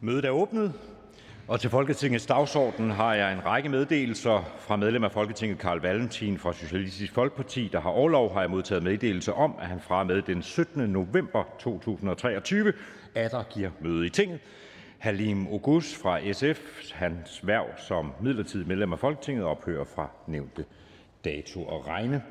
Mødet er åbnet. Og til Folketingets dagsorden har jeg en række meddelelser fra medlem af Folketinget Karl Valentin fra Socialistisk Folkeparti, der har overlov, har jeg modtaget meddelelse om, at han fra med den 17. november 2023 der giver møde i tinget. Halim Ogus fra SF, hans værv som midlertidig medlem af Folketinget ophører fra nævnte dato og regne.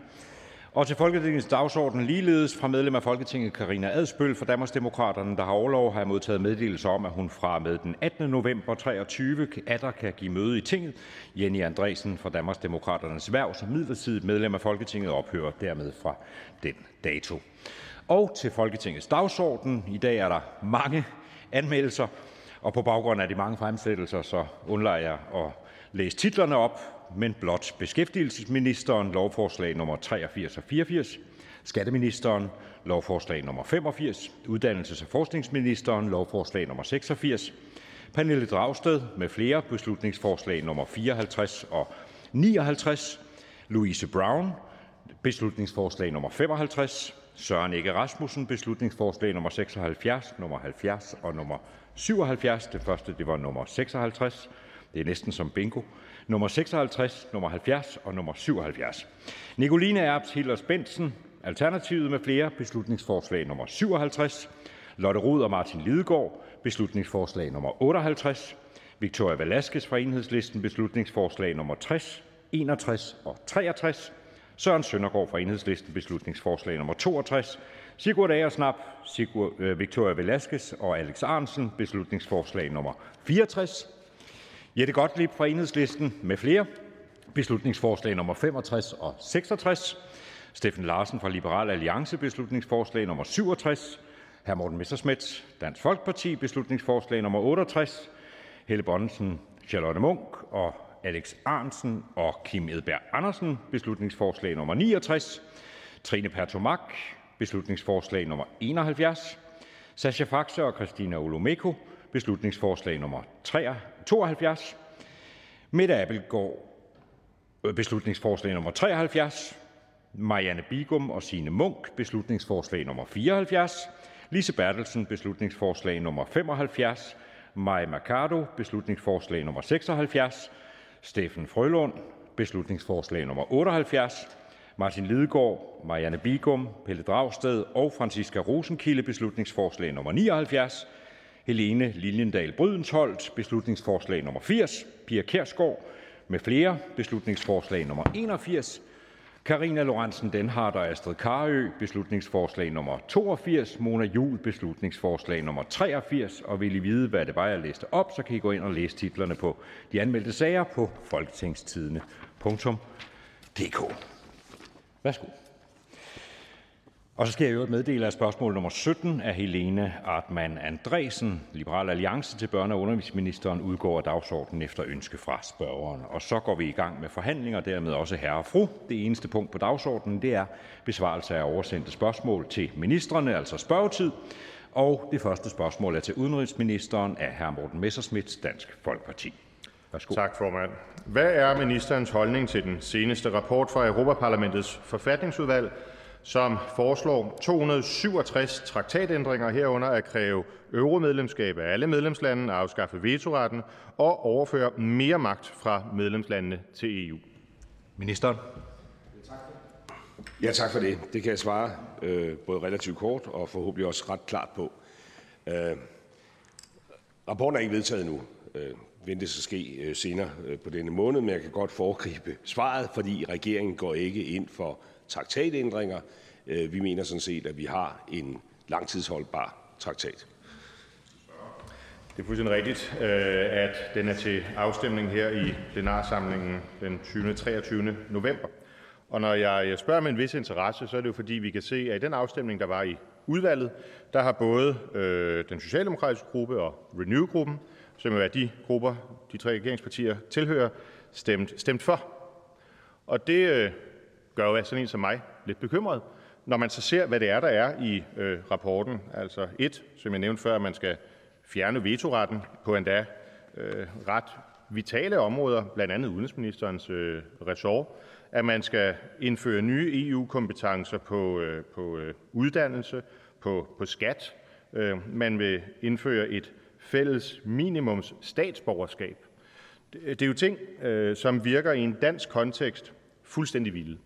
Og til Folketingets dagsorden ligeledes fra medlem af Folketinget Karina Adsbøl fra Danmarksdemokraterne, der har overlov, har jeg modtaget meddelelse om, at hun fra med den 18. november 23 atter kan give møde i tinget. Jenny Andresen fra Danmarksdemokraternes værv som midlertidigt medlem af Folketinget ophører dermed fra den dato. Og til Folketingets dagsorden. I dag er der mange anmeldelser, og på baggrund af de mange fremsættelser, så undlader jeg at læse titlerne op men blot beskæftigelsesministeren. Lovforslag nummer 83 og 84, skatteministeren. Lovforslag nummer 85, uddannelses- og forskningsministeren. Lovforslag nummer 86, Pernille Dragsted med flere. Beslutningsforslag nummer 54 og 59, Louise Brown. Beslutningsforslag nummer 55, Søren Ikke Rasmussen. Beslutningsforslag nummer 76, nummer 70 og nummer 77. Det første det var nummer 56. Det er næsten som bingo nummer 56, nummer 70 og nummer 77. Nicoline Erbs Hillers Bensen, Alternativet med flere. Beslutningsforslag nummer 57, Lotte Rod og Martin Lidegaard. Beslutningsforslag nummer 58, Victoria Velasquez fra Enhedslisten. Beslutningsforslag nummer 60, 61 og 63, Søren Søndergaard fra Enhedslisten. Beslutningsforslag nummer 62, Sigurd Agersnap, Sigurd, øh, Victoria Velasquez og Alex Arnsen beslutningsforslag nummer 64, Jette Gottlieb fra Enhedslisten med flere. Beslutningsforslag nummer 65 og 66. Steffen Larsen fra Liberal Alliance beslutningsforslag nummer 67. Hr. Morten Messerschmidt, Dansk Folkeparti beslutningsforslag nummer 68. Helle Bonnesen, Charlotte Munk og Alex Arnsen og Kim Edberg Andersen beslutningsforslag nummer 69. Trine Pertomak beslutningsforslag nummer 71. Sascha Faxe og Christina Olumeko beslutningsforslag nummer 72, Mette Abildgaard. Øh, beslutningsforslag nummer 73, Marianne Bigum og Signe Munk. Beslutningsforslag nummer 74, Lise Bertelsen. Beslutningsforslag nummer 75, Maja Mercado. Beslutningsforslag nummer 76, Steffen Frølund. Beslutningsforslag nummer 78, Martin Lidegaard, Marianne Bigum, Pelle Dragsted og Franziska Rosenkilde. Beslutningsforslag nummer 79, Helene Liljendal Brydensholt beslutningsforslag nummer 80, Pia Kærsgaard med flere beslutningsforslag nummer 81, Karina Lorentzen Denhardt og Astrid Karø beslutningsforslag nummer 82, Mona Jul beslutningsforslag nummer 83, og vil I vide, hvad det var, jeg læste op, så kan I gå ind og læse titlerne på de anmeldte sager på folketingstidene.dk. Værsgo. Og så skal jeg jo meddele, at spørgsmål nummer 17 af Helene Artmann Andresen, Liberal Alliance til børne- og undervisningsministeren, udgår af dagsordenen efter ønske fra spørgeren. Og så går vi i gang med forhandlinger, dermed også herre og fru. Det eneste punkt på dagsordenen, det er besvarelse af oversendte spørgsmål til ministerne, altså spørgetid. Og det første spørgsmål er til udenrigsministeren af hr. Morten Messerschmidt, Dansk Folkeparti. Værsgo. Tak, formand. Hvad er ministerens holdning til den seneste rapport fra Europaparlamentets forfatningsudvalg, som foreslår 267 traktatændringer, herunder at kræve euromedlemskab af alle medlemslande, afskaffe vetoretten og overføre mere magt fra medlemslandene til EU? Ministeren. Ja, tak for det. Det kan jeg svare øh, både relativt kort og forhåbentlig også ret klart på. Øh, rapporten er ikke vedtaget nu. Øh, ventes at ske øh, senere øh, på denne måned, men jeg kan godt foregribe svaret, fordi regeringen går ikke ind for traktatændringer. Øh, vi mener sådan set, at vi har en langtidsholdbar traktat. Det er fuldstændig rigtigt, øh, at den er til afstemning her i plenarsamlingen den 20. 23. november. Og når jeg spørger med en vis interesse, så er det jo fordi, vi kan se, at i den afstemning, der var i udvalget, der har både øh, den socialdemokratiske gruppe og Renew-gruppen, som jo er de grupper, de tre regeringspartier tilhører, stemt, stemt for. Og det øh, gør jo sådan en som mig lidt bekymret, når man så ser, hvad det er, der er i øh, rapporten. Altså et, som jeg nævnte før, at man skal fjerne vetoretten på endda øh, ret vitale områder, blandt andet udenrigsministerens øh, ressort, at man skal indføre nye EU-kompetencer på, øh, på øh, uddannelse, på, på skat. Øh, man vil indføre et fælles minimums statsborgerskab. Det er jo ting, øh, som virker i en dansk kontekst fuldstændig vilde.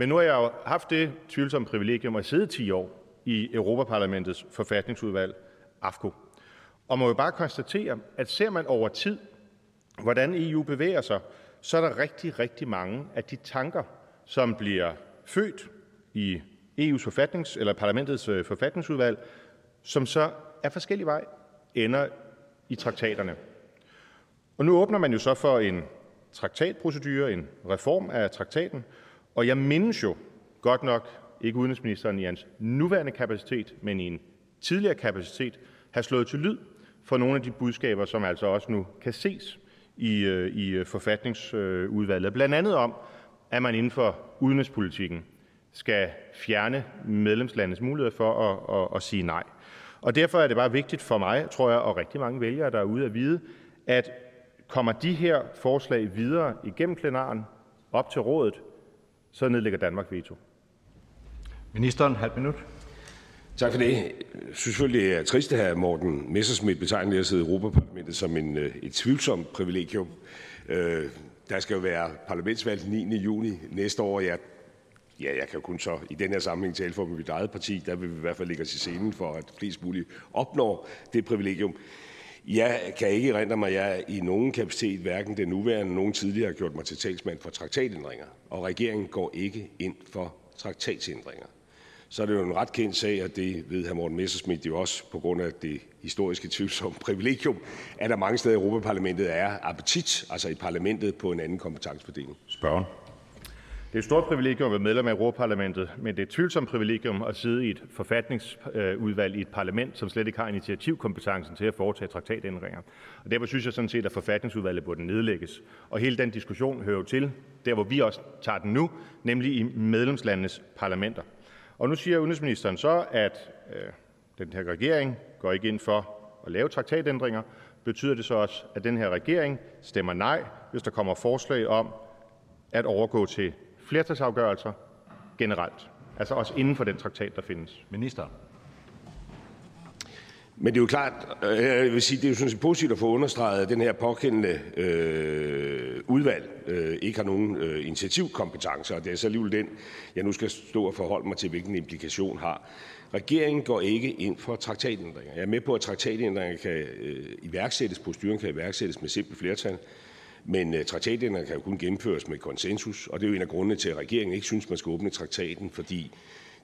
Men nu har jeg jo haft det tvivlsomme privilegium at sidde 10 år i Europaparlamentets forfatningsudvalg, AFCO, og må jo bare konstatere, at ser man over tid, hvordan EU bevæger sig, så er der rigtig, rigtig mange af de tanker, som bliver født i EU's forfatnings, eller parlamentets øh, forfatningsudvalg, som så af forskellige vej ender i traktaterne. Og nu åbner man jo så for en traktatprocedure, en reform af traktaten, og jeg mindes jo godt nok ikke udenrigsministeren i hans nuværende kapacitet, men i en tidligere kapacitet, have slået til lyd for nogle af de budskaber, som altså også nu kan ses i, øh, i øh, forfatningsudvalget. Blandt andet om, at man inden for udenrigspolitikken skal fjerne medlemslandets mulighed for at, at, at sige nej. Og derfor er det bare vigtigt for mig, tror jeg, og rigtig mange vælgere derude at vide, at kommer de her forslag videre igennem plenaren op til rådet, så nedlægger Danmark veto. Ministeren, halv minut. Tak for det. Jeg synes selvfølgelig, det er trist, at hr. Morten Messerschmidt betegner det at sidde i Europaparlamentet som en, øh, et tvivlsomt privilegium. Øh, der skal jo være parlamentsvalg den 9. juni næste år. Jeg, ja, jeg kan jo kun så i den her sammenhæng tale for mit eget parti. Der vil vi i hvert fald lægge os i scenen for, at flest muligt opnår det privilegium. Jeg kan ikke erindre mig, at jeg i nogen kapacitet, hverken den nuværende eller nogen tidligere, har gjort mig til talsmand for traktatændringer. Og regeringen går ikke ind for traktatændringer så er det jo en ret kendt sag, og det ved hr. Morten Messerschmidt jo også på grund af det historiske tvivlsomme privilegium, at der mange steder i Europaparlamentet er appetit, altså i parlamentet, på en anden kompetencefordeling. Spørgen. Det er et stort privilegium at være medlem af Europaparlamentet, men det er et tvivlsomt privilegium at sidde i et forfatningsudvalg i et parlament, som slet ikke har initiativkompetencen til at foretage traktatændringer. Og derfor synes jeg sådan set, at forfatningsudvalget burde nedlægges. Og hele den diskussion hører jo til, der hvor vi også tager den nu, nemlig i medlemslandenes parlamenter. Og nu siger udenrigsministeren så, at øh, den her regering går ikke ind for at lave traktatændringer. Betyder det så også, at den her regering stemmer nej, hvis der kommer forslag om at overgå til flertalsafgørelser generelt, altså også inden for den traktat, der findes? Minister. Men det er jo klart, øh, jeg vil sige, det er jo sådan set positivt at få understreget, at den her påkendende øh, udvalg øh, ikke har nogen øh, initiativkompetence, og det er så alligevel den, jeg nu skal stå og forholde mig til, hvilken implikation har. Regeringen går ikke ind for traktatændringer. Jeg er med på, at traktatændringer kan øh, iværksættes, styringen kan iværksættes med simpelt flertal, men øh, traktatændringer kan jo kun gennemføres med konsensus, og det er jo en af grundene til, at regeringen ikke synes, man skal åbne traktaten, fordi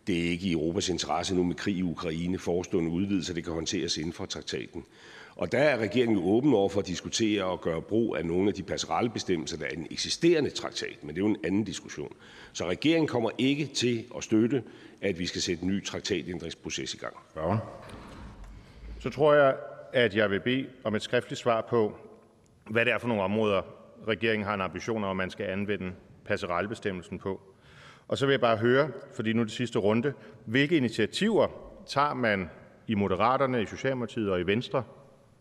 det er ikke i Europas interesse nu med krig i Ukraine, forestående udvidelse, det kan håndteres inden for traktaten. Og der er regeringen jo åben over for at diskutere og gøre brug af nogle af de passerellebestemmelser, der er i den eksisterende traktat, men det er jo en anden diskussion. Så regeringen kommer ikke til at støtte, at vi skal sætte en ny traktatændringsproces i gang. Ja. Så tror jeg, at jeg vil bede om et skriftligt svar på, hvad det er for nogle områder, regeringen har en ambition om, at man skal anvende passerellebestemmelsen på. Og så vil jeg bare høre, fordi nu er det sidste runde, hvilke initiativer tager man i Moderaterne, i Socialdemokratiet og i Venstre,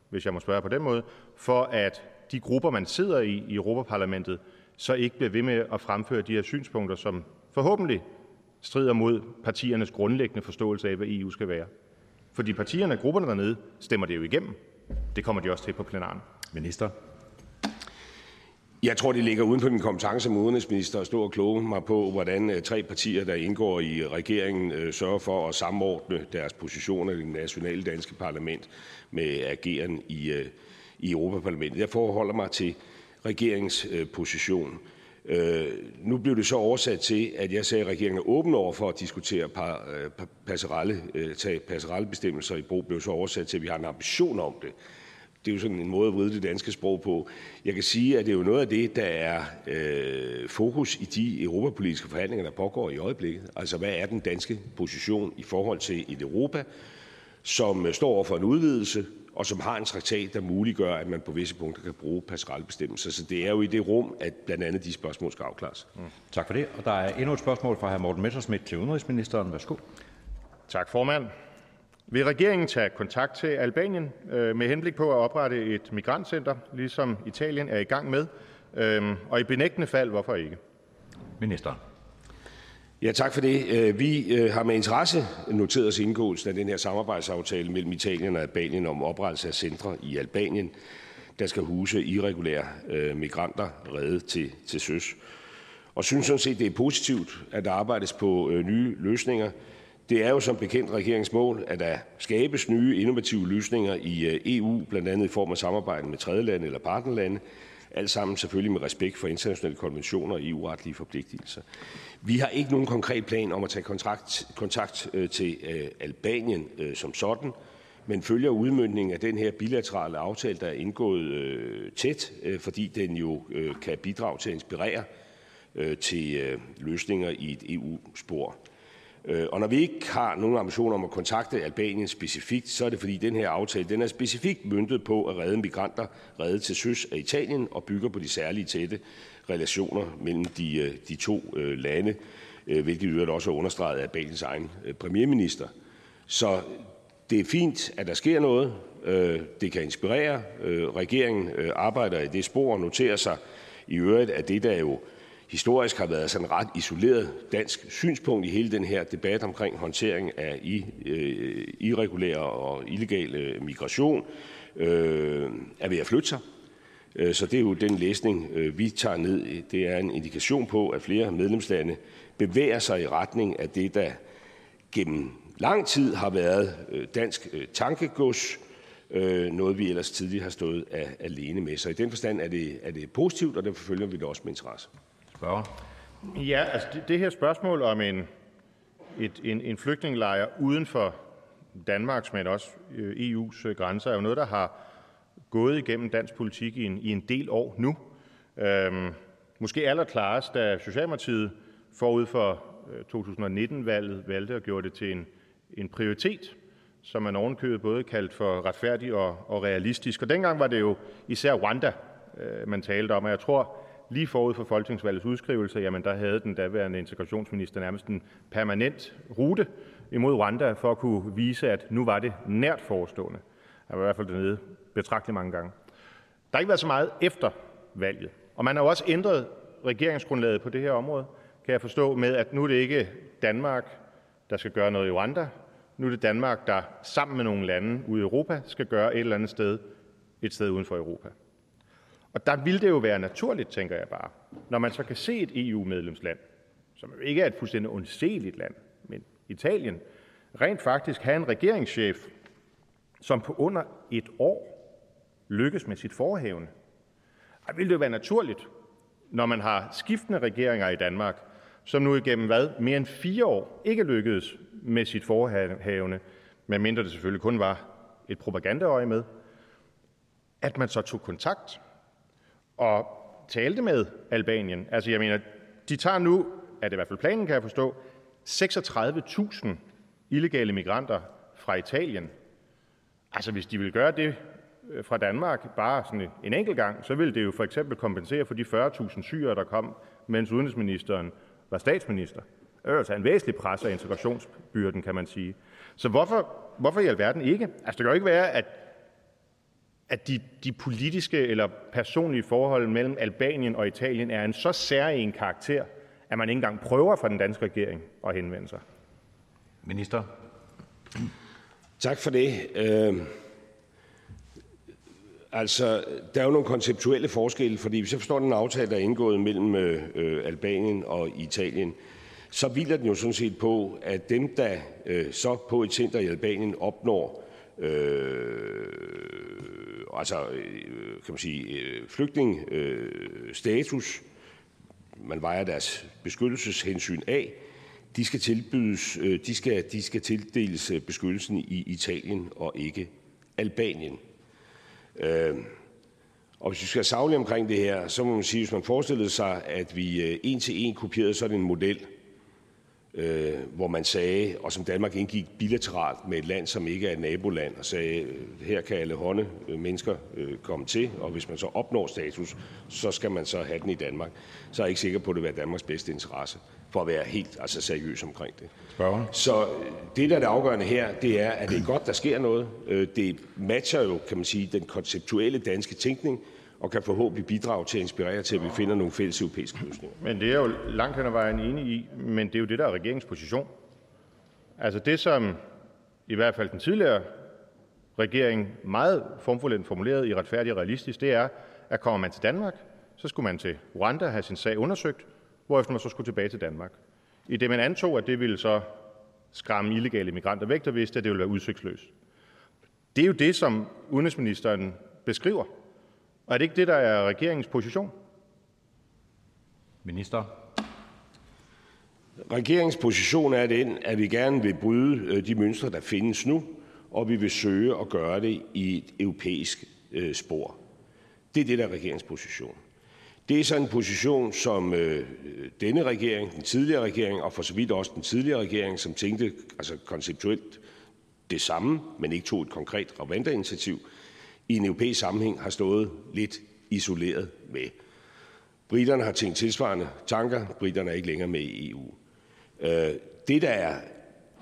hvis jeg må spørge på den måde, for at de grupper, man sidder i i Europaparlamentet, så ikke bliver ved med at fremføre de her synspunkter, som forhåbentlig strider mod partiernes grundlæggende forståelse af, hvad EU skal være. Fordi partierne, grupperne dernede, stemmer det jo igennem. Det kommer de også til på plenaren. Minister. Jeg tror, det ligger uden for min kompetence som udenrigsminister at stå og kloge mig på, hvordan øh, tre partier, der indgår i regeringen, øh, sørger for at samordne deres positioner i det nationale danske parlament med ageren i, øh, i Europaparlamentet. Jeg forholder mig til regeringens position. Nu blev det så oversat til, at jeg sagde, at regeringen er åben over for at diskutere par, passerelle, tage passerellebestemmelser i brug. blev så oversat til, at vi har en ambition om det. Det er jo sådan en måde at vride det danske sprog på. Jeg kan sige, at det er jo noget af det, der er øh, fokus i de europapolitiske forhandlinger, der pågår i øjeblikket. Altså, hvad er den danske position i forhold til et Europa, som øh, står over for en udvidelse, og som har en traktat, der muliggør, at man på visse punkter kan bruge passerellebestemmelser. Så det er jo i det rum, at blandt andet de spørgsmål skal afklares. Mm. Tak for det. Og der er endnu et spørgsmål fra hr. Morten Messersmith til udenrigsministeren. Værsgo. Tak, formand. Vil regeringen tage kontakt til Albanien øh, med henblik på at oprette et migrantcenter, ligesom Italien er i gang med, øhm, og i benægtende fald, hvorfor ikke? Minister. Ja, tak for det. Øh, vi øh, har med interesse noteret os indgåelsen af den her samarbejdsaftale mellem Italien og Albanien om oprettelse af centre i Albanien, der skal huse irregulære migranter reddet til, til søs. Og synes sådan set, det er positivt, at der arbejdes på nye løsninger. Det er jo som bekendt regeringens mål, at der skabes nye innovative løsninger i øh, EU, blandt andet i form af samarbejde med tredjelande eller partnerlande, alt sammen selvfølgelig med respekt for internationale konventioner og EU-retlige forpligtelser. Vi har ikke nogen konkret plan om at tage kontakt, kontakt til øh, Albanien som sådan, men følger udmyndningen af den her bilaterale aftale, der er indgået tæt, fordi den jo kan bidrage til at inspirere til løsninger i et EU-spor. Øh, og når vi ikke har nogen ambition om at kontakte Albanien specifikt, så er det fordi den her aftale den er specifikt myndet på at redde migranter reddet til søs af Italien og bygger på de særlige tætte relationer mellem de, øh, de to øh, lande, hvilket øvrigt også er understreget af Albaniens egen premierminister. Så det er fint, at der sker noget. Det kan inspirere. Regeringen arbejder i det spor og noterer sig i øvrigt, at det, der jo historisk har været sådan ret isoleret dansk synspunkt i hele den her debat omkring håndtering af øh, irregulær og illegal migration, øh, er ved at flytte sig. Øh, så det er jo den læsning, vi tager ned. Det er en indikation på, at flere medlemslande bevæger sig i retning af det, der gennem lang tid har været dansk tankegods, noget vi ellers tidligere har stået alene med. Så i den forstand er det, er det positivt, og derfor følger vi det også med interesse. Spørger. Ja, altså det, det her spørgsmål om en, et, en, en flygtningelejr uden for Danmarks, men også øh, EU's øh, grænser, er jo noget, der har gået igennem dansk politik i en, i en del år nu. Øhm, måske allerklarest, da Socialdemokratiet forud for øh, 2019-valget valgte at gøre det til en, en prioritet, som man ovenkøbet både kaldt for retfærdig og, og realistisk. Og dengang var det jo især Rwanda, øh, man talte om, og jeg tror, lige forud for folketingsvalgets udskrivelse, jamen der havde den daværende integrationsminister nærmest en permanent rute imod Rwanda for at kunne vise, at nu var det nært forestående. Jeg var i hvert fald dernede betragteligt mange gange. Der har ikke været så meget efter valget, og man har jo også ændret regeringsgrundlaget på det her område, kan jeg forstå, med at nu er det ikke Danmark, der skal gøre noget i Rwanda. Nu er det Danmark, der sammen med nogle lande ude i Europa skal gøre et eller andet sted, et sted uden for Europa. Og der ville det jo være naturligt, tænker jeg bare, når man så kan se et EU-medlemsland, som jo ikke er et fuldstændig ondseligt land, men Italien, rent faktisk have en regeringschef, som på under et år lykkes med sit forhævne. Det ville det jo være naturligt, når man har skiftende regeringer i Danmark, som nu igennem hvad, mere end fire år ikke lykkedes med sit forhævne, medmindre det selvfølgelig kun var et propagandaøje med, at man så tog kontakt og talte med Albanien. Altså jeg mener, de tager nu, er det i hvert fald planen, kan jeg forstå, 36.000 illegale migranter fra Italien. Altså hvis de vil gøre det øh, fra Danmark bare sådan en enkelt gang, så ville det jo for eksempel kompensere for de 40.000 syre, der kom, mens udenrigsministeren var statsminister. Altså en væsentlig pres af integrationsbyrden, kan man sige. Så hvorfor, hvorfor i alverden ikke? Altså, det kan jo ikke være, at, at de, de politiske eller personlige forhold mellem Albanien og Italien er en så særlig karakter, at man ikke engang prøver fra den danske regering at henvende sig. Minister. Tak for det. Øh... Altså, der er jo nogle konceptuelle forskelle, fordi hvis jeg forstår den aftale, der er indgået mellem øh, Albanien og Italien, så hviler den jo sådan set på, at dem, der øh, så på et center i Albanien opnår øh, altså, øh, kan man sige, øh, flygtningstatus, øh, man vejer deres beskyttelseshensyn af, de skal, tilbydes, øh, de skal, de skal tildeles øh, beskyttelsen i Italien og ikke Albanien. Øh, og hvis vi skal savle omkring det her, så må man sige, hvis man forestillede sig, at vi øh, en til en kopierede sådan en model, hvor man sagde, og som Danmark indgik bilateralt med et land, som ikke er et naboland, og sagde, her kan alle hånde mennesker komme til, og hvis man så opnår status, så skal man så have den i Danmark. Så er jeg ikke sikker på, at det vil være Danmarks bedste interesse for at være helt altså seriøs omkring det. Spørgen. Så øh, det, der er det afgørende her, det er, at det er godt, der sker noget. Øh, det matcher jo, kan man sige, den konceptuelle danske tænkning og kan forhåbentlig bidrage til at inspirere til, at vi finder nogle fælles europæiske løsninger. Men det er jo langt hen ad vejen enig i, men det er jo det, der er regeringens position. Altså det, som i hvert fald den tidligere regering meget formfuldt formuleret i Retfærdig og Realistisk, det er, at kommer man til Danmark, så skulle man til Rwanda have sin sag undersøgt, hvorefter man så skulle tilbage til Danmark. I det man antog, at det ville så skræmme illegale migranter væk, der vidste, at det ville være udsigtsløst. Det er jo det, som udenrigsministeren beskriver. Og er det ikke det, der er regeringens position? Minister. Regeringens position er den, at vi gerne vil bryde øh, de mønstre, der findes nu, og vi vil søge at gøre det i et europæisk øh, spor. Det er det, der er regeringens position. Det er så en position, som øh, denne regering, den tidligere regering, og for så vidt også den tidligere regering, som tænkte altså konceptuelt det samme, men ikke tog et konkret Rwanda-initiativ, i en europæisk sammenhæng har stået lidt isoleret med. Briterne har tænkt tilsvarende tanker. Briterne er ikke længere med i EU. Øh, det, der er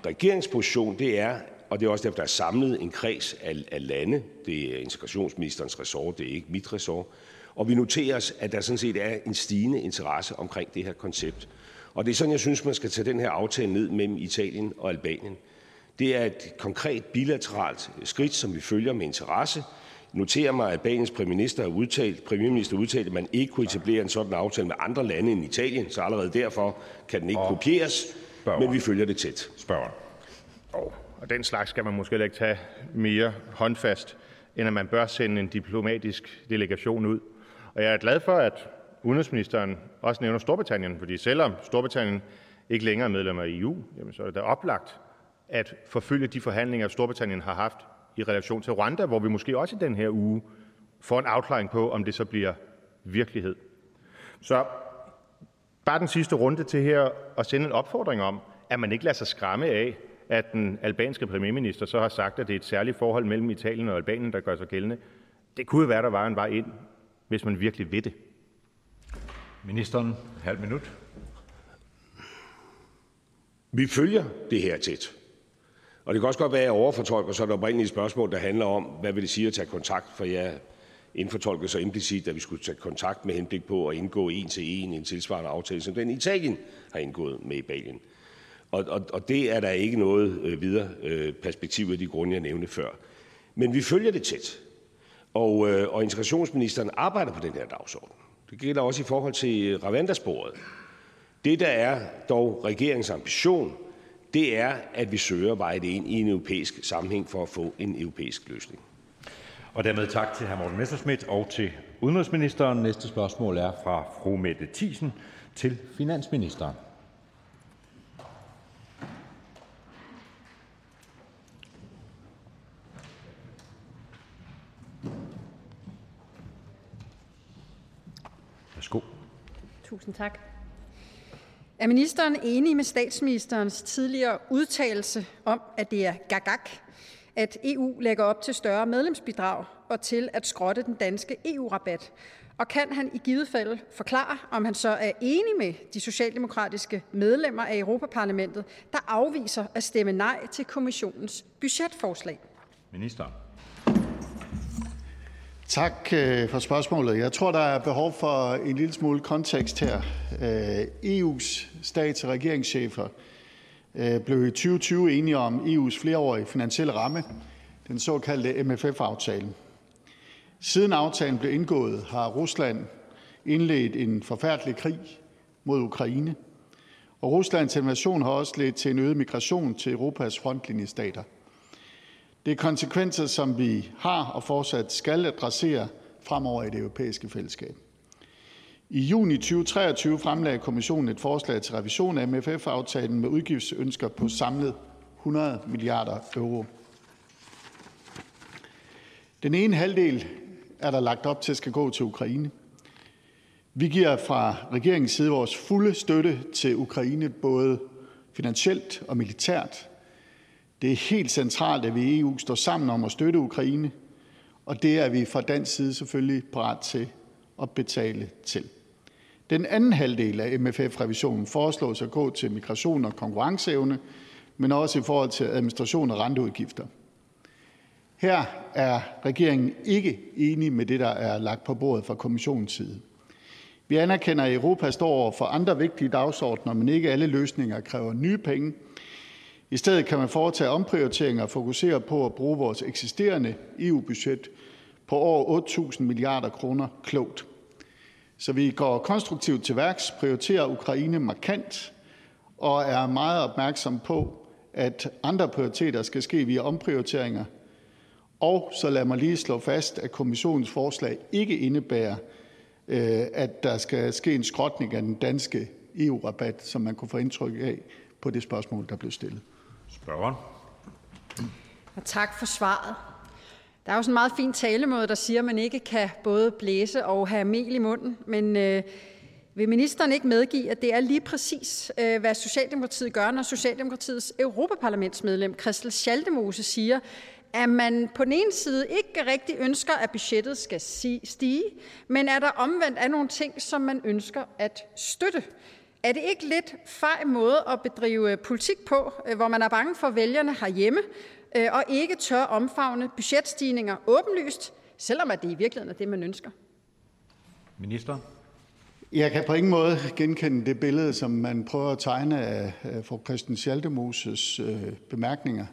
regeringsposition, det er, og det er også derfor, der er samlet en kreds af, af lande. Det er integrationsministerens ressort, det er ikke mit ressort. Og vi noterer os, at der sådan set er en stigende interesse omkring det her koncept. Og det er sådan, jeg synes, man skal tage den her aftale ned mellem Italien og Albanien. Det er et konkret bilateralt skridt, som vi følger med interesse. Noterer mig, at Albaniens premierminister har udtalt, premierminister udtalt, at man ikke kunne etablere en sådan aftale med andre lande end Italien, så allerede derfor kan den ikke og kopieres, spørger. men vi følger det tæt. Spørger. Oh, og den slags skal man måske ikke tage mere håndfast, end at man bør sende en diplomatisk delegation ud. Og jeg er glad for, at udenrigsministeren også nævner Storbritannien, fordi selvom Storbritannien ikke længere er medlem af EU, jamen så er det da oplagt at forfølge de forhandlinger, Storbritannien har haft i relation til Rwanda, hvor vi måske også i den her uge får en afklaring på, om det så bliver virkelighed. Så bare den sidste runde til her at sende en opfordring om, at man ikke lader sig skræmme af, at den albanske premierminister så har sagt, at det er et særligt forhold mellem Italien og Albanien, der gør sig gældende. Det kunne være, der var en vej ind, hvis man virkelig ved det. Ministeren, halv minut. Vi følger det her tæt. Og det kan også godt være, at jeg overfortolker så det oprindelige spørgsmål, der handler om, hvad vil det sige at tage kontakt, for jeg indfortolker så implicit, at vi skulle tage kontakt med henblik på at indgå en til en en tilsvarende aftale, som den Italien har indgået med Italien. Og, og, og det er der ikke noget øh, videre øh, perspektiv af de grunde, jeg nævnte før. Men vi følger det tæt. Og, øh, og integrationsministeren arbejder på den her dagsorden. Det gælder også i forhold til Ravandasporet. Det, der er dog regeringens ambition, det er, at vi søger veje det ind i en europæisk sammenhæng for at få en europæisk løsning. Og dermed tak til hr. Morten Messerschmidt og til udenrigsministeren. Næste spørgsmål er fra fru Mette Thiesen til finansministeren. Værsgo. Tusind tak. Er ministeren enig med statsministerens tidligere udtalelse om, at det er gagak, at EU lægger op til større medlemsbidrag og til at skrotte den danske EU-rabat? Og kan han i givet fald forklare, om han så er enig med de socialdemokratiske medlemmer af Europaparlamentet, der afviser at stemme nej til kommissionens budgetforslag? Minister. Tak øh, for spørgsmålet. Jeg tror, der er behov for en lille smule kontekst her. Øh, EU's stats- og regeringschefer øh, blev i 2020 enige om EU's flereårige finansielle ramme, den såkaldte MFF-aftale. Siden aftalen blev indgået, har Rusland indledt en forfærdelig krig mod Ukraine, og Ruslands invasion har også ledt til en øget migration til Europas frontlinjestater. Det er konsekvenser, som vi har og fortsat skal adressere fremover i det europæiske fællesskab. I juni 2023 fremlagde kommissionen et forslag til revision af MFF-aftalen med udgiftsønsker på samlet 100 milliarder euro. Den ene halvdel er der lagt op til skal gå til Ukraine. Vi giver fra regeringens side vores fulde støtte til Ukraine, både finansielt og militært. Det er helt centralt, at vi i EU står sammen om at støtte Ukraine, og det er vi fra dansk side selvfølgelig parat til at betale til. Den anden halvdel af MFF-revisionen foreslås at gå til migration og konkurrenceevne, men også i forhold til administration og renteudgifter. Her er regeringen ikke enig med det, der er lagt på bordet fra kommissionens side. Vi anerkender, at Europa står over for andre vigtige dagsordner, men ikke alle løsninger kræver nye penge. I stedet kan man foretage omprioriteringer og fokusere på at bruge vores eksisterende EU-budget på over 8.000 milliarder kroner klogt. Så vi går konstruktivt til værks, prioriterer Ukraine markant og er meget opmærksom på, at andre prioriteter skal ske via omprioriteringer. Og så lad mig lige slå fast, at kommissionens forslag ikke indebærer, øh, at der skal ske en skrotning af den danske EU-rabat, som man kunne få indtryk af på det spørgsmål, der blev stillet. Spørgeren. Og tak for svaret. Der er jo sådan en meget fin talemåde, der siger, at man ikke kan både blæse og have mel i munden. Men øh, vil ministeren ikke medgive, at det er lige præcis, øh, hvad Socialdemokratiet gør, når Socialdemokratiets Europaparlamentsmedlem Christel Schaldemose siger, at man på den ene side ikke rigtig ønsker, at budgettet skal stige, men er der omvendt er nogle ting, som man ønsker at støtte. Er det ikke lidt fej måde at bedrive politik på, øh, hvor man er bange for vælgerne herhjemme, øh, og ikke tør omfavne budgetstigninger åbenlyst, selvom at det i virkeligheden er det, man ønsker? Minister. Jeg kan på ingen måde genkende det billede, som man prøver at tegne af fru Christian Schaldemoses øh, bemærkninger.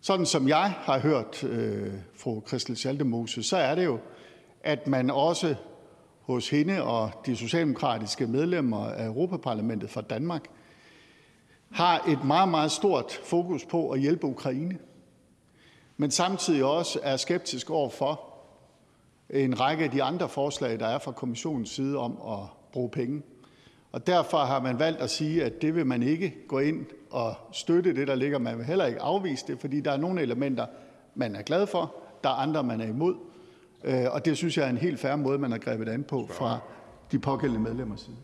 Sådan som jeg har hørt øh, fru Christel Schaldemose, så er det jo, at man også hos hende og de socialdemokratiske medlemmer af Europaparlamentet fra Danmark har et meget, meget stort fokus på at hjælpe Ukraine, men samtidig også er skeptisk over for en række af de andre forslag, der er fra kommissionens side om at bruge penge. Og derfor har man valgt at sige, at det vil man ikke gå ind og støtte det, der ligger. Man vil heller ikke afvise det, fordi der er nogle elementer, man er glad for, der er andre, man er imod. Øh, og det synes jeg er en helt færre måde, man har grebet an på fra de pågældende medlemmers side.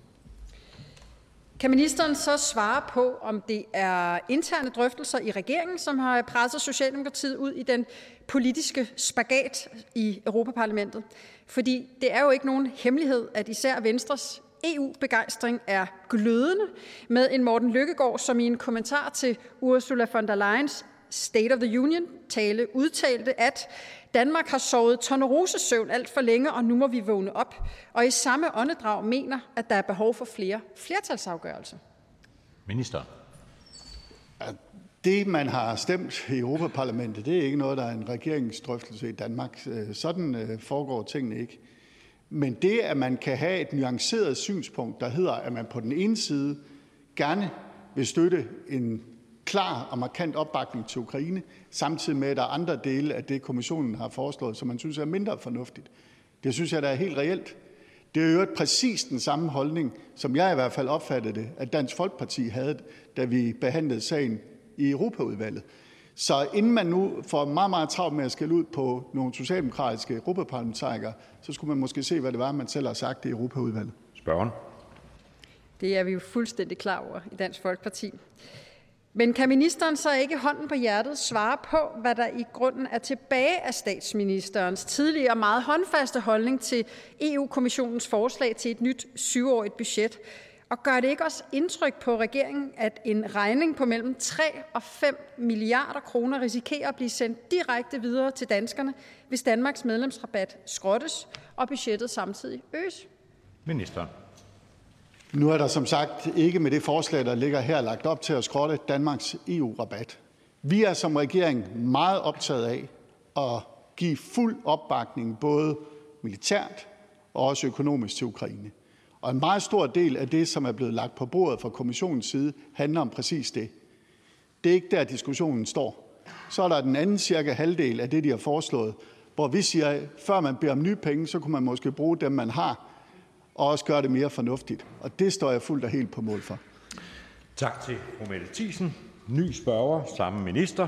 Kan ministeren så svare på, om det er interne drøftelser i regeringen, som har presset Socialdemokratiet ud i den politiske spagat i Europaparlamentet? Fordi det er jo ikke nogen hemmelighed, at især Venstres EU-begejstring er glødende, med en Morten Lykkegaard, som i en kommentar til Ursula von der Leyens State of the Union-tale udtalte, at Danmark har sovet tornerosesøvn alt for længe, og nu må vi vågne op. Og i samme åndedrag mener, at der er behov for flere flertalsafgørelser. Minister. Det, man har stemt i Europaparlamentet, det er ikke noget, der er en regeringsdrøftelse i Danmark. Øh, sådan øh, foregår tingene ikke. Men det, at man kan have et nuanceret synspunkt, der hedder, at man på den ene side gerne vil støtte en klar og markant opbakning til Ukraine, samtidig med, at der er andre dele af det, kommissionen har foreslået, som man synes er mindre fornuftigt. Det synes jeg, der er helt reelt. Det er jo præcis den samme holdning, som jeg i hvert fald opfattede det, at Dansk Folkeparti havde, da vi behandlede sagen i Europaudvalget. Så inden man nu får meget, meget travlt med at skælde ud på nogle socialdemokratiske europaparlamentarikere, så skulle man måske se, hvad det var, man selv har sagt i Europaudvalget. Spørgeren. Det er vi jo fuldstændig klar over i Dansk Folkeparti. Men kan ministeren så ikke hånden på hjertet svare på, hvad der i grunden er tilbage af statsministerens tidligere meget håndfaste holdning til EU-kommissionens forslag til et nyt syvårigt budget? Og gør det ikke også indtryk på regeringen, at en regning på mellem 3 og 5 milliarder kroner risikerer at blive sendt direkte videre til danskerne, hvis Danmarks medlemsrabat skrottes og budgettet samtidig øges? Minister. Nu er der som sagt ikke med det forslag, der ligger her, lagt op til at skrotte Danmarks EU-rabat. Vi er som regering meget optaget af at give fuld opbakning både militært og også økonomisk til Ukraine. Og en meget stor del af det, som er blevet lagt på bordet fra kommissionens side, handler om præcis det. Det er ikke der, diskussionen står. Så er der den anden cirka halvdel af det, de har foreslået, hvor vi siger, at før man beder om nye penge, så kunne man måske bruge dem, man har, og også gøre det mere fornuftigt. Og det står jeg fuldt og helt på mål for. Tak til fru Mette Thiesen. Ny spørger, samme minister.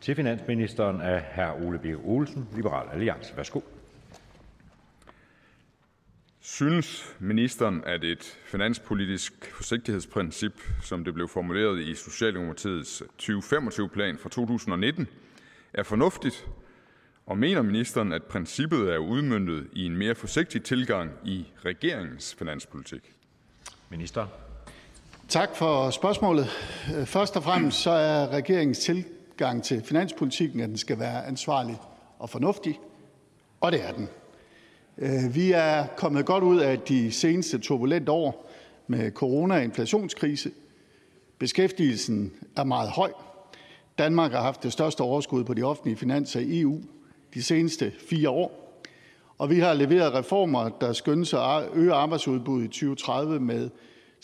Til finansministeren af hr. Ole Birk Olsen, Liberal Alliance. Værsgo. Synes ministeren, at et finanspolitisk forsigtighedsprincip, som det blev formuleret i Socialdemokratiets 2025-plan fra 2019, er fornuftigt, og mener ministeren, at princippet er udmyndtet i en mere forsigtig tilgang i regeringens finanspolitik? Minister. Tak for spørgsmålet. Først og fremmest så er regeringens tilgang til finanspolitikken, at den skal være ansvarlig og fornuftig, og det er den. Øh, vi er kommet godt ud af de seneste turbulente år med corona og inflationskrise. Beskæftigelsen er meget høj. Danmark har haft det største overskud på de offentlige finanser i EU de seneste fire år, og vi har leveret reformer, der skyndes at øge arbejdsudbuddet i 2030 med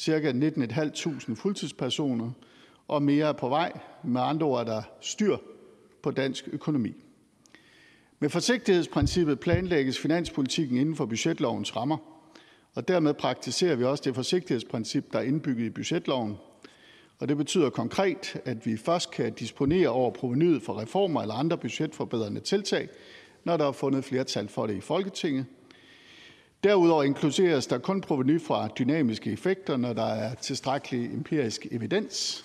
ca. 19.500 fuldtidspersoner, og mere er på vej. Med andre ord er der styr på dansk økonomi. Med forsigtighedsprincippet planlægges finanspolitikken inden for budgetlovens rammer, og dermed praktiserer vi også det forsigtighedsprincip, der er indbygget i budgetloven. Og det betyder konkret, at vi først kan disponere over provenyet for reformer eller andre budgetforbedrende tiltag, når der er fundet flertal for det i Folketinget. Derudover inkluderes der kun proveny fra dynamiske effekter, når der er tilstrækkelig empirisk evidens.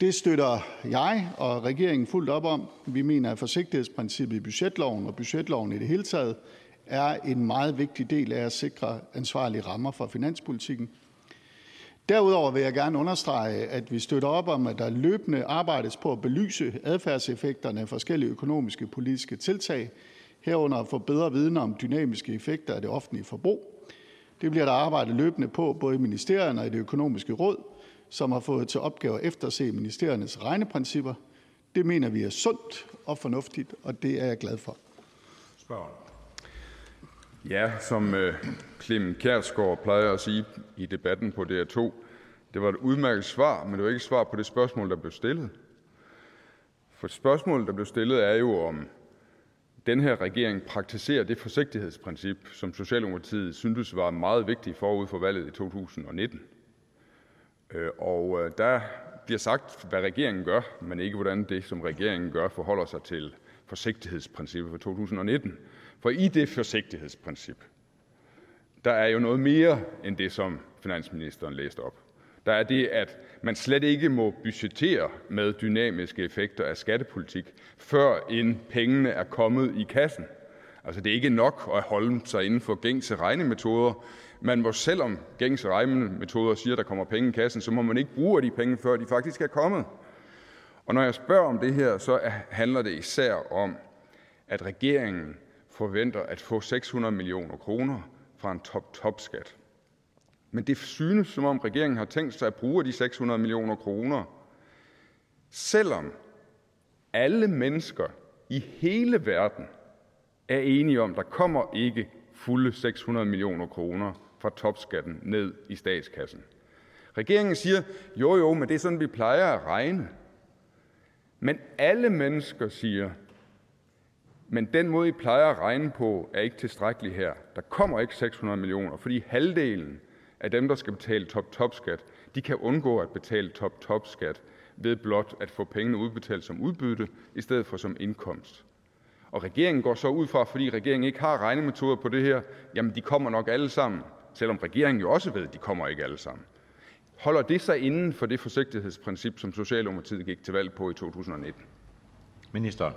Det støtter jeg og regeringen fuldt op om. Vi mener, at forsigtighedsprincippet i budgetloven og budgetloven i det hele taget er en meget vigtig del af at sikre ansvarlige rammer for finanspolitikken. Derudover vil jeg gerne understrege, at vi støtter op om, at der løbende arbejdes på at belyse adfærdseffekterne af forskellige økonomiske politiske tiltag, herunder at få bedre viden om dynamiske effekter af det offentlige forbrug. Det bliver der arbejdet løbende på, både i ministerierne og i det økonomiske råd, som har fået til opgave at efterse ministeriernes regneprincipper. Det mener vi er sundt og fornuftigt, og det er jeg glad for. Spørgsmål. Ja, som øh, Clem Kjærsgaard plejer at sige i debatten på DR2, det var et udmærket svar, men det var ikke et svar på det spørgsmål, der blev stillet. For spørgsmålet, der blev stillet, er jo, om den her regering praktiserer det forsigtighedsprincip, som Socialdemokratiet syntes var meget vigtigt forud for valget i 2019. Og øh, øh, der bliver sagt, hvad regeringen gør, men ikke hvordan det, som regeringen gør, forholder sig til forsigtighedsprincippet for 2019. For i det forsigtighedsprincip, der er jo noget mere end det, som finansministeren læste op. Der er det, at man slet ikke må budgettere med dynamiske effekter af skattepolitik, før end pengene er kommet i kassen. Altså det er ikke nok at holde sig inden for gængse regnemetoder. Man må selvom gængse regnemetoder siger, at der kommer penge i kassen, så må man ikke bruge de penge, før de faktisk er kommet. Og når jeg spørger om det her, så handler det især om, at regeringen forventer at få 600 millioner kroner fra en top-top-skat. Men det synes, som om regeringen har tænkt sig at bruge de 600 millioner kroner, selvom alle mennesker i hele verden er enige om, at der kommer ikke fulde 600 millioner kroner fra topskatten ned i statskassen. Regeringen siger, jo jo, men det er sådan, vi plejer at regne. Men alle mennesker siger, men den måde, I plejer at regne på, er ikke tilstrækkelig her. Der kommer ikke 600 millioner, fordi halvdelen af dem, der skal betale top-top-skat, de kan undgå at betale top-top-skat ved blot at få pengene udbetalt som udbytte i stedet for som indkomst. Og regeringen går så ud fra, fordi regeringen ikke har regnemetoder på det her, jamen de kommer nok alle sammen, selvom regeringen jo også ved, at de kommer ikke alle sammen. Holder det sig inden for det forsigtighedsprincip, som Socialdemokratiet gik til valg på i 2019? Minister.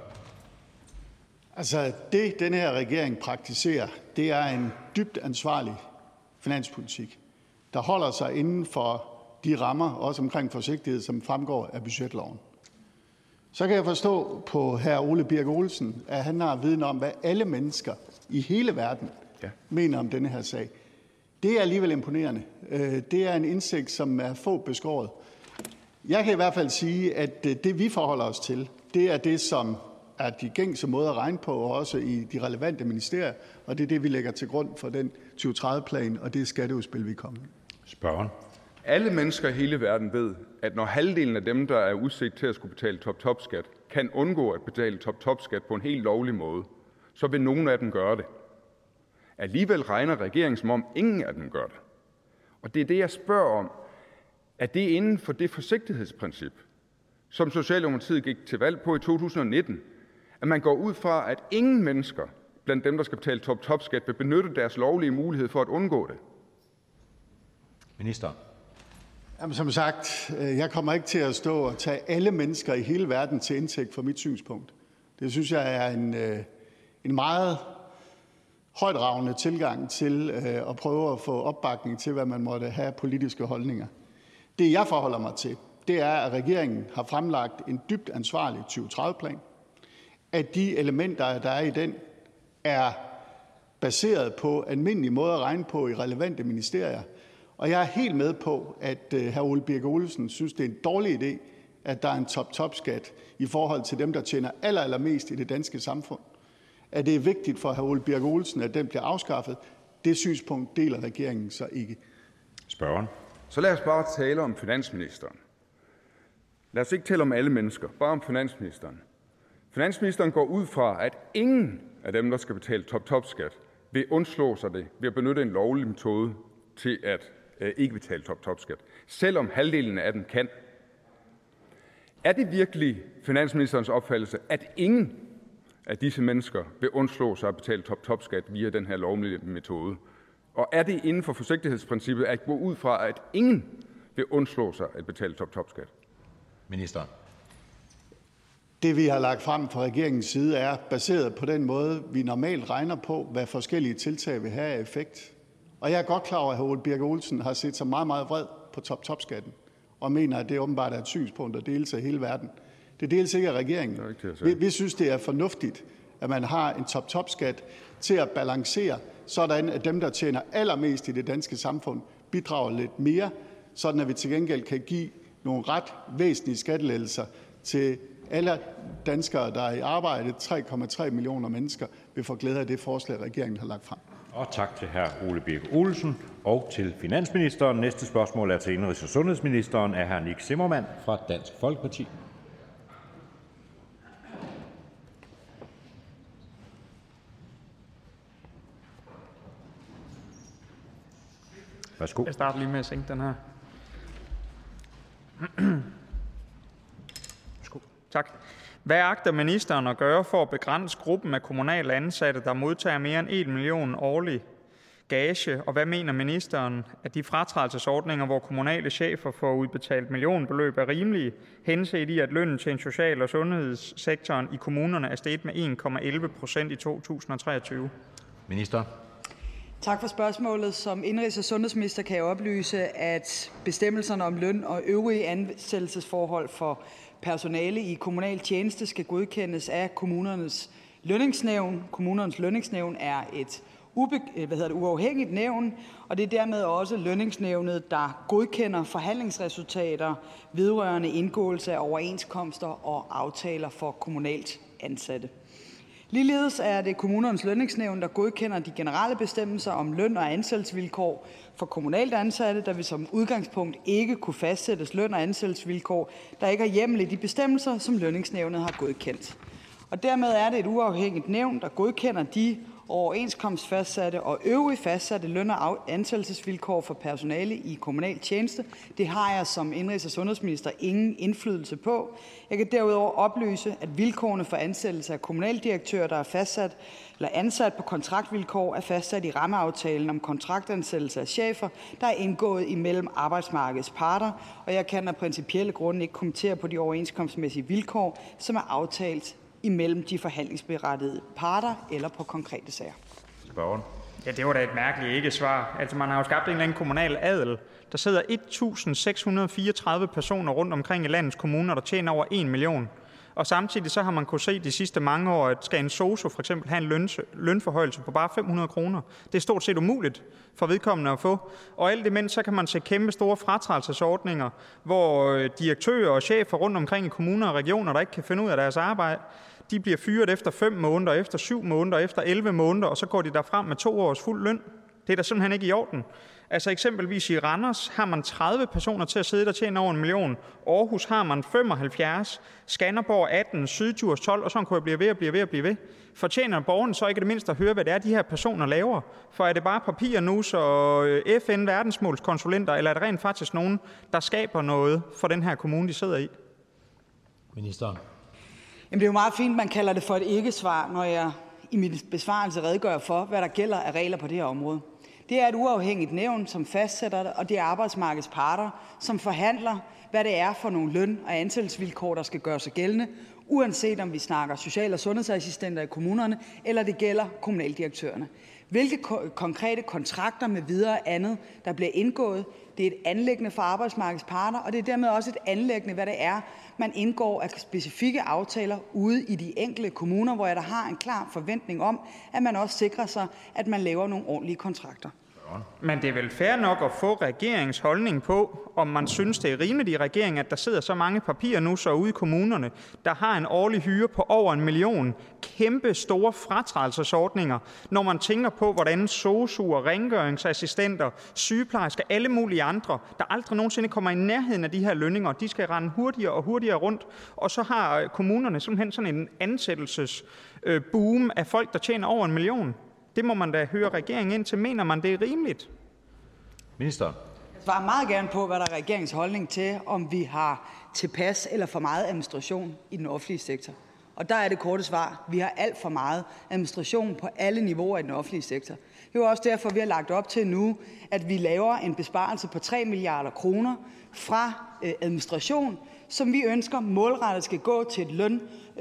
Altså det, den her regering praktiserer, det er en dybt ansvarlig finanspolitik, der holder sig inden for de rammer, også omkring forsigtighed, som fremgår af budgetloven. Så kan jeg forstå på hr. Ole Birk Olsen, at han har viden om, hvad alle mennesker i hele verden ja. mener om denne her sag. Det er alligevel imponerende. Øh, det er en indsigt, som er få beskåret. Jeg kan i hvert fald sige, at øh, det vi forholder os til, det er det, som er de gængse måder at regne på, og også i de relevante ministerier, og det er det, vi lægger til grund for den 2030-plan og det skatteudspil, vi kommer med. Spørgen. Alle mennesker i hele verden ved, at når halvdelen af dem, der er udsigt til at skulle betale top-top-skat, kan undgå at betale top-top-skat på en helt lovlig måde, så vil nogen af dem gøre det. Alligevel regner regeringen, som om ingen af dem gør det. Og det er det, jeg spørger om. Er det inden for det forsigtighedsprincip, som Socialdemokratiet gik til valg på i 2019, at man går ud fra, at ingen mennesker blandt dem, der skal betale top-top-skat, vil benytte deres lovlige mulighed for at undgå det? Minister. Jamen, som sagt, øh, jeg kommer ikke til at stå og tage alle mennesker i hele verden til indtægt for mit synspunkt. Det synes jeg er en, øh, en meget højdragende tilgang til øh, at prøve at få opbakning til, hvad man måtte have politiske holdninger. Det, jeg forholder mig til, det er, at regeringen har fremlagt en dybt ansvarlig 2030-plan, at de elementer, der er i den, er baseret på almindelige måder at regne på i relevante ministerier. Og jeg er helt med på, at øh, hr. Ole Birk Olesen synes, det er en dårlig idé, at der er en top-top-skat i forhold til dem, der tjener aller, allermest i det danske samfund. At det er vigtigt for hr. Ole Birk Olesen, at den bliver afskaffet, det synspunkt deler regeringen så ikke. Spørgeren. Så lad os bare tale om finansministeren. Lad os ikke tale om alle mennesker, bare om finansministeren. Finansministeren går ud fra, at ingen af dem, der skal betale top-top-skat, vil undslå sig det ved at benytte en lovlig metode til at øh, ikke betale top-top-skat, selvom halvdelen af dem kan. Er det virkelig finansministerens opfattelse, at ingen af disse mennesker vil undslå sig at betale top-top-skat via den her lovlige metode? Og er det inden for forsigtighedsprincippet at gå ud fra, at ingen vil undslå sig at betale top-top-skat? Ministeren. Det, vi har lagt frem fra regeringens side, er baseret på den måde, vi normalt regner på, hvad forskellige tiltag vil have af effekt. Og jeg er godt klar over, at hr. Ole Birk Olsen har set sig meget, meget vred på top-top-skatten, og mener, at det åbenbart er et synspunkt, der deles af hele verden. Det deles ikke af regeringen. Vi, vi synes, det er fornuftigt, at man har en top-top-skat til at balancere, sådan at dem, der tjener allermest i det danske samfund, bidrager lidt mere, sådan at vi til gengæld kan give nogle ret væsentlige skattelettelser til alle danskere, der er i arbejde. 3,3 millioner mennesker vil få glæde af det forslag, regeringen har lagt frem. Og tak til hr. Ole Birk Olesen og til finansministeren. Næste spørgsmål er til indrigs- og sundhedsministeren af hr. Nick Zimmermann fra Dansk Folkeparti. Værsgo. Jeg starter lige med at sænke den her. Tak. Hvad agter ministeren at gøre for at begrænse gruppen af kommunale ansatte, der modtager mere end 1 million årlig gage, og hvad mener ministeren, at de fratrædelsesordninger, hvor kommunale chefer får udbetalt millionbeløb, er rimelige, henset i, at lønnen til en social- og sundhedssektoren i kommunerne er steget med 1,11 procent i 2023? Minister. Tak for spørgsmålet. Som indrigs- og sundhedsminister kan jeg oplyse, at bestemmelserne om løn og øvrige ansættelsesforhold for personale i kommunal tjeneste skal godkendes af kommunernes lønningsnævn. Kommunernes lønningsnævn er et ube, øh, hvad hedder det, uafhængigt nævn, og det er dermed også lønningsnævnet, der godkender forhandlingsresultater vedrørende indgåelse af overenskomster og aftaler for kommunalt ansatte. Ligeledes er det kommunernes lønningsnævn, der godkender de generelle bestemmelser om løn og ansættelsesvilkår for kommunalt ansatte, der vil som udgangspunkt ikke kunne fastsættes løn og ansættelsesvilkår, der ikke har hjemmel i de bestemmelser, som lønningsnævnet har godkendt. Og dermed er det et uafhængigt nævn, der godkender de overenskomstfastsatte og øvrige fastsatte løn- og ansættelsesvilkår for personale i kommunal tjeneste. Det har jeg som indrigs- og sundhedsminister ingen indflydelse på. Jeg kan derudover oplyse, at vilkårene for ansættelse af kommunaldirektører, der er fastsat eller ansat på kontraktvilkår, er fastsat i rammeaftalen om kontraktansættelse af chefer, der er indgået imellem arbejdsmarkedets parter, og jeg kan af principielle grunde ikke kommentere på de overenskomstmæssige vilkår, som er aftalt imellem de forhandlingsberettigede parter eller på konkrete sager. Spørgeren. Ja, det var da et mærkeligt ikke-svar. Altså, man har jo skabt en eller anden kommunal adel. Der sidder 1.634 personer rundt omkring i landets kommuner, der tjener over 1 million. Og samtidig så har man kunne se de sidste mange år, at skal en sosu for eksempel have en løn, lønforhøjelse på bare 500 kroner. Det er stort set umuligt for vedkommende at få. Og alt imens så kan man se kæmpe store fratrædelsesordninger, hvor øh, direktører og chefer rundt omkring i kommuner og regioner, der ikke kan finde ud af deres arbejde, de bliver fyret efter 5 måneder, efter 7 måneder, efter 11 måneder, og så går de derfra med to års fuld løn. Det er da simpelthen ikke i orden. Altså eksempelvis i Randers har man 30 personer til at sidde, der tjener over en million. Aarhus har man 75, Skanderborg 18, Syddjurs 12, og sådan kunne jeg blive ved og blive ved og blive ved. Fortjener borgerne så ikke det mindste at høre, hvad det er, de her personer laver? For er det bare papirnus og øh, så FN verdensmålskonsulenter, eller er det rent faktisk nogen, der skaber noget for den her kommune, de sidder i? Ministeren. Jamen, det er jo meget fint, man kalder det for et ikke-svar, når jeg i min besvarelse redegør for, hvad der gælder af regler på det her område. Det er et uafhængigt nævn, som fastsætter det, og det er arbejdsmarkedets parter, som forhandler, hvad det er for nogle løn- og ansættelsesvilkår, der skal gøre sig gældende, uanset om vi snakker social- og sundhedsassistenter i kommunerne, eller det gælder kommunaldirektørerne. Hvilke konkrete kontrakter med videre andet, der bliver indgået, det er et anlæggende for arbejdsmarkedets parter, og det er dermed også et anlæggende, hvad det er, man indgår af specifikke aftaler ude i de enkelte kommuner, hvor jeg der har en klar forventning om, at man også sikrer sig, at man laver nogle ordentlige kontrakter. Men det er vel fair nok at få regeringens holdning på, om man synes, det er rimeligt i regeringen, at der sidder så mange papirer nu så ude i kommunerne, der har en årlig hyre på over en million, kæmpe store fratrædelsesordninger, når man tænker på, hvordan sosuer, rengøringsassistenter, sygeplejersker, alle mulige andre, der aldrig nogensinde kommer i nærheden af de her lønninger, de skal rende hurtigere og hurtigere rundt, og så har øh, kommunerne simpelthen sådan en ansættelsesboom øh, af folk, der tjener over en million. Det må man da høre regeringen ind til. Mener man, det er rimeligt? Ministeren. Jeg svarer meget gerne på, hvad der er regeringens holdning til, om vi har tilpas eller for meget administration i den offentlige sektor. Og der er det korte svar. Vi har alt for meget administration på alle niveauer i den offentlige sektor. Det er også derfor, vi har lagt op til nu, at vi laver en besparelse på 3 milliarder kroner fra øh, administration, som vi ønsker målrettet skal gå til et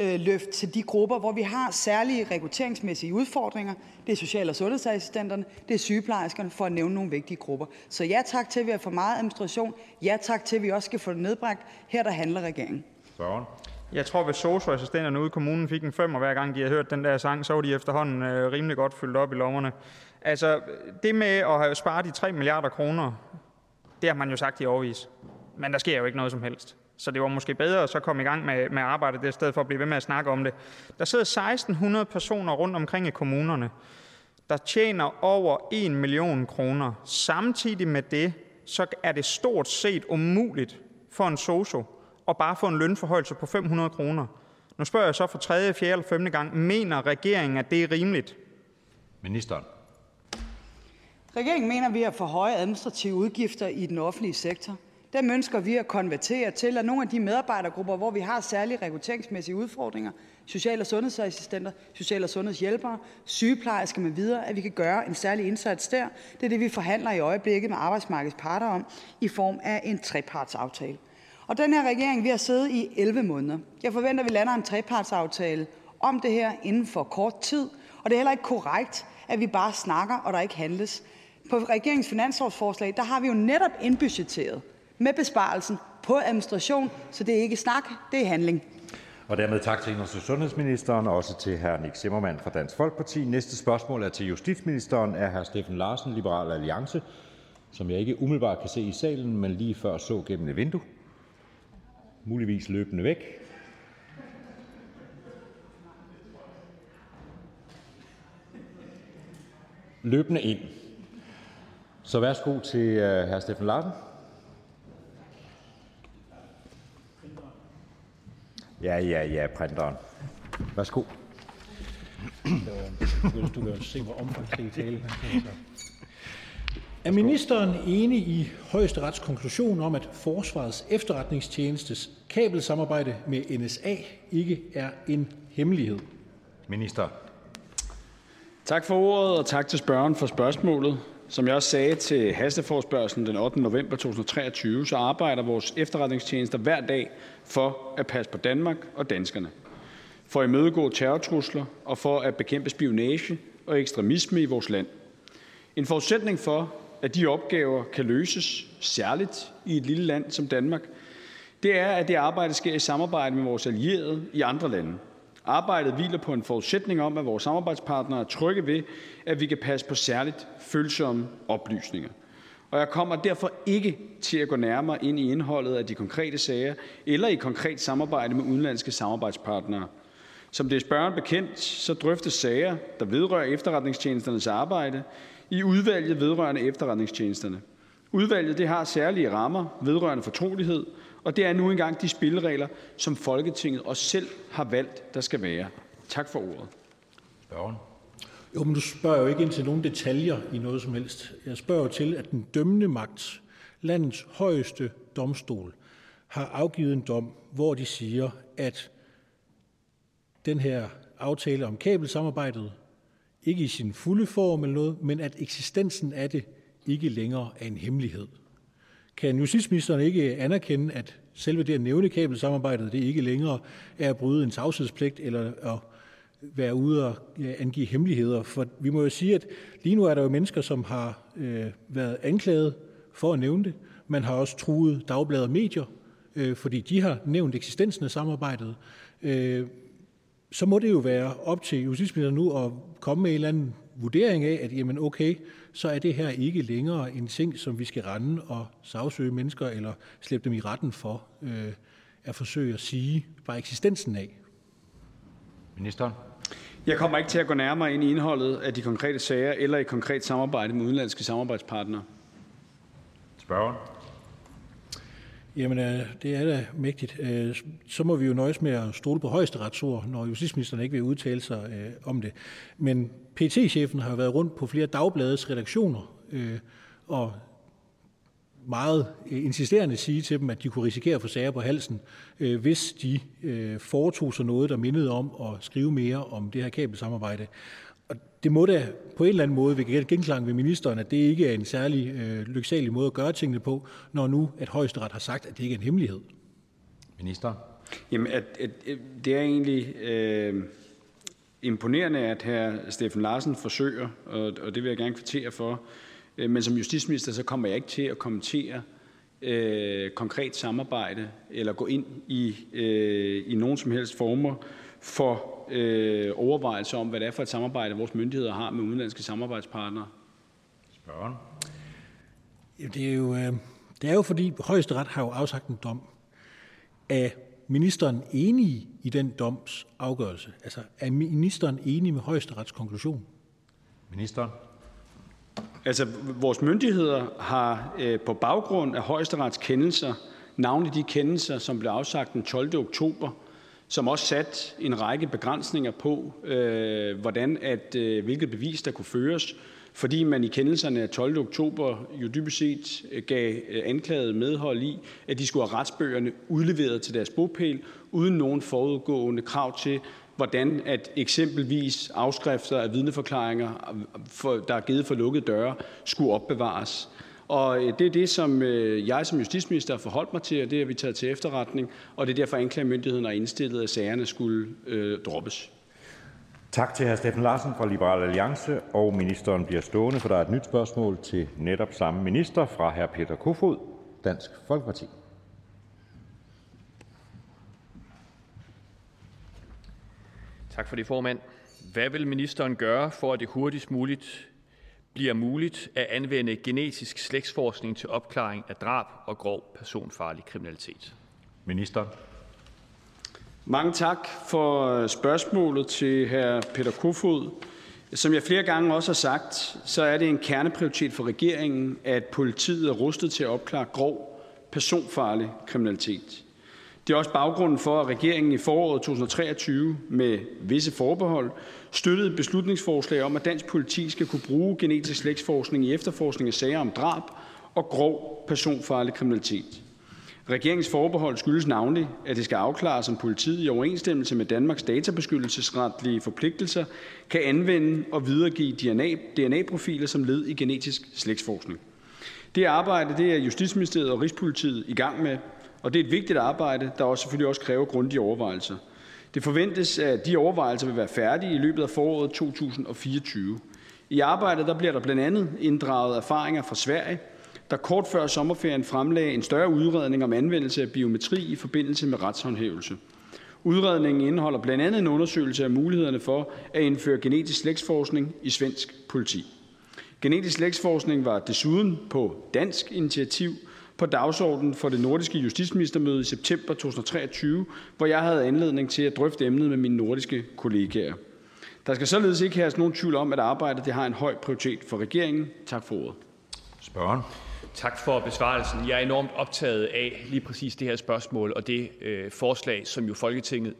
lønløft til de grupper, hvor vi har særlige rekrutteringsmæssige udfordringer. Det er social- og sundhedsassistenterne, det er sygeplejerskerne, for at nævne nogle vigtige grupper. Så ja tak til, at vi har for meget administration. Ja tak til, at vi også skal få det nedbragt. Her der handler regeringen. Spørgen. Jeg tror, hvis socioassistenterne ude i kommunen fik en femmer hver gang, de havde hørt den der sang, så var de efterhånden øh, rimelig godt fyldt op i lommerne. Altså, det med at have sparet de 3 milliarder kroner, det har man jo sagt i overvis. Men der sker jo ikke noget som helst. Så det var måske bedre at så komme i gang med, med arbejdet, i stedet for at blive ved med at snakke om det. Der sidder 1600 personer rundt omkring i kommunerne, der tjener over 1 million kroner. Samtidig med det, så er det stort set umuligt for en soso at bare få en lønforhøjelse på 500 kroner. Nu spørger jeg så for tredje, fjerde eller femte gang. Mener regeringen, at det er rimeligt? Ministeren. Regeringen mener, at vi har for høje administrative udgifter i den offentlige sektor. Dem ønsker vi at konvertere til, at nogle af de medarbejdergrupper, hvor vi har særlige rekrutteringsmæssige udfordringer, social- og sundhedsassistenter, social- og sundhedshjælpere, sygeplejersker med videre, at vi kan gøre en særlig indsats der. Det er det, vi forhandler i øjeblikket med arbejdsmarkedets parter om i form af en trepartsaftale. Og den her regering, vi har siddet i 11 måneder. Jeg forventer, at vi lander en trepartsaftale om det her inden for kort tid. Og det er heller ikke korrekt, at vi bare snakker, og der ikke handles. På regeringens finanslovsforslag, der har vi jo netop indbudgetteret med besparelsen på administration, så det er ikke snak, det er handling. Og dermed tak til Indrigs- og sundhedsministeren, og også til hr. Nick Zimmermann fra Dansk Folkeparti. Næste spørgsmål er til justitsministeren af hr. Steffen Larsen, Liberal Alliance, som jeg ikke umiddelbart kan se i salen, men lige før så gennem et vindue. Muligvis løbende væk. Løbende ind. Så værsgo til øh, hr. Steffen Larsen. Ja, ja, ja, printeren. Værsgo. Du kan se, hvor omfangsrig tale Er ministeren enig i højesterets konklusion om, at Forsvarets efterretningstjenestes kabelsamarbejde med NSA ikke er en hemmelighed? Minister. Tak for ordet, og tak til spørgeren for spørgsmålet. Som jeg også sagde til hasteforspørgselen den 8. november 2023, så arbejder vores efterretningstjenester hver dag for at passe på Danmark og danskerne, for at imødegå terrortrusler og for at bekæmpe spionage og ekstremisme i vores land. En forudsætning for, at de opgaver kan løses, særligt i et lille land som Danmark, det er, at det arbejde sker i samarbejde med vores allierede i andre lande. Arbejdet hviler på en forudsætning om, at vores samarbejdspartnere er trygge ved, at vi kan passe på særligt følsomme oplysninger. Og jeg kommer derfor ikke til at gå nærmere ind i indholdet af de konkrete sager eller i konkret samarbejde med udenlandske samarbejdspartnere. Som det er spørgeren bekendt, så drøftes sager, der vedrører efterretningstjenesternes arbejde, i udvalget vedrørende efterretningstjenesterne. Udvalget det har særlige rammer vedrørende fortrolighed, og det er nu engang de spilleregler, som Folketinget også selv har valgt, der skal være. Tak for ordet. Spørgen. Jo, men du spørger jo ikke ind til nogen detaljer i noget som helst. Jeg spørger til, at den dømmende magt, landets højeste domstol, har afgivet en dom, hvor de siger, at den her aftale om kabelsamarbejdet, ikke i sin fulde form eller noget, men at eksistensen af det ikke længere er en hemmelighed. Kan justitsministeren ikke anerkende, at selve det at nævne kabelsamarbejdet, det ikke længere er at bryde en tavshedspligt eller at være ude og angive hemmeligheder? For vi må jo sige, at lige nu er der jo mennesker, som har øh, været anklaget for at nævne det. Man har også truet dagblade og medier, øh, fordi de har nævnt eksistensen af samarbejdet. Øh, så må det jo være op til justitsministeren nu at komme med en eller anden vurdering af, at jamen okay, så er det her ikke længere en ting, som vi skal rende og sagsøge mennesker eller slæbe dem i retten for øh, at forsøge at sige bare eksistensen af. Ministeren. Jeg kommer ikke til at gå nærmere ind i indholdet af de konkrete sager eller i konkret samarbejde med udenlandske samarbejdspartnere. Spørgeren. Jamen, øh, det er da mægtigt. Øh, så må vi jo nøjes med at stole på højesteretsord, når justitsministeren ikke vil udtale sig øh, om det. Men PT-chefen har været rundt på flere dagbladets redaktioner og meget insisterende sige til dem, at de kunne risikere at få sager på halsen, hvis de foretog sig noget, der mindede om at skrive mere om det her kabelsamarbejde. Og det må da på en eller anden måde ved genklang ved ministeren, at det ikke er en særlig øh, lyksalig måde at gøre tingene på, når nu at højesteret har sagt, at det ikke er en hemmelighed. Minister. Jamen, at, at, at det er egentlig øh, imponerende, at hr. Steffen Larsen forsøger, og, og det vil jeg gerne kvittere for. Øh, men som justitsminister, så kommer jeg ikke til at kommentere øh, konkret samarbejde eller gå ind i, øh, i nogen som helst former for øh, overvejelser om, hvad det er for et samarbejde, vores myndigheder har med udenlandske samarbejdspartnere? Spørgeren. Det, er jo, øh, det er jo fordi, højesteret har jo afsagt en dom. Er ministeren enig i den doms afgørelse? Altså, er ministeren enig med højesterets konklusion? Ministeren. Altså, vores myndigheder har øh, på baggrund af højesterets kendelser, navnlig de kendelser, som blev afsagt den 12. oktober, som også sat en række begrænsninger på, øh, hvordan at, øh, hvilket bevis der kunne føres, fordi man i kendelserne af 12. oktober jo dybest set øh, gav anklagede anklaget medhold i, at de skulle have retsbøgerne udleveret til deres bopæl, uden nogen forudgående krav til, hvordan at eksempelvis afskrifter af vidneforklaringer, der er givet for lukkede døre, skulle opbevares. Og øh, det er det, som øh, jeg som justitsminister har forholdt mig til, og det har vi taget til efterretning, og det er derfor, anklagemyndigheden har indstillet, at sagerne skulle øh, droppes. Tak til hr. Steffen Larsen fra Liberal Alliance, og ministeren bliver stående, for der er et nyt spørgsmål til netop samme minister fra hr. Peter Kofod, Dansk Folkeparti. Tak for det, formand. Hvad vil ministeren gøre for, at det hurtigst muligt bliver muligt at anvende genetisk slægtsforskning til opklaring af drab og grov personfarlig kriminalitet? Minister. Mange tak for spørgsmålet til hr. Peter Kofod. Som jeg flere gange også har sagt, så er det en kerneprioritet for regeringen, at politiet er rustet til at opklare grov personfarlig kriminalitet. Det er også baggrunden for, at regeringen i foråret 2023 med visse forbehold støttede et beslutningsforslag om, at dansk politi skal kunne bruge genetisk slægtsforskning i efterforskning af sager om drab og grov personfarlig kriminalitet. Regeringens forbehold skyldes navnlig, at det skal afklares, om politiet i overensstemmelse med Danmarks databeskyttelsesretlige forpligtelser kan anvende og videregive DNA-profiler som led i genetisk slægtsforskning. Det arbejde det er Justitsministeriet og Rigspolitiet i gang med, og det er et vigtigt arbejde, der også selvfølgelig også kræver grundige overvejelser. Det forventes, at de overvejelser vil være færdige i løbet af foråret 2024. I arbejdet der bliver der blandt andet inddraget erfaringer fra Sverige, der kort før sommerferien fremlagde en større udredning om anvendelse af biometri i forbindelse med retshåndhævelse. Udredningen indeholder blandt andet en undersøgelse af mulighederne for at indføre genetisk slægtsforskning i svensk politi. Genetisk slægtsforskning var desuden på dansk initiativ på dagsordenen for det nordiske justitsministermøde i september 2023, hvor jeg havde anledning til at drøfte emnet med mine nordiske kollegaer. Der skal således ikke have nogen tvivl om, at arbejdet det har en høj prioritet for regeringen. Tak for ordet. Spørgen. Tak for besvarelsen. Jeg er enormt optaget af lige præcis det her spørgsmål og det øh, forslag, som jo Folketinget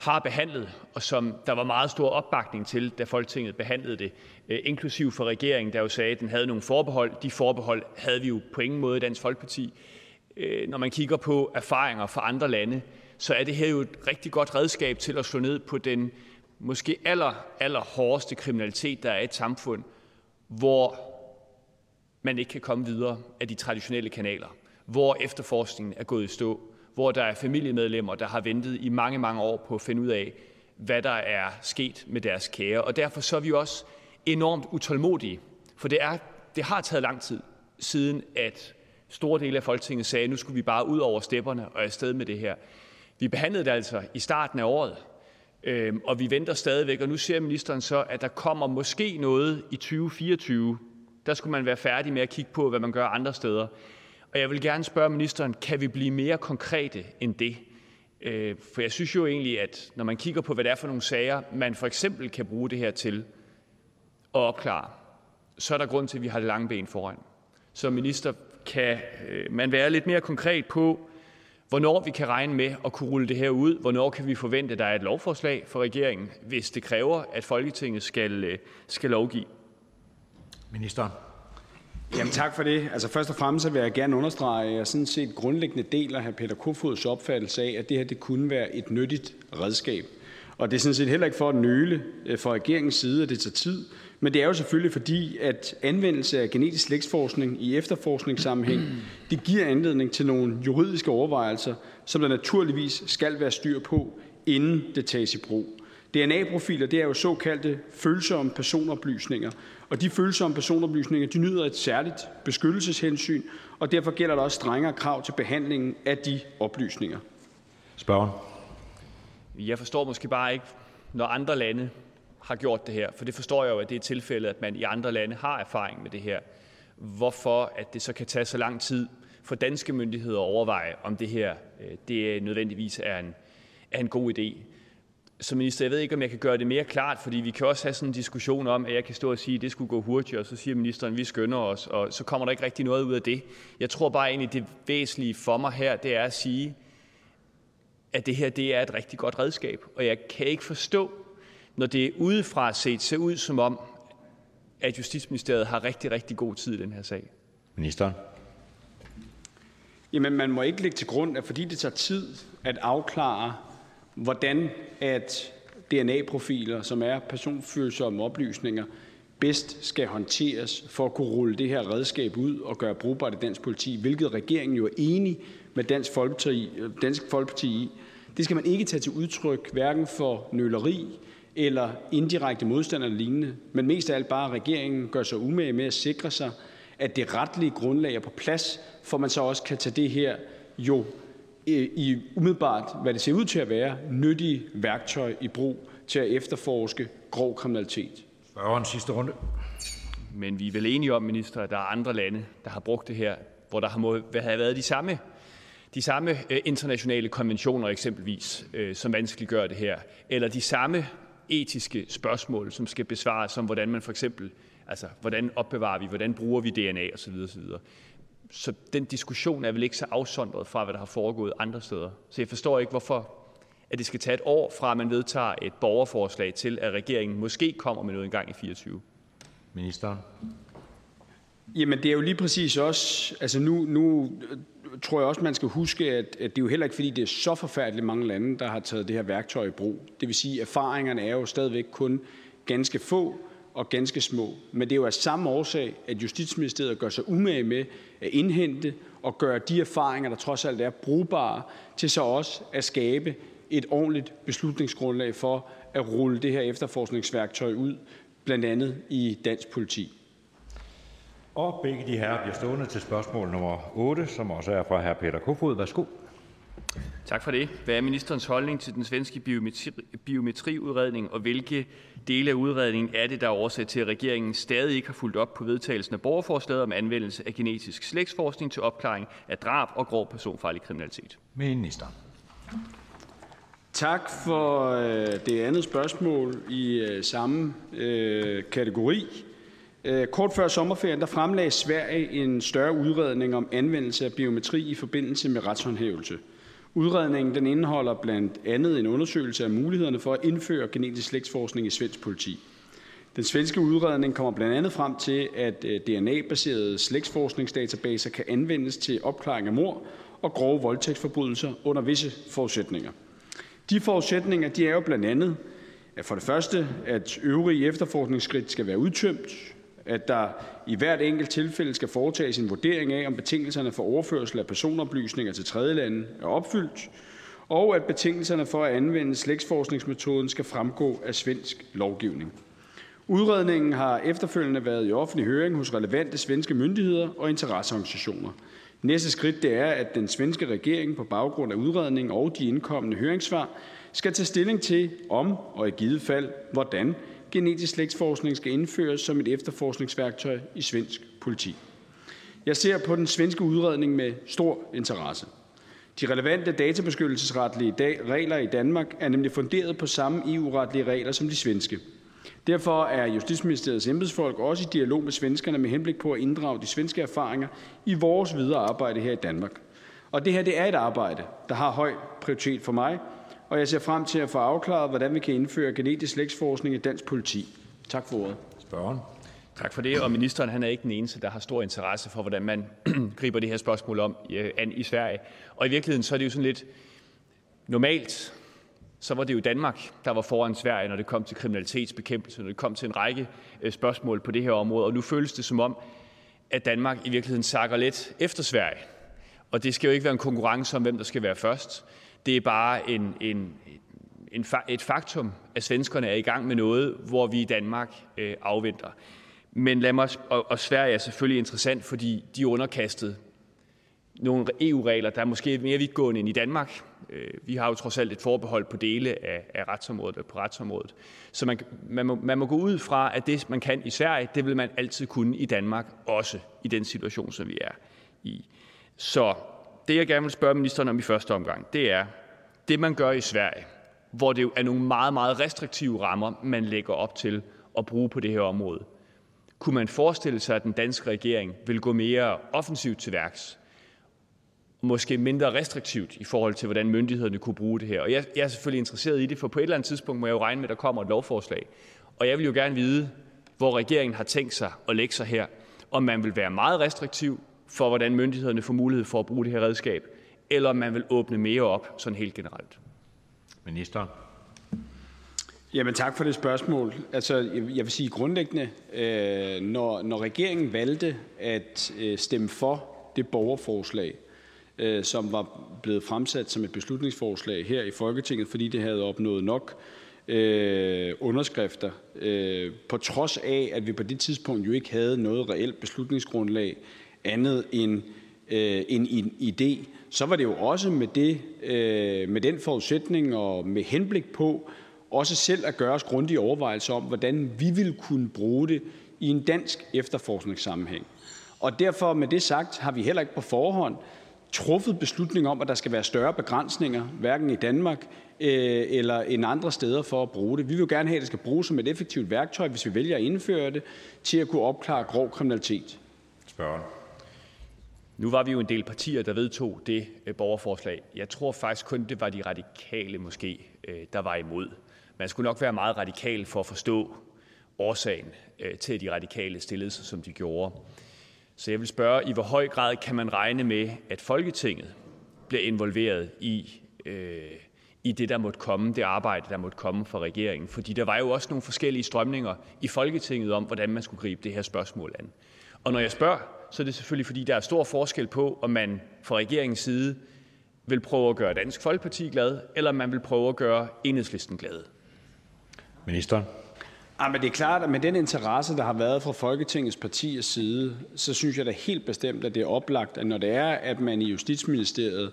har behandlet, og som der var meget stor opbakning til, da Folketinget behandlede det, inklusive inklusiv for regeringen, der jo sagde, at den havde nogle forbehold. De forbehold havde vi jo på ingen måde i Dansk Folkeparti. Øh, når man kigger på erfaringer fra andre lande, så er det her jo et rigtig godt redskab til at slå ned på den måske aller, aller hårdeste kriminalitet, der er i et samfund, hvor man ikke kan komme videre af de traditionelle kanaler hvor efterforskningen er gået i stå, hvor der er familiemedlemmer, der har ventet i mange, mange år på at finde ud af, hvad der er sket med deres kære. Og derfor så er vi også enormt utålmodige, for det, er, det har taget lang tid, siden at store dele af Folketinget sagde, at nu skulle vi bare ud over stepperne og afsted med det her. Vi behandlede det altså i starten af året, øh, og vi venter stadigvæk, og nu ser ministeren så, at der kommer måske noget i 2024. Der skulle man være færdig med at kigge på, hvad man gør andre steder. Og jeg vil gerne spørge ministeren, kan vi blive mere konkrete end det? Øh, for jeg synes jo egentlig, at når man kigger på, hvad det er for nogle sager, man for eksempel kan bruge det her til at opklare, så er der grund til, at vi har det lange ben foran. Så minister, kan øh, man være lidt mere konkret på, hvornår vi kan regne med at kunne rulle det her ud? Hvornår kan vi forvente, at der er et lovforslag for regeringen, hvis det kræver, at Folketinget skal, øh, skal lovgive? Minister. Jamen tak for det. Altså først og fremmest vil jeg gerne understrege, at jeg sådan set grundlæggende deler hr. Peter Kofods opfattelse af, at det her det kunne være et nyttigt redskab. Og det er sådan set heller ikke for at nøle øh, fra regeringens side, at det tager tid. Men det er jo selvfølgelig fordi, at anvendelse af genetisk slægtsforskning i efterforskningssammenhæng, det giver anledning til nogle juridiske overvejelser, som der naturligvis skal være styr på, inden det tages i brug. DNA-profiler det er jo såkaldte følsomme personoplysninger, og de følsomme personoplysninger de nyder et særligt beskyttelseshensyn, og derfor gælder der også strengere krav til behandlingen af de oplysninger. Spørgen. Jeg forstår måske bare ikke, når andre lande har gjort det her, for det forstår jeg jo, at det er tilfældet, at man i andre lande har erfaring med det her. Hvorfor at det så kan tage så lang tid for danske myndigheder at overveje, om det her øh, det nødvendigvis er en, er en god idé. Så minister, jeg ved ikke, om jeg kan gøre det mere klart, fordi vi kan også have sådan en diskussion om, at jeg kan stå og sige, at det skulle gå hurtigt, og så siger ministeren, at vi skynder os, og så kommer der ikke rigtig noget ud af det. Jeg tror bare egentlig, det væsentlige for mig her, det er at sige, at det her det er et rigtig godt redskab, og jeg kan ikke forstå, når det udefra set ser ud som om, at Justitsministeriet har rigtig, rigtig god tid i den her sag. Ministeren. Jamen, man må ikke lægge til grund, at fordi det tager tid at afklare, hvordan at DNA-profiler, som er personfølsomme oplysninger, bedst skal håndteres for at kunne rulle det her redskab ud og gøre brugbart i dansk politi, hvilket regeringen jo er enig med Dansk Folkeparti, Dansk Folkeparti i. Det skal man ikke tage til udtryk, hverken for nøleri eller indirekte modstand eller lignende, men mest af alt bare, at regeringen gør sig umage med at sikre sig, at det retlige grundlag er på plads, for man så også kan tage det her jo i umiddelbart, hvad det ser ud til at være, nyttige værktøj i brug til at efterforske grov kriminalitet. Spørgen sidste runde. Men vi er vel enige om, minister, at der er andre lande, der har brugt det her, hvor der har må have været de samme de samme øh, internationale konventioner eksempelvis, øh, som vanskeliggør det her, eller de samme etiske spørgsmål, som skal besvares, som hvordan man for eksempel, altså hvordan opbevarer vi, hvordan bruger vi DNA osv. osv. Så den diskussion er vel ikke så afsondret fra, hvad der har foregået andre steder. Så jeg forstår ikke, hvorfor at det skal tage et år fra, at man vedtager et borgerforslag til, at regeringen måske kommer med noget en gang i 24. Ministeren. Jamen det er jo lige præcis også, altså nu, nu tror jeg også, man skal huske, at, at det er jo heller ikke, fordi det er så forfærdeligt mange lande, der har taget det her værktøj i brug. Det vil sige, at erfaringerne er jo stadigvæk kun ganske få og ganske små. Men det er jo af samme årsag, at Justitsministeriet gør sig umage med at indhente og gøre de erfaringer, der trods alt er brugbare, til så også at skabe et ordentligt beslutningsgrundlag for at rulle det her efterforskningsværktøj ud, blandt andet i dansk politi. Og begge de her bliver stående til spørgsmål nummer 8, som også er fra hr. Peter Kofod. Værsgo. Tak for det. Hvad er ministerens holdning til den svenske biometri, biometriudredning, og hvilke dele af udredningen er det, der er årsag til, at regeringen stadig ikke har fulgt op på vedtagelsen af borgerforslaget om anvendelse af genetisk slægtsforskning til opklaring af drab og grov personfarlig kriminalitet? Minister. Tak for øh, det andet spørgsmål i øh, samme øh, kategori. Øh, kort før sommerferien der fremlagde Sverige en større udredning om anvendelse af biometri i forbindelse med retshåndhævelse. Udredningen den indeholder blandt andet en undersøgelse af mulighederne for at indføre genetisk slægtsforskning i svensk politi. Den svenske udredning kommer blandt andet frem til, at øh, DNA-baserede slægtsforskningsdatabaser kan anvendes til opklaring af mord og grove voldtægtsforbrydelser under visse forudsætninger. De forudsætninger de er jo blandt andet, at for det første, at øvrige efterforskningsskridt skal være udtømt, at der i hvert enkelt tilfælde skal foretages en vurdering af, om betingelserne for overførsel af personoplysninger til tredjelande er opfyldt, og at betingelserne for at anvende slægtsforskningsmetoden skal fremgå af svensk lovgivning. Udredningen har efterfølgende været i offentlig høring hos relevante svenske myndigheder og interesseorganisationer. Næste skridt det er, at den svenske regering på baggrund af udredningen og de indkommende høringssvar skal tage stilling til, om og i givet fald, hvordan genetisk slægtsforskning skal indføres som et efterforskningsværktøj i svensk politi. Jeg ser på den svenske udredning med stor interesse. De relevante databeskyttelsesretlige regler i Danmark er nemlig funderet på samme EU-retlige regler som de svenske. Derfor er Justitsministeriets embedsfolk også i dialog med svenskerne med henblik på at inddrage de svenske erfaringer i vores videre arbejde her i Danmark. Og det her det er et arbejde, der har høj prioritet for mig, og jeg ser frem til at få afklaret, hvordan vi kan indføre genetisk slægtsforskning i dansk politi. Tak for ordet. Spørgen. Tak for det. Og ministeren han er ikke den eneste, der har stor interesse for, hvordan man griber det her spørgsmål om øh, an i Sverige. Og i virkeligheden så er det jo sådan lidt normalt, så var det jo Danmark, der var foran Sverige, når det kom til kriminalitetsbekæmpelse, når det kom til en række øh, spørgsmål på det her område. Og nu føles det som om, at Danmark i virkeligheden sakker lidt efter Sverige. Og det skal jo ikke være en konkurrence om, hvem der skal være først. Det er bare en, en, en, et faktum, at svenskerne er i gang med noget, hvor vi i Danmark øh, afventer. Men lad mig, og, og Sverige er selvfølgelig interessant, fordi de er underkastet nogle EU-regler, e der er måske mere vidtgående end i Danmark. Øh, vi har jo trods alt et forbehold på dele af, af retsområdet på retsområdet. Så man, man, må, man må gå ud fra, at det, man kan i Sverige, det vil man altid kunne i Danmark, også i den situation, som vi er i. Så det, jeg gerne vil spørge ministeren om i første omgang, det er, det man gør i Sverige, hvor det jo er nogle meget, meget restriktive rammer, man lægger op til at bruge på det her område. Kunne man forestille sig, at den danske regering vil gå mere offensivt til værks, måske mindre restriktivt i forhold til, hvordan myndighederne kunne bruge det her. Og jeg, jeg er selvfølgelig interesseret i det, for på et eller andet tidspunkt må jeg jo regne med, at der kommer et lovforslag. Og jeg vil jo gerne vide, hvor regeringen har tænkt sig at lægge sig her. Om man vil være meget restriktiv for, hvordan myndighederne får mulighed for at bruge det her redskab, eller om man vil åbne mere op sådan helt generelt. Minister. Jamen tak for det spørgsmål. Altså, jeg vil sige grundlæggende, øh, når, når regeringen valgte at øh, stemme for det borgerforslag, øh, som var blevet fremsat som et beslutningsforslag her i Folketinget, fordi det havde opnået nok øh, underskrifter, øh, på trods af, at vi på det tidspunkt jo ikke havde noget reelt beslutningsgrundlag andet end øh, en, en idé, så var det jo også med, det, øh, med den forudsætning og med henblik på også selv at gøre os grundige overvejelser om, hvordan vi ville kunne bruge det i en dansk efterforskningssammenhæng. Og derfor med det sagt har vi heller ikke på forhånd truffet beslutning om, at der skal være større begrænsninger, hverken i Danmark øh, eller en andre steder for at bruge det. Vi vil gerne have, at det skal bruges som et effektivt værktøj, hvis vi vælger at indføre det, til at kunne opklare grov kriminalitet. Spørgsmål. Nu var vi jo en del partier, der vedtog det øh, borgerforslag. Jeg tror faktisk kun, det var de radikale måske, øh, der var imod. Man skulle nok være meget radikal for at forstå årsagen øh, til, at de radikale stillede sig, som de gjorde. Så jeg vil spørge, i hvor høj grad kan man regne med, at Folketinget bliver involveret i, øh, i det, der måtte komme, det arbejde, der måtte komme fra regeringen? Fordi der var jo også nogle forskellige strømninger i Folketinget om, hvordan man skulle gribe det her spørgsmål an. Og når jeg spørger, er det selvfølgelig, fordi der er stor forskel på, om man fra regeringens side vil prøve at gøre Dansk Folkeparti glad, eller man vil prøve at gøre enhedslisten glad. Ministeren. Ja, men det er klart, at med den interesse, der har været fra Folketingets partiers side, så synes jeg da helt bestemt, at det er oplagt, at når det er, at man i Justitsministeriet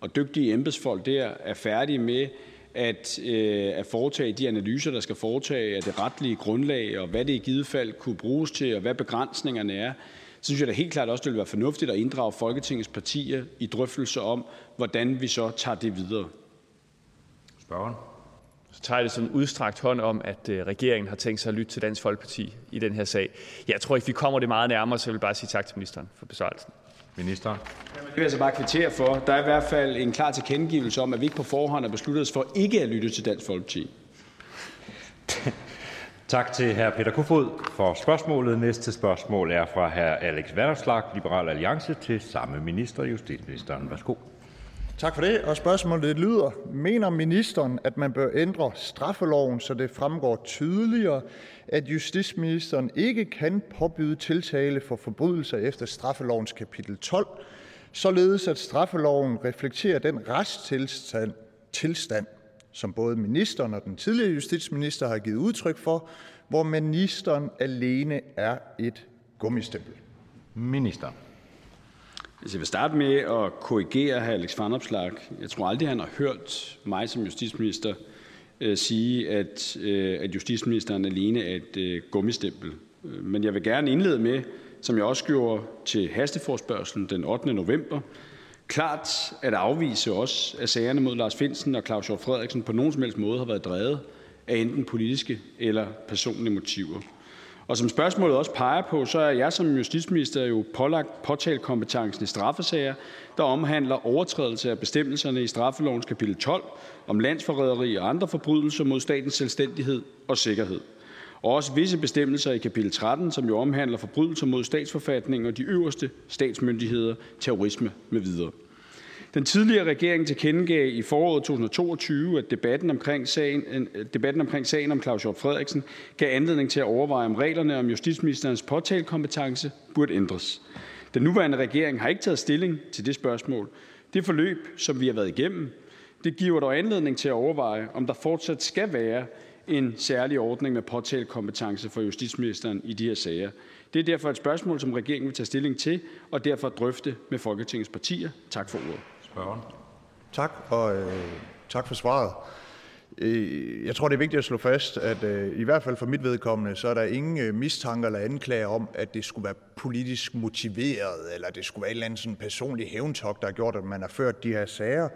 og dygtige embedsfolk der er færdige med at, øh, at foretage de analyser, der skal foretage af det retlige grundlag, og hvad det i givet fald kunne bruges til, og hvad begrænsningerne er, synes jeg da helt klart også, det vil være fornuftigt at inddrage Folketingets partier i drøftelser om, hvordan vi så tager det videre. Spørgen. Så tager jeg det som en udstrakt hånd om, at øh, regeringen har tænkt sig at lytte til Dansk Folkeparti i den her sag. Jeg tror ikke, vi kommer det meget nærmere, så jeg vil bare sige tak til ministeren for besvarelsen. Minister. Det vil jeg så bare kvittere for. Der er i hvert fald en klar tilkendegivelse om, at vi ikke på forhånd har besluttet os for ikke at lytte til Dansk Folkeparti. Tak til hr. Peter Kofod for spørgsmålet. Næste spørgsmål er fra hr. Alex Vanderslag, Liberal Alliance, til samme minister, justitsministeren. Værsgo. Tak for det. Og spørgsmålet lyder: Mener ministeren, at man bør ændre straffeloven, så det fremgår tydeligere, at justitsministeren ikke kan påbyde tiltale for forbrydelser efter straffelovens kapitel 12, således at straffeloven reflekterer den retstilstand, tilstand, som både ministeren og den tidligere justitsminister har givet udtryk for, hvor ministeren alene er et gummistempel? Minister. Altså, jeg vil starte med at korrigere hr. Alex Vanopslagh. Jeg tror aldrig, han har hørt mig som justitsminister øh, sige, at, øh, at justitsministeren alene er et øh, gummistempel. Men jeg vil gerne indlede med, som jeg også gjorde til hasteforspørgselen den 8. november, klart at afvise også, at sagerne mod Lars Finsen og Claus Hjort Frederiksen på nogen som helst måde har været drevet af enten politiske eller personlige motiver. Og som spørgsmålet også peger på, så er jeg som justitsminister jo pålagt påtalekompetencen i straffesager, der omhandler overtrædelse af bestemmelserne i straffelovens kapitel 12 om landsforræderi og andre forbrydelser mod statens selvstændighed og sikkerhed. Og også visse bestemmelser i kapitel 13, som jo omhandler forbrydelser mod statsforfatningen og de øverste statsmyndigheder, terrorisme med videre. Den tidligere regering tilkendegav i foråret 2022, at debatten omkring sagen, debatten omkring sagen om Claus Hjort Frederiksen gav anledning til at overveje, om reglerne om justitsministerens påtalekompetence burde ændres. Den nuværende regering har ikke taget stilling til det spørgsmål. Det forløb, som vi har været igennem, det giver dog anledning til at overveje, om der fortsat skal være en særlig ordning med påtalekompetence for justitsministeren i de her sager. Det er derfor et spørgsmål, som regeringen vil tage stilling til og derfor drøfte med Folketingets partier. Tak for ordet. Spørgeren. Tak, og øh, tak for svaret. Øh, jeg tror, det er vigtigt at slå fast, at øh, i hvert fald for mit vedkommende, så er der ingen øh, mistanker eller anklager om, at det skulle være politisk motiveret, eller det skulle være et eller andet sådan personlig hævntok, der har gjort, at man har ført de her sager.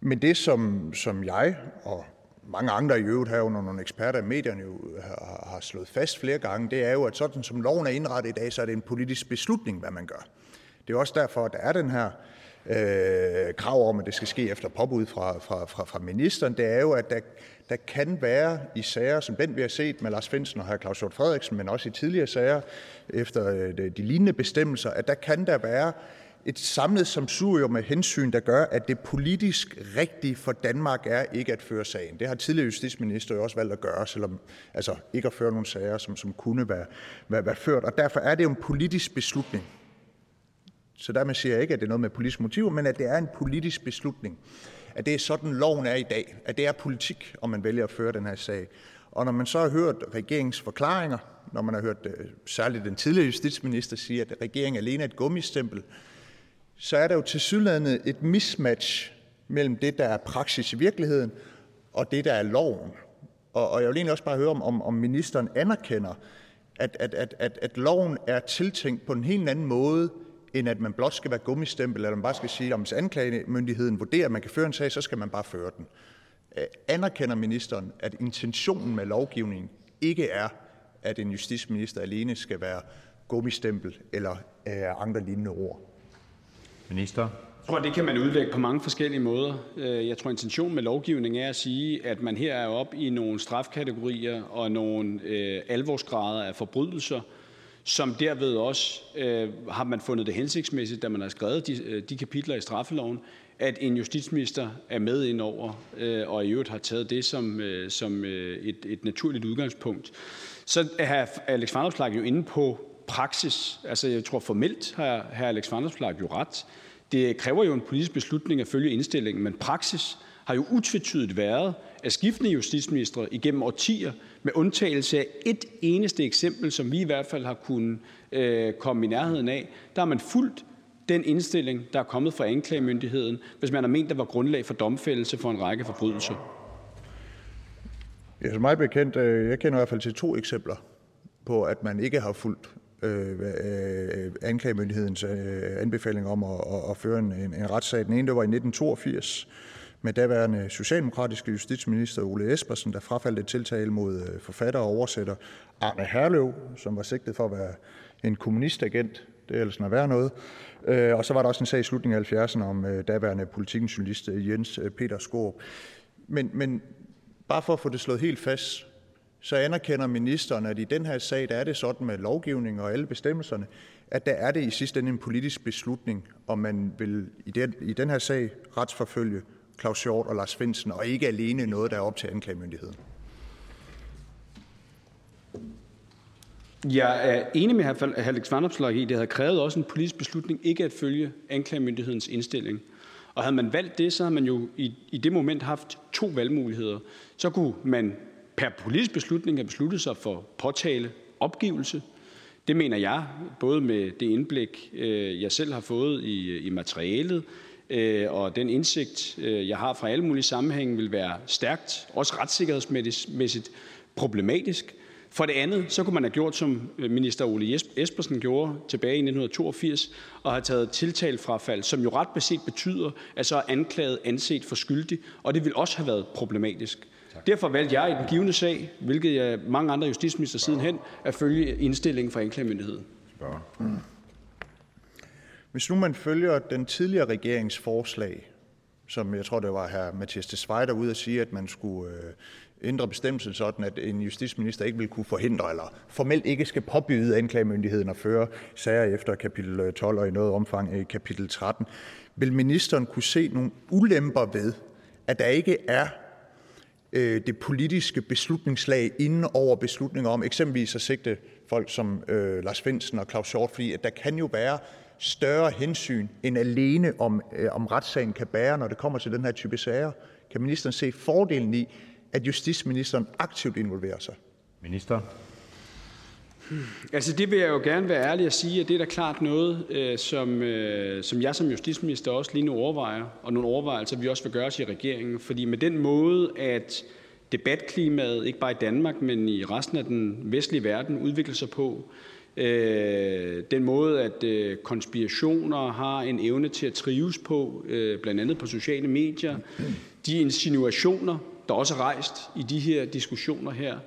Men det, som, som jeg og mange andre i øvrigt herunder nogle eksperter i medierne jo har, har slået fast flere gange, det er jo, at sådan som loven er indrettet i dag, så er det en politisk beslutning, hvad man gør. Det er også derfor, at der er den her øh, krav om, at det skal ske efter påbud fra, fra, fra, fra ministeren. Det er jo, at der, der kan være i sager som den, vi har set med Lars Finsen og hr. Claus Hjort Frederiksen, men også i tidligere sager efter øh, de lignende bestemmelser, at der kan der være et samlet samsurium med hensyn, der gør, at det politisk rigtige for Danmark er ikke at føre sagen. Det har tidligere justitsminister jo også valgt at gøre, selvom altså ikke at føre nogle sager, som, som kunne være, være, være ført. Og derfor er det jo en politisk beslutning. Så dermed siger jeg ikke, at det er noget med politisk motiv, men at det er en politisk beslutning. At det er sådan, loven er i dag. At det er politik, om man vælger at føre den her sag. Og når man så har hørt regeringens forklaringer, når man har hørt øh, særligt den tidligere justitsminister sige, at regeringen alene er et gummistempel, så er der jo til et mismatch mellem det, der er praksis i virkeligheden, og det, der er loven. Og, og jeg vil egentlig også bare høre, om, om ministeren anerkender, at, at, at, at, at loven er tiltænkt på en helt anden måde, end at man blot skal være gummistempel, eller man bare skal sige, at hvis anklagemyndigheden vurderer, at man kan føre en sag, så skal man bare føre den. Øh, anerkender ministeren, at intentionen med lovgivningen ikke er, at en justitsminister alene skal være gummistempel eller øh, andre lignende ord? Minister. Jeg tror, det kan man udlægge på mange forskellige måder. Øh, jeg tror, intentionen med lovgivningen er at sige, at man her er op i nogle strafkategorier og nogle øh, alvorsgrader af forbrydelser, som derved også øh, har man fundet det hensigtsmæssigt, da man har skrevet de, øh, de kapitler i straffeloven, at en justitsminister er med ind over, øh, og i øvrigt har taget det som, øh, som øh, et, et naturligt udgangspunkt. Så er Alex Vanopslagh jo inde på praksis. Altså, jeg tror formelt har hr. Alex Vanopslagh jo ret. Det kræver jo en politisk beslutning at følge indstillingen, men praksis har jo utvetydigt været, at skiftende justitsministre igennem årtier, med undtagelse af et eneste eksempel, som vi i hvert fald har kunnet øh, komme i nærheden af, der har man fulgt den indstilling, der er kommet fra anklagemyndigheden, hvis man har ment, der var grundlag for domfældelse for en række forbrydelser. Ja, så mig bekendt, øh, jeg kender i hvert fald til to eksempler på, at man ikke har fulgt øh, øh, anklagemyndighedens øh, anbefaling om at, at føre en, en, en retssag. Den ene der var i 1982 med daværende socialdemokratiske justitsminister Ole Espersen, der frafaldte et tiltale mod øh, forfatter og oversætter Arne Herlev, som var sigtet for at være en kommunistagent. Det er ellers noget værre noget. Øh, og så var der også en sag i slutningen af 70'erne om øh, daværende politikens journalist Jens Peter Skåb. Men, men bare for at få det slået helt fast, så anerkender ministeren, at i den her sag der er det sådan med lovgivning og alle bestemmelserne, at der er det i sidste ende en politisk beslutning, om man vil i den, i den her sag retsforfølge Claus Hjort og Lars Finsen, og ikke alene noget, der er op til anklagemyndigheden. Jeg er enig med hr. Alex i, at det havde krævet også en politisk beslutning ikke at følge anklagemyndighedens indstilling. Og havde man valgt det, så havde man jo i, i det moment haft to valgmuligheder. Så kunne man per politisk beslutning har besluttet sig for påtale opgivelse. Det mener jeg, både med det indblik, øh, jeg selv har fået i, i materialet, øh, og den indsigt, øh, jeg har fra alle mulige sammenhænge, vil være stærkt, også retssikkerhedsmæssigt problematisk. For det andet så kunne man have gjort, som minister Ole Espersen gjorde tilbage i 1982, og have taget tiltalfrafald, som jo ret beset betyder, at så er anklaget anset for skyldig, og det vil også have været problematisk. Derfor valgte jeg i den givende sag, hvilket jeg mange andre justitsminister sidenhen, at følge indstillingen fra anklagemyndigheden. Mm. Hvis nu man følger den tidligere regerings forslag, som jeg tror, det var her Mathias Tesfaye, der ude at sige, at man skulle øh, ændre bestemmelsen sådan, at en justitsminister ikke vil kunne forhindre eller formelt ikke skal påbyde anklagemyndigheden at føre sager efter kapitel 12 og i noget omfang i kapitel 13. Vil ministeren kunne se nogle ulemper ved, at der ikke er øh, Øh, det politiske beslutningslag inden over beslutninger om eksempelvis at sigte folk som øh, Lars Finsen og Claus Hjort, fordi at der kan jo være større hensyn end alene om, øh, om retssagen kan bære, når det kommer til den her type sager. Kan ministeren se fordelen i, at justitsministeren aktivt involverer sig? Minister. Altså det vil jeg jo gerne være ærlig at sige, at det er da klart noget, øh, som, øh, som jeg som justitsminister også lige nu overvejer, og nogle overvejelser, vi også vil gøre os i regeringen. Fordi med den måde, at debatklimaet, ikke bare i Danmark, men i resten af den vestlige verden, udvikler sig på, øh, den måde, at øh, konspirationer har en evne til at trives på, øh, blandt andet på sociale medier, de insinuationer, der også er rejst i de her diskussioner her,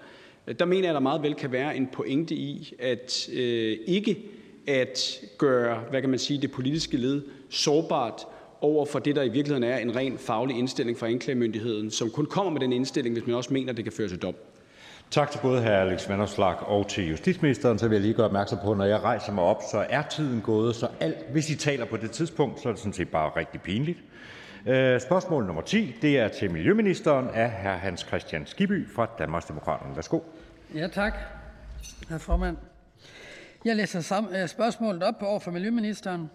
der mener jeg, at der meget vel kan være en pointe i, at øh, ikke at gøre hvad kan man sige, det politiske led sårbart over for det, der i virkeligheden er en ren faglig indstilling fra anklagemyndigheden, som kun kommer med den indstilling, hvis man også mener, at det kan føre til dom. Tak til både hr. Alex Vanderslag og til justitsministeren. Så vil jeg lige gøre opmærksom på, at når jeg rejser mig op, så er tiden gået. Så alt, hvis I taler på det tidspunkt, så er det sådan set bare rigtig pinligt. Øh, spørgsmål nummer 10 det er til miljøministeren af hr. Hans Christian Skiby fra Danmarksdemokraterne. Værsgo. Ja, tak, hr. formand. Jeg læser øh, spørgsmålet op over for miljøministeren.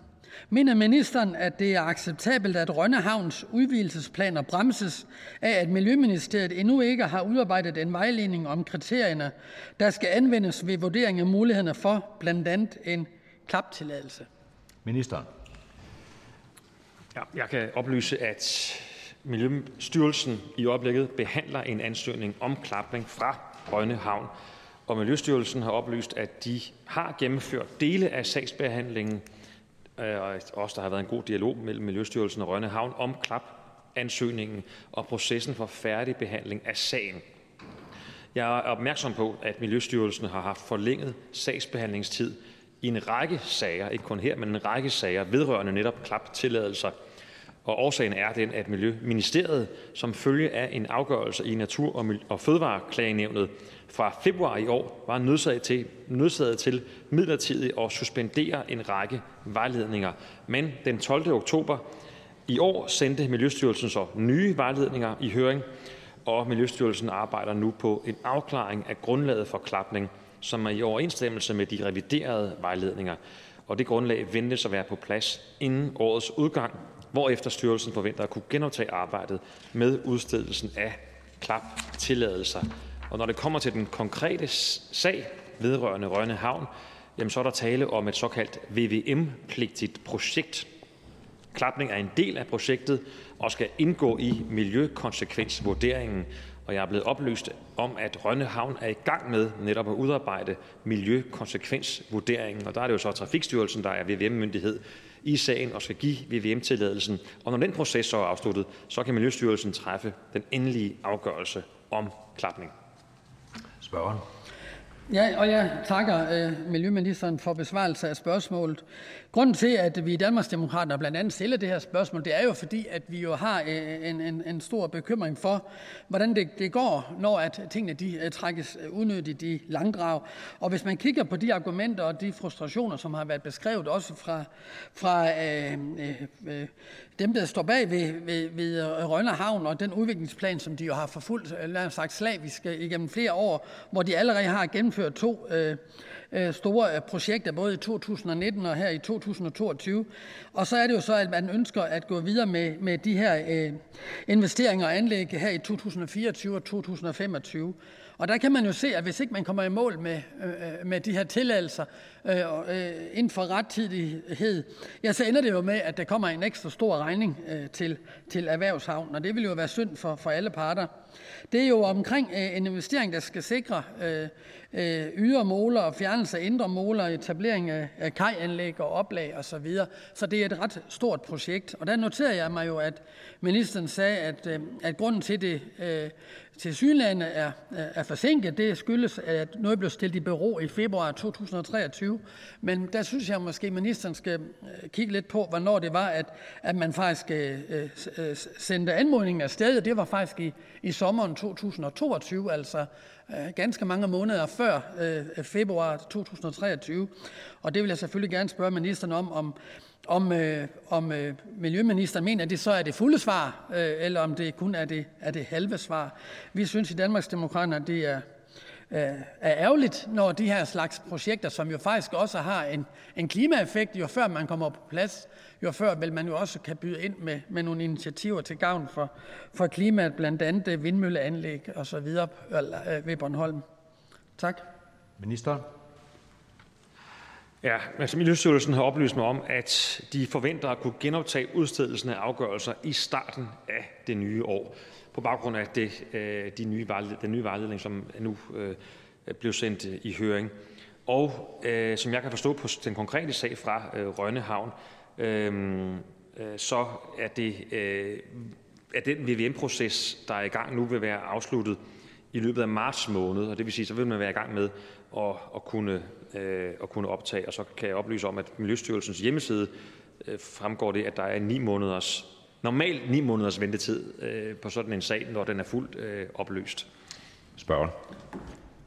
Mener ministeren, at det er acceptabelt, at Rønnehavns udvidelsesplaner bremses af, at Miljøministeriet endnu ikke har udarbejdet en vejledning om kriterierne, der skal anvendes ved vurdering af mulighederne for blandt andet en klaptilladelse? Ministeren. Ja, jeg kan oplyse, at Miljøstyrelsen i øjeblikket behandler en ansøgning om klapning fra Rønne Havn, og Miljøstyrelsen har oplyst, at de har gennemført dele af sagsbehandlingen, øh, og også der har været en god dialog mellem Miljøstyrelsen og Rønne Havn om klapansøgningen og processen for færdig behandling af sagen. Jeg er opmærksom på, at Miljøstyrelsen har haft forlænget sagsbehandlingstid i en række sager, ikke kun her, men en række sager vedrørende netop klaptilladelser. tilladelser årsagen er den, at Miljøministeriet som følge af en afgørelse i Natur- og Fødevareklagenævnet fra februar i år var nødsaget til, nødsaget til midlertidigt at suspendere en række vejledninger. Men den 12. oktober i år sendte Miljøstyrelsen så nye vejledninger i høring, og Miljøstyrelsen arbejder nu på en afklaring af grundlaget for klapning – som er i overensstemmelse med de reviderede vejledninger, og det grundlag ventes at være på plads inden årets udgang, hvorefter styrelsen forventer at kunne genoptage arbejdet med udstedelsen af klaptilladelser. Og når det kommer til den konkrete sag vedrørende Rønne Havn, jamen så er der tale om et såkaldt VVM-pligtigt projekt. Klapning er en del af projektet og skal indgå i miljøkonsekvensvurderingen, og jeg er blevet oplyst om, at Rønne Havn er i gang med netop at udarbejde miljøkonsekvensvurderingen. Og der er det jo så Trafikstyrelsen, der er VVM-myndighed i sagen og skal give VVM-tilladelsen. Og når den proces så er afsluttet, så kan Miljøstyrelsen træffe den endelige afgørelse om klapning. Spørgeren. Ja, og jeg takker øh, Miljøministeren for besvarelse af spørgsmålet. Grunden til, at vi i Danmarksdemokraterne blandt andet stiller det her spørgsmål, det er jo fordi, at vi jo har øh, en, en, en stor bekymring for, hvordan det, det går, når at tingene de øh, trækkes øh, unødigt i langdrag. Og hvis man kigger på de argumenter og de frustrationer, som har været beskrevet også fra, fra øh, øh, dem, der står bag ved, ved, ved Rønne Havn og den udviklingsplan, som de jo har forfulgt, lad os sagt slavisk igennem flere år, hvor de allerede har gennemført to Øh, Øh, store øh, projekter, både i 2019 og her i 2022. Og så er det jo så, at man ønsker at gå videre med, med de her øh, investeringer og anlæg her i 2024 og 2025. Og der kan man jo se, at hvis ikke man kommer i mål med, øh, øh med de her tilladelser øh, inden for rettidighed, ja, så ender det jo med, at der kommer en ekstra stor regning øh, til, til erhvervshavnen, og det vil jo være synd for, for alle parter. Det er jo omkring øh, en investering, der skal sikre øh, Øh, ydre moler og fjernelse af indre moler, etablering af kajanlæg og oplag osv. Så, videre. så det er et ret stort projekt. Og der noterer jeg mig jo, at ministeren sagde, at, øh, at grunden til det øh, tilsyneladende er, er forsinket, det skyldes, at noget blev stillet i bero i februar 2023. Men der synes jeg måske, at ministeren skal øh, kigge lidt på, hvornår det var, at, at man faktisk øh, øh, øh sendte anmodningen af. Det var faktisk i, i sommeren 2022, altså Øh, ganske mange måneder før øh, februar 2023. Og det vil jeg selvfølgelig gerne spørge ministeren om, om om, øh, om øh, miljøministeren mener, at det så er det fulde svar, øh, eller om det kun er det, er det halve svar. Vi synes i Danmarksdemokraterne, at det er, øh, er ærgerligt, når de her slags projekter, som jo faktisk også har en, en klimaeffekt, jo før man kommer på plads, jo før vil man jo også kan byde ind med, med nogle initiativer til gavn for, for klimaet, blandt andet vindmølleanlæg og så videre øh, ved Bornholm. Tak. Minister. Ja, altså Miljøstyrelsen har oplyst mig om, at de forventer at kunne genoptage udstedelsen af afgørelser i starten af det nye år, på baggrund af det, øh, de nye den nye vejledning, som nu øh, blev sendt øh, i høring. Og øh, som jeg kan forstå på den konkrete sag fra øh, Rønne Havn, øhm, øh, så er det, øh, at den VVM-proces, der er i gang nu, vil være afsluttet i løbet af marts måned, og det vil sige, så vil man være i gang med at, at, kunne, øh, at kunne optage. Og så kan jeg oplyse om, at Miljøstyrelsens hjemmeside fremgår det, at der er 9 måneders, normalt 9 måneders ventetid på sådan en sag, når den er fuldt opløst. Spørger.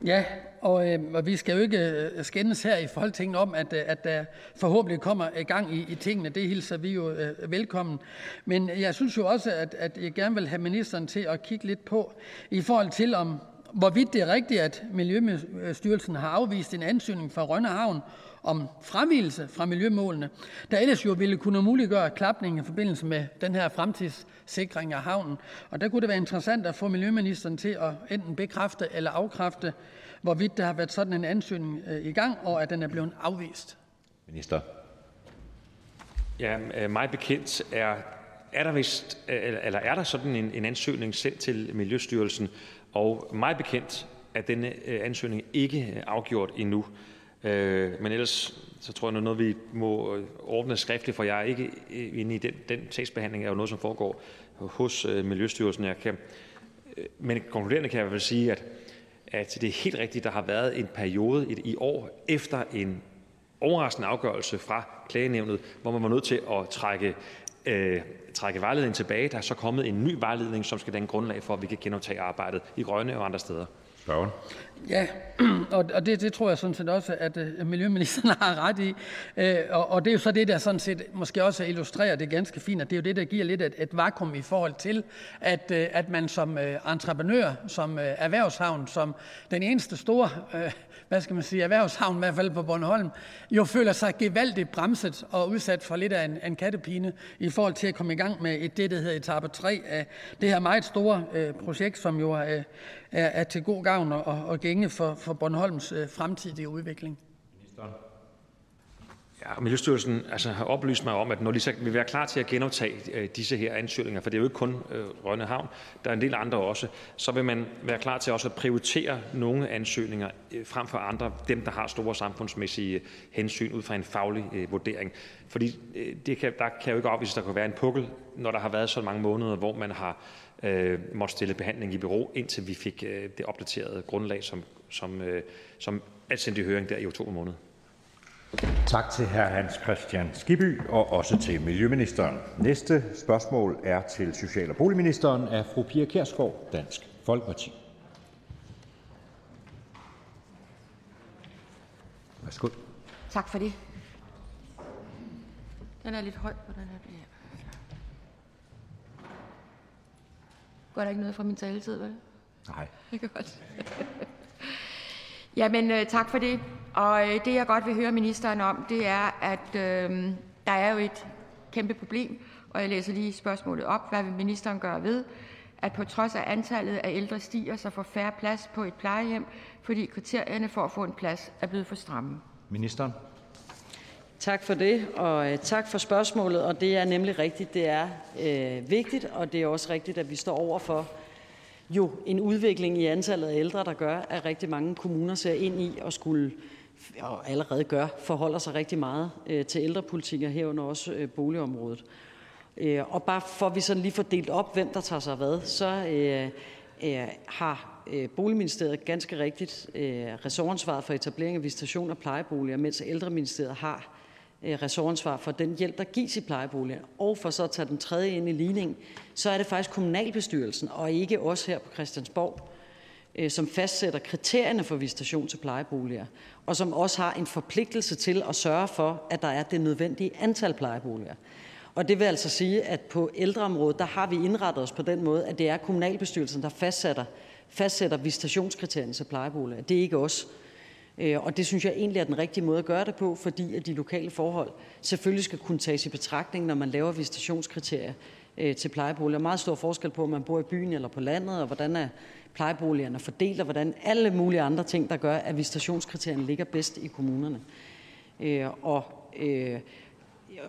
Ja, og, øh, og vi skal jo ikke øh, skændes her i Folketinget om, at, øh, at der forhåbentlig kommer i gang i, i tingene. Det hilser vi jo øh, velkommen. Men jeg synes jo også, at, at jeg gerne vil have ministeren til at kigge lidt på, i forhold til om, hvorvidt det er rigtigt, at Miljøstyrelsen har afvist en ansøgning fra Rønne Havn om fravigelse fra miljømålene, der ellers jo ville kunne muliggøre klapning i forbindelse med den her fremtidssikring af havnen. Og der kunne det være interessant at få miljøministeren til at enten bekræfte eller afkræfte, hvorvidt der har været sådan en ansøgning øh, i gang, og at den er blevet afvist. Minister. Ja, øh, mig bekendt er er der, vist, øh, eller er der sådan en, en ansøgning sendt til Miljøstyrelsen, og mig bekendt er denne øh, ansøgning ikke øh, afgjort endnu. Øh, men ellers så tror jeg, det noget, vi må ordne skriftligt, for jeg er ikke inde i den, den sagsbehandling, er jo noget, som foregår hos Miljøstyrelsen. Jeg kan, men konkluderende kan jeg vel sige, at at det er helt rigtigt, der har været en periode i år efter en overraskende afgørelse fra klagenævnet, hvor man var nødt til at trække, øh, trække vejledningen tilbage. Der er så kommet en ny vejledning, som skal danne grundlag for, at vi kan genoptage arbejdet i Rønne og andre steder. Spørgen. Ja, og, og det, det tror jeg sådan set også, at uh, miljøministeren har ret i. Uh, og, og det er jo så det, der sådan set måske også illustrerer det ganske fint, at det er jo det, der giver lidt et, et vakuum i forhold til, at, uh, at man som entreprenør, som erhvervshavn, som den eneste store hvad skal man sige, erhvervshavn, i hvert fald på Bornholm, jo føler sig gevaldigt bremset og udsat for lidt af en, en kattepine i forhold til at komme i gang med et, det, der hedder etape 3 af det her meget store øh, projekt, som jo er, øh, er, er til god gavn og, og gænge for, for Bornholms øh, fremtidige udvikling. Ja, Miljøstyrelsen altså, har oplyst mig om, at når de så vil være klar til at genoptage øh, disse her ansøgninger, for det er jo ikke kun øh, Rønne Havn, der er en del andre også, så vil man være klar til også at prioritere nogle ansøgninger øh, frem for andre, dem der har store samfundsmæssige hensyn ud fra en faglig øh, vurdering. Fordi øh, det kan, der kan jo ikke opvise, at der kan være en pukkel, når der har været så mange måneder, hvor man har øh, måtte stille behandling i bureau, indtil vi fik øh, det opdaterede grundlag, som, som, øh, som er sendt i høring der i oktober måned. Tak til hr. Hans Christian Skibby og også til Miljøministeren. Næste spørgsmål er til social- og boligministeren af fru Pia Kjærsgaard, Dansk Folkeparti. Værsgo. Tak for det. Den er lidt høj på den her. Går der ikke noget fra min taletid, vel? Nej. Det er godt. Jamen, øh, tak for det. Og øh, det, jeg godt vil høre ministeren om, det er, at øh, der er jo et kæmpe problem, og jeg læser lige spørgsmålet op. Hvad vil ministeren gøre ved, at på trods af antallet af ældre stiger, så får færre plads på et plejehjem, fordi kriterierne for at få en plads er blevet for stramme? Ministeren. Tak for det, og øh, tak for spørgsmålet. Og det er nemlig rigtigt, det er øh, vigtigt, og det er også rigtigt, at vi står over for jo en udvikling i antallet af ældre, der gør, at rigtig mange kommuner ser ind i og skulle og allerede gør, forholder sig rigtig meget øh, til ældrepolitikker herunder også øh, boligområdet. Øh, og bare for at vi sådan lige får delt op, hvem der tager sig hvad, så øh, øh, har øh, Boligministeriet ganske rigtigt øh, ressortansvaret for etablering af visitation af plejeboliger, mens ældreministeriet har øh, ressortansvar for den hjælp, der gives i plejeboliger. Og for så at tage den tredje ind i ligningen, så er det faktisk kommunalbestyrelsen, og ikke os her på Christiansborg, øh, Øh, som fastsætter kriterierne for visitation til plejeboliger, og som også har en forpligtelse til at sørge for, at der er det nødvendige antal plejeboliger. Og det vil altså sige, at på ældreområdet, der har vi indrettet os på den måde, at det er kommunalbestyrelsen, der fastsætter, fastsætter visitationskriterierne til plejeboliger. Det er ikke os. Øh, og det synes jeg egentlig er den rigtige måde at gøre det på, fordi at de lokale forhold selvfølgelig skal kunne tages i betragtning, når man laver visitationskriterier øh, til plejeboliger. Meget stor forskel på, om man bor i byen eller på landet, og hvordan er plejeboligerne fordelt, og hvordan alle mulige andre ting, der gør, at visitationskriterierne ligger bedst i kommunerne. Øh, og øh,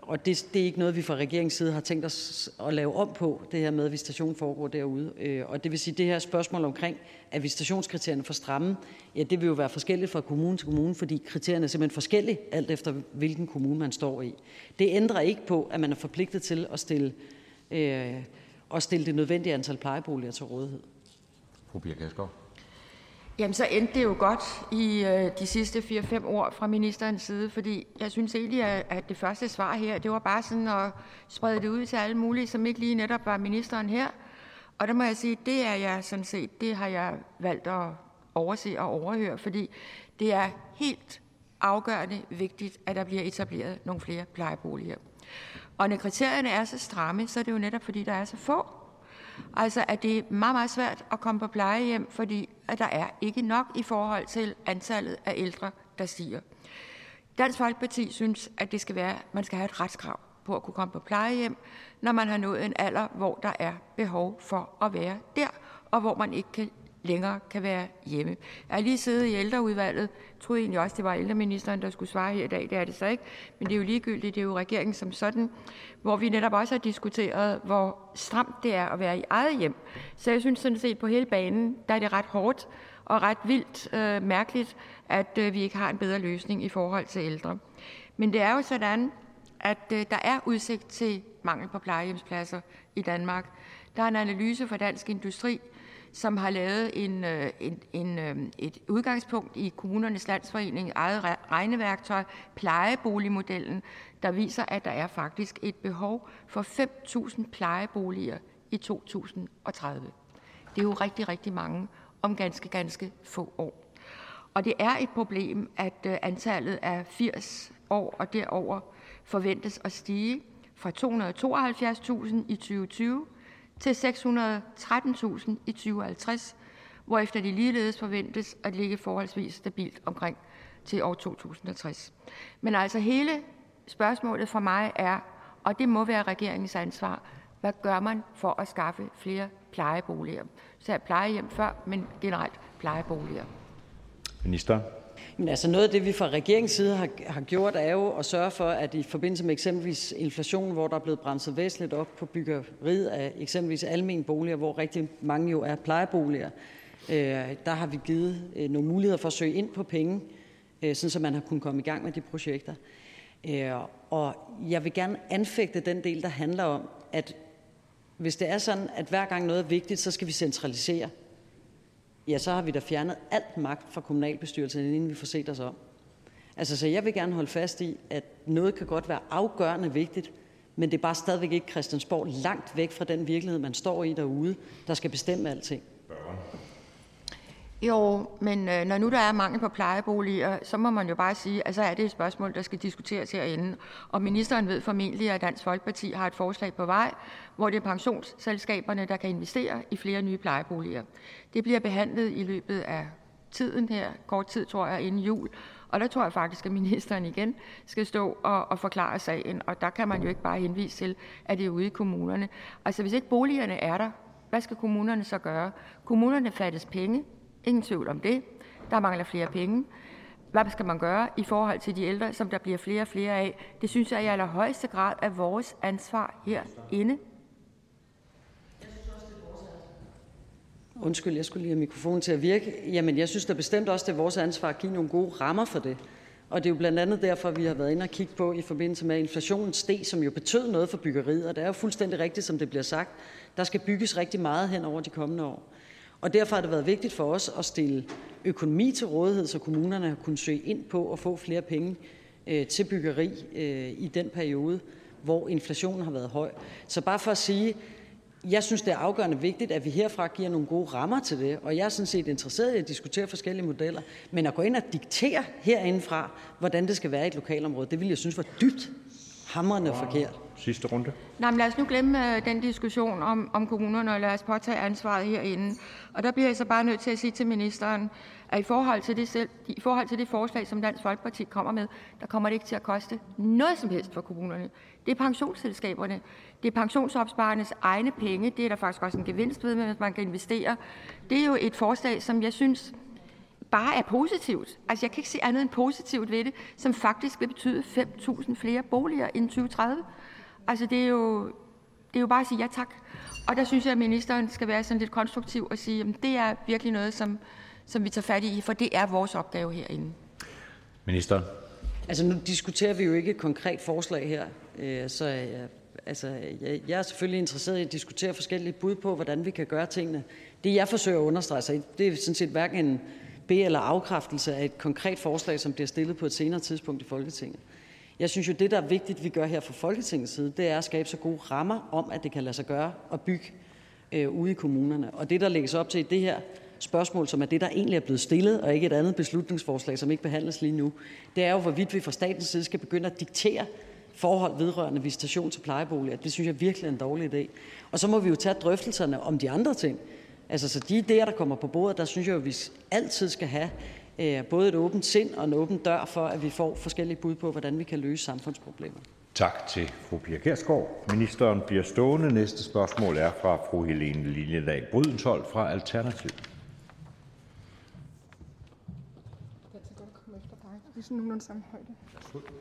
og det, det er ikke noget, vi fra regeringens side har tænkt os at lave om på, det her med, at visitation foregår derude. Øh, og det vil sige, det her spørgsmål omkring, at visitationskriterierne for stramme, ja, det vil jo være forskelligt fra kommune til kommune, fordi kriterierne er simpelthen forskellige, alt efter hvilken kommune man står i. Det ændrer ikke på, at man er forpligtet til at stille, øh, at stille det nødvendige antal plejeboliger til rådighed. Fru Pia Kærsgaard. Jamen, så endte det jo godt i øh, de sidste 4-5 år fra ministerens side, fordi jeg synes egentlig, at, at det første svar her, det var bare sådan at sprede det ud til alle mulige, som ikke lige netop var ministeren her. Og der må jeg sige, det er jeg sådan set, det har jeg valgt at overse og overhøre, fordi det er helt afgørende vigtigt, at der bliver etableret nogle flere plejeboliger. Og når kriterierne er så stramme, så er det jo netop, fordi der er så få. Altså, at det er meget, meget svært at komme på plejehjem, fordi at der er ikke nok i forhold til antallet af ældre, der stiger. Dansk Folkeparti synes, at det skal være, man skal have et retskrav på at kunne komme på plejehjem, når man har nået en alder, hvor der er behov for at være der, og hvor man ikke kan længere kan være hjemme. Jeg har lige siddet i ældreudvalget. Jeg troede egentlig også, det var ældreministeren, der skulle svare her i dag. Det er det så ikke. Men det er jo ligegyldigt. Det er jo regeringen som sådan, hvor vi netop også har diskuteret, hvor stramt det er at være i eget hjem. Så jeg synes sådan set på hele banen, der er det ret hårdt og ret vildt øh, mærkeligt, at øh, vi ikke har en bedre løsning i forhold til ældre. Men det er jo sådan, at øh, der er udsigt til mangel på plejehjemspladser i Danmark. Der er en analyse fra Dansk Industri, som har lavet en, øh, en, en, øh, et udgangspunkt i kommunernes landsforening eget regneværktøj, plejeboligmodellen, der viser, at der er faktisk et behov for 5.000 plejeboliger i 2030. Det er jo rigtig, rigtig mange om ganske, ganske få år. Og det er et problem, at øh, antallet af 80 år og derover forventes at stige fra 272.000 i 2020 til 613.000 i 2050, hvorefter de ligeledes forventes at ligge forholdsvis stabilt omkring til år 2060. Men altså hele spørgsmålet for mig er, og det må være regeringens ansvar, hvad gør man for at skaffe flere plejeboliger? Så jeg plejehjem før, men generelt plejeboliger. Minister. Men altså noget af det, vi fra regeringens side har, har gjort, er jo at sørge for, at i forbindelse med eksempelvis inflation, hvor der er blevet bremset væsentligt op på byggeriet af eksempelvis almen boliger, hvor rigtig mange jo er plejeboliger, øh, der har vi givet øh, nogle muligheder for at søge ind på penge, øh, sådan så man har kunnet komme i gang med de projekter. Øh, og jeg vil gerne anfægte den del, der handler om, at Hvis det er sådan, at hver gang noget er vigtigt, så skal vi centralisere, ja, så har vi da fjernet alt magt fra kommunalbestyrelsen, inden vi får set os om. Altså, så jeg vil gerne holde fast i, at noget kan godt være afgørende vigtigt, men det er bare stadigvæk ikke Christiansborg langt væk fra den virkelighed, man står i derude, der skal bestemme alting. Jo, men øh, når nu der er mangel på plejeboliger, så må man jo bare sige, at så er det et spørgsmål, der skal diskuteres herinde. Og ministeren ved formentlig, at Dansk Folkeparti har et forslag på vej, hvor det er pensionsselskaberne, der kan investere i flere nye plejeboliger. Det bliver behandlet i løbet af tiden her, kort tid tror jeg, inden jul. Og der tror jeg faktisk, at ministeren igen skal stå og, og forklare sagen. Og der kan man jo ikke bare henvise til, at det er ude i kommunerne. Altså hvis ikke boligerne er der, hvad skal kommunerne så gøre? Kommunerne fattes penge, ingen tvivl om det. Der mangler flere penge. Hvad skal man gøre i forhold til de ældre, som der bliver flere og flere af? Det synes jeg i allerhøjeste grad er vores ansvar herinde. Undskyld, jeg skulle lige have mikrofonen til at virke. Jamen, jeg synes da bestemt også, det er vores ansvar at give nogle gode rammer for det. Og det er jo blandt andet derfor, vi har været inde og kigge på i forbindelse med inflationen steg, som jo betød noget for byggeriet. Og det er jo fuldstændig rigtigt, som det bliver sagt. Der skal bygges rigtig meget hen over de kommende år. Og derfor har det været vigtigt for os at stille økonomi til rådighed, så kommunerne har kunnet søge ind på at få flere penge øh, til byggeri øh, i den periode, hvor inflationen har været høj. Så bare for at sige, jeg synes, det er afgørende vigtigt, at vi herfra giver nogle gode rammer til det, og jeg er sådan set interesseret i at diskutere forskellige modeller. Men at gå ind og diktere herindefra, hvordan det skal være i et lokalområde, det vil jeg synes var dybt hamrende forkert. Sidste runde. Nej, men lad os nu glemme øh, den diskussion om, om kommunerne, og lad os påtage ansvaret herinde. Og der bliver jeg så bare nødt til at sige til ministeren, at i forhold til det, selv, i forhold til det forslag, som Dansk Folkeparti kommer med, der kommer det ikke til at koste noget som helst for kommunerne. Det er pensionsselskaberne, det er pensionsopsparernes egne penge. Det er der faktisk også en gevinst ved, hvis man kan investere. Det er jo et forslag, som jeg synes bare er positivt. Altså, jeg kan ikke se andet end positivt ved det, som faktisk vil betyde 5.000 flere boliger inden 2030. Altså, det er jo, det er jo bare at sige ja tak. Og der synes jeg, at ministeren skal være sådan lidt konstruktiv og sige, at det er virkelig noget, som, som vi tager fat i, for det er vores opgave herinde. Minister. Altså, nu diskuterer vi jo ikke et konkret forslag her, øh, så jeg, altså, jeg, jeg er selvfølgelig interesseret i at diskutere forskellige bud på, hvordan vi kan gøre tingene. Det, jeg forsøger at understrege sig, det er sådan set hverken en be- eller afkræftelse af et konkret forslag, som bliver stillet på et senere tidspunkt i Folketinget. Jeg synes jo, det, der er vigtigt, vi gør her fra Folketingets side, det er at skabe så gode rammer om, at det kan lade sig gøre at bygge øh, ude i kommunerne. Og det, der lægges op til i det her spørgsmål, som er det, der egentlig er blevet stillet, og ikke et andet beslutningsforslag, som ikke behandles lige nu, det er jo, hvorvidt vi fra statens side skal begynde at diktere forhold vedrørende visitation til plejeboliger. Det synes jeg virkelig er en dårlig idé. Og så må vi jo tage drøftelserne om de andre ting. Altså, så de idéer, der kommer på bordet, der synes jeg jo, vi altid skal have øh, både et åbent sind og en åben dør for, at vi får forskellige bud på, hvordan vi kan løse samfundsproblemer. Tak til fru Pia Kjærsgaard. Ministeren bliver stående. Næste spørgsmål er fra fru Helene Liljedal Brydensholt fra Alternativet. Vi er sådan nogenlunde samme højde.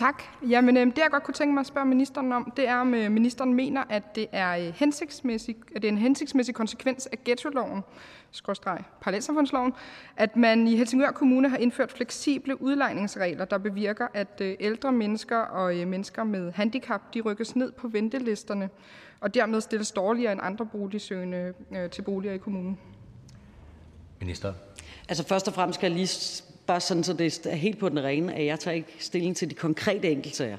Tak. Jamen, øh, det jeg godt kunne tænke mig at spørge ministeren om, det er, om øh, ministeren mener, at det er, øh, hensigtsmæssig, at det er en hensigtsmæssig konsekvens af ghettoloven, skorstreg parallelsamfundsloven, at man i Helsingør Kommune har indført fleksible udlejningsregler, der bevirker, at ældre mennesker og mennesker med handicap, de rykkes ned på ventelisterne, og dermed stilles dårligere end andre boligsøgende til boliger i kommunen. Minister. Altså først og fremmest skal jeg lige bare sådan, så det er helt på den rene, at jeg tager ikke stilling til de konkrete enkeltsager.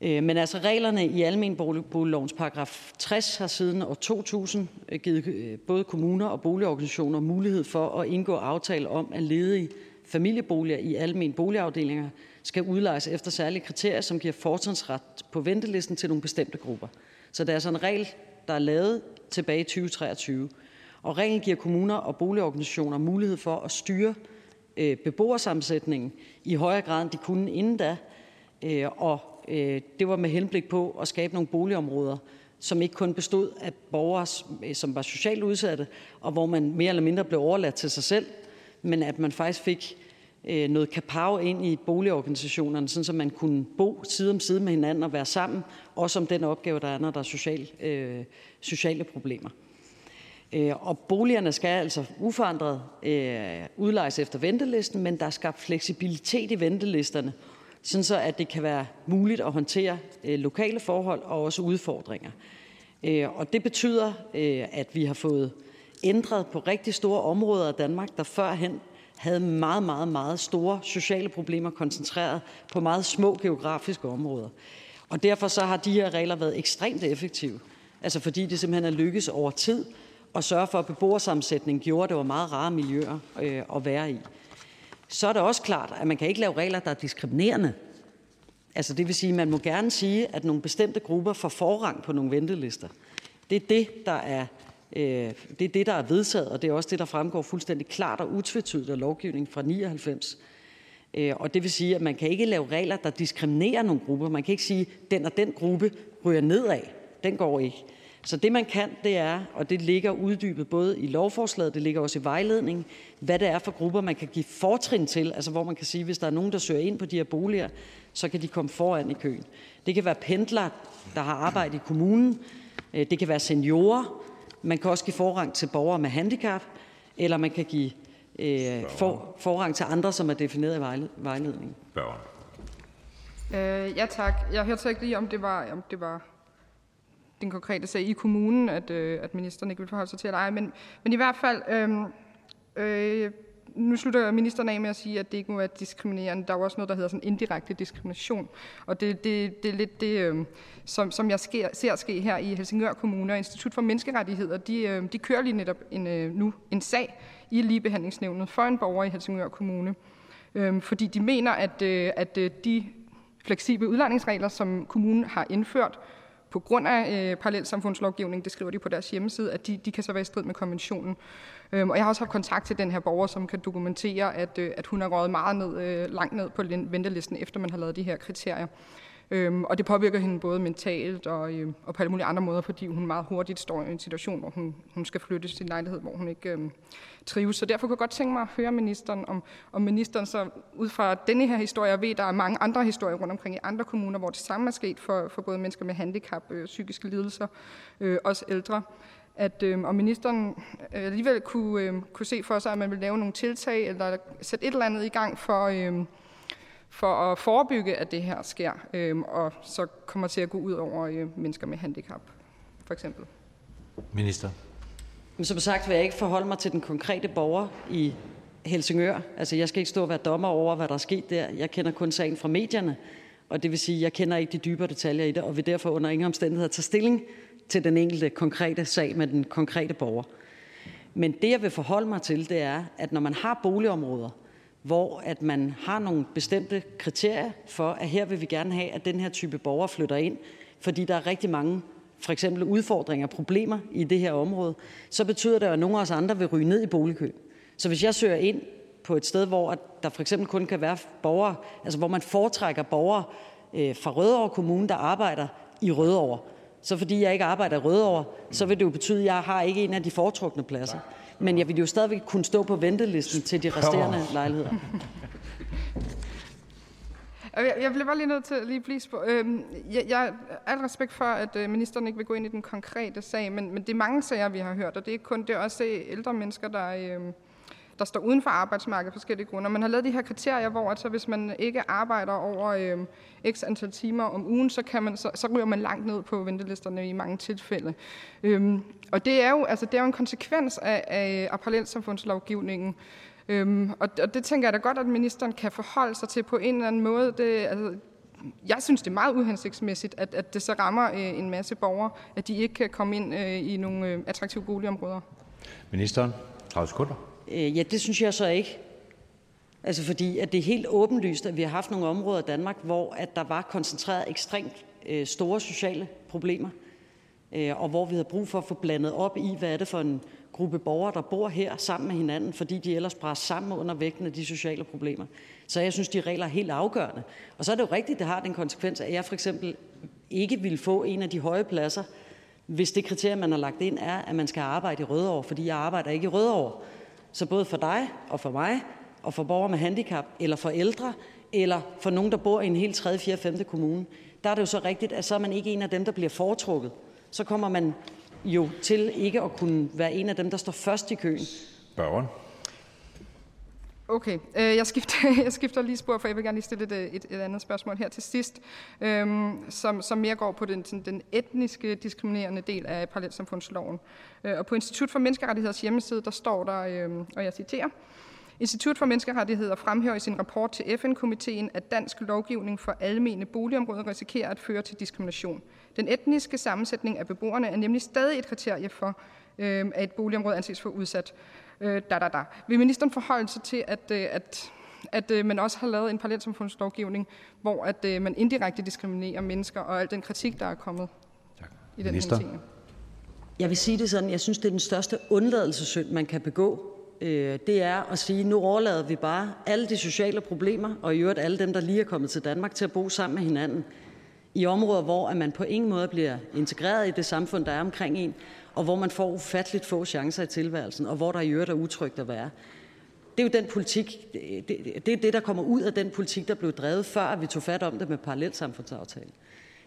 Øh, men altså reglerne i almen boliglovens paragraf 60 har siden år 2000 øh, givet øh, både kommuner og boligorganisationer mulighed for at indgå aftale om, at ledige familieboliger i almen boligafdelinger skal udlejes efter særlige kriterier, som giver fortrinsret på ventelisten til nogle bestemte grupper. Så det er altså en regel, der er lavet tilbage i 2023. Og reglen giver kommuner og boligorganisationer mulighed for at styre Øh, beboersammensætningen i højere grad, end de kunne inden da. Øh, og øh, det var med henblik på at skabe nogle boligområder, som ikke kun bestod af borgere, som var socialt udsatte, og hvor man mere eller mindre blev overladt til sig selv, men at man faktisk fik noget kapav ind i boligorganisationerne, sådan så man kunne bo side om side med hinanden og være sammen, også om den opgave, der er, når der er social, øh, sociale problemer. Øh, og boligerne skal altså uforandret øh, udlejes efter ventelisten, men der er skabt fleksibilitet i ventelisterne, sådan så at det kan være muligt at håndtere øh, lokale forhold og også udfordringer. Øh, og det betyder, øh, at vi har fået ændret på rigtig store områder af Danmark, der førhen havde meget, meget, meget store sociale problemer koncentreret på meget små geografiske områder. Og derfor så har de her regler været ekstremt effektive, altså fordi det simpelthen er lykkes over tid og sørge for, at beboersammensætningen gjorde, at det var meget rare miljøer øh, at være i. Så er det også klart, at man kan ikke lave regler, der er diskriminerende. Altså det vil sige, at man må gerne sige, at nogle bestemte grupper får forrang på nogle ventelister. Det er det, der er, øh, det er det, der er vedtaget, og det er også det, der fremgår fuldstændig klart og utvetydigt af lovgivningen fra 99. Øh, og det vil sige, at man kan ikke lave regler, der diskriminerer nogle grupper. Man kan ikke sige, at den og den gruppe ryger nedad. Den går ikke. Så det, man kan, det er, og det ligger uddybet både i lovforslaget, det ligger også i vejledningen, hvad det er for grupper, man kan give fortrin til, altså hvor man kan sige, hvis der er nogen, der søger ind på de her boliger, så kan de komme foran i køen. Det kan være pendlere, der har arbejde i kommunen, øh, det kan være seniorer, man kan også give forrang til borgere med handicap, eller man kan give øh, for, forrang til andre, som er defineret i vejledningen. Børn. Øh, ja tak. Jeg hørte så ikke lige, om det var, om det var den konkrete sag i kommunen, at, øh, at ministeren ikke vil forholde sig til eller ej. Men, men i hvert fald, øh, øh, nu slutter ministeren af med at sige, at det ikke må være diskriminerende. Der er jo også noget, der hedder sådan indirekte diskrimination. Og det, det, det er lidt det, øh, som, som jeg sker, ser ske her i Helsingør Kommune. Og Institut for Menneskerettigheder, de, øh, de kører lige netop en, øh, nu en sag i ligebehandlingsnævnet for en borger i Helsingør Kommune. Øh, fordi de mener, at, øh, at øh, de fleksible udlejningsregler, som kommunen har indført, på grund af øh, parallelsamfundslovgivning, det skriver de på deres hjemmeside, at de, de kan så være i strid med konventionen. Øhm, og jeg har også haft kontakt til den her borger, som kan dokumentere, at, øh, at hun har røget meget ned, øh, langt ned på ventelisten, efter man har lavet de her kriterier. Øhm, og det påvirker hende både mentalt og, øhm, og på alle mulige andre måder, fordi hun meget hurtigt står i en situation, hvor hun, hun skal flytte til sin lejlighed, hvor hun ikke øhm, trives. Så derfor kunne jeg godt tænke mig at høre ministeren, om, om ministeren så ud fra denne her historie, jeg ved, der er mange andre historier rundt omkring i andre kommuner, hvor det samme er sket for, for både mennesker med handicap, øh, psykiske lidelser, øh, også ældre, at øh, om ministeren øh, alligevel kunne, øh, kunne se for sig, at man vil lave nogle tiltag, eller sætte et eller andet i gang for... Øh, for at forebygge, at det her sker, øh, og så kommer til at gå ud over øh, mennesker med handicap, for eksempel. Minister. Men som sagt vil jeg ikke forholde mig til den konkrete borger i Helsingør. Altså, jeg skal ikke stå og være dommer over, hvad der er sket der. Jeg kender kun sagen fra medierne, og det vil sige, at jeg kender ikke de dybere detaljer i det, og vil derfor under ingen omstændigheder tage stilling til den enkelte konkrete sag med den konkrete borger. Men det, jeg vil forholde mig til, det er, at når man har boligområder, hvor at man har nogle bestemte kriterier for, at her vil vi gerne have, at den her type borgere flytter ind, fordi der er rigtig mange for eksempel udfordringer og problemer i det her område, så betyder det, at nogle af os andre vil ryge ned i boligkø. Så hvis jeg søger ind på et sted, hvor der for eksempel kun kan være borgere, altså hvor man foretrækker borgere øh, fra Rødovre Kommune, der arbejder i Rødovre, så fordi jeg ikke arbejder i Rødovre, så vil det jo betyde, at jeg har ikke en af de foretrukne pladser. Men jeg vil jo stadigvæk kunne stå på ventelisten til de resterende lejligheder. Jeg, jeg bliver bare lige nødt til at lige blive spurgt. Øhm, jeg, jeg al respekt for, at øh, ministeren ikke vil gå ind i den konkrete sag, men, men det er mange sager, vi har hørt, og det er ikke kun det er også ældre mennesker, der, øh, der står uden for arbejdsmarkedet af forskellige grunde. Man har lavet de her kriterier, hvor altså, hvis man ikke arbejder over øh, x antal timer om ugen, så, kan man, så, så ryger man langt ned på ventelisterne i mange tilfælde. Øhm, og det er, jo, altså, det er jo en konsekvens af, af, af parallelsamfundslovgivningen. Øhm, og, og det tænker jeg da godt, at ministeren kan forholde sig til på en eller anden måde. Det, altså, jeg synes, det er meget uhensigtsmæssigt, at, at det så rammer øh, en masse borgere, at de ikke kan komme ind øh, i nogle øh, attraktive boligområder. Ministeren, 30 sekunder. Øh, ja, det synes jeg så ikke. Altså fordi at det er helt åbenlyst, at vi har haft nogle områder i Danmark, hvor at der var koncentreret ekstremt øh, store sociale problemer, øh, og hvor vi havde brug for at få blandet op i, hvad er det for en gruppe borgere, der bor her sammen med hinanden, fordi de ellers brænder sammen under vægten af de sociale problemer. Så jeg synes, de regler er helt afgørende. Og så er det jo rigtigt, det har den konsekvens, at jeg for eksempel ikke ville få en af de høje pladser, hvis det kriterie, man har lagt ind, er, at man skal arbejde i Rødovre, fordi jeg arbejder ikke i Rødovre. Så både for dig og for mig, og for borgere med handicap, eller for ældre, eller for nogen, der bor i en helt 3., 4., 5. kommune, der er det jo så rigtigt, at så er man ikke en af dem, der bliver foretrukket. Så kommer man jo til ikke at kunne være en af dem, der står først i køen. Børgen. Okay, øh, jeg, skifter, jeg skifter lige spor, for jeg vil gerne lige stille et, øh, et, et andet spørgsmål her til sidst, øhm, som, som mere går på den, sådan, den etniske diskriminerende del af parallelsamfundsloven. Øh, og på Institut for Menneskerettigheders hjemmeside, der står der, øhm, og jeg citerer, Institut for Menneskerettigheder fremhæver i sin rapport til FN-komiteen, at dansk lovgivning for almene boligområder risikerer at føre til diskrimination. Den etniske sammensætning af beboerne er nemlig stadig et kriterie for, øh, at et boligområde anses for udsat. Øh, da, da, da. Vil ministeren forholde sig til, at, øh, at, at øh, man også har lavet en parallelsamfundslovgivning, hvor at, øh, man indirekte diskriminerer mennesker, og al den kritik, der er kommet tak. i den Minister. henseende? Jeg vil sige det sådan, jeg synes, det er den største undladelsessynd, man kan begå. Øh, det er at sige, nu overlader vi bare alle de sociale problemer, og i øvrigt alle dem, der lige er kommet til Danmark, til at bo sammen med hinanden i områder, hvor man på ingen måde bliver integreret i det samfund, der er omkring en, og hvor man får ufatteligt få chancer i tilværelsen, og hvor der i øvrigt er utrygt at være. Det er jo den politik, det, det er det, der kommer ud af den politik, der blev drevet, før vi tog fat om det med parallelsamfundsaftalen.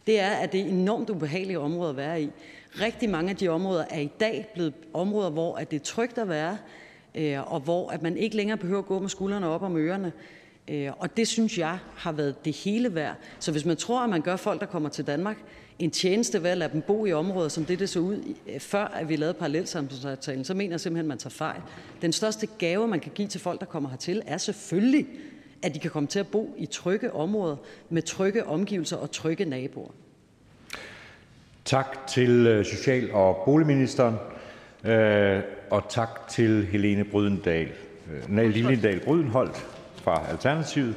Det er, at det er enormt ubehagelige områder at være i. Rigtig mange af de områder er i dag blevet områder, hvor at det er trygt at være, øh, og hvor at man ikke længere behøver at gå med skuldrene op om ørerne. Øh, og det synes jeg har været det hele værd. Så hvis man tror, at man gør folk, der kommer til Danmark, en tjeneste ved at lade dem bo i områder, som det, det så ud, øh, før at vi lavede parallelsamfundsaftalen, så mener jeg simpelthen, at man tager fejl. Den største gave, man kan give til folk, der kommer hertil, er selvfølgelig, at de kan komme til at bo i trygge områder med trygge omgivelser og trygge naboer. Tak til øh, social- og boligministeren, og tak til Helene Brydendal, nej, Lillendal Brydenholt fra Alternativet.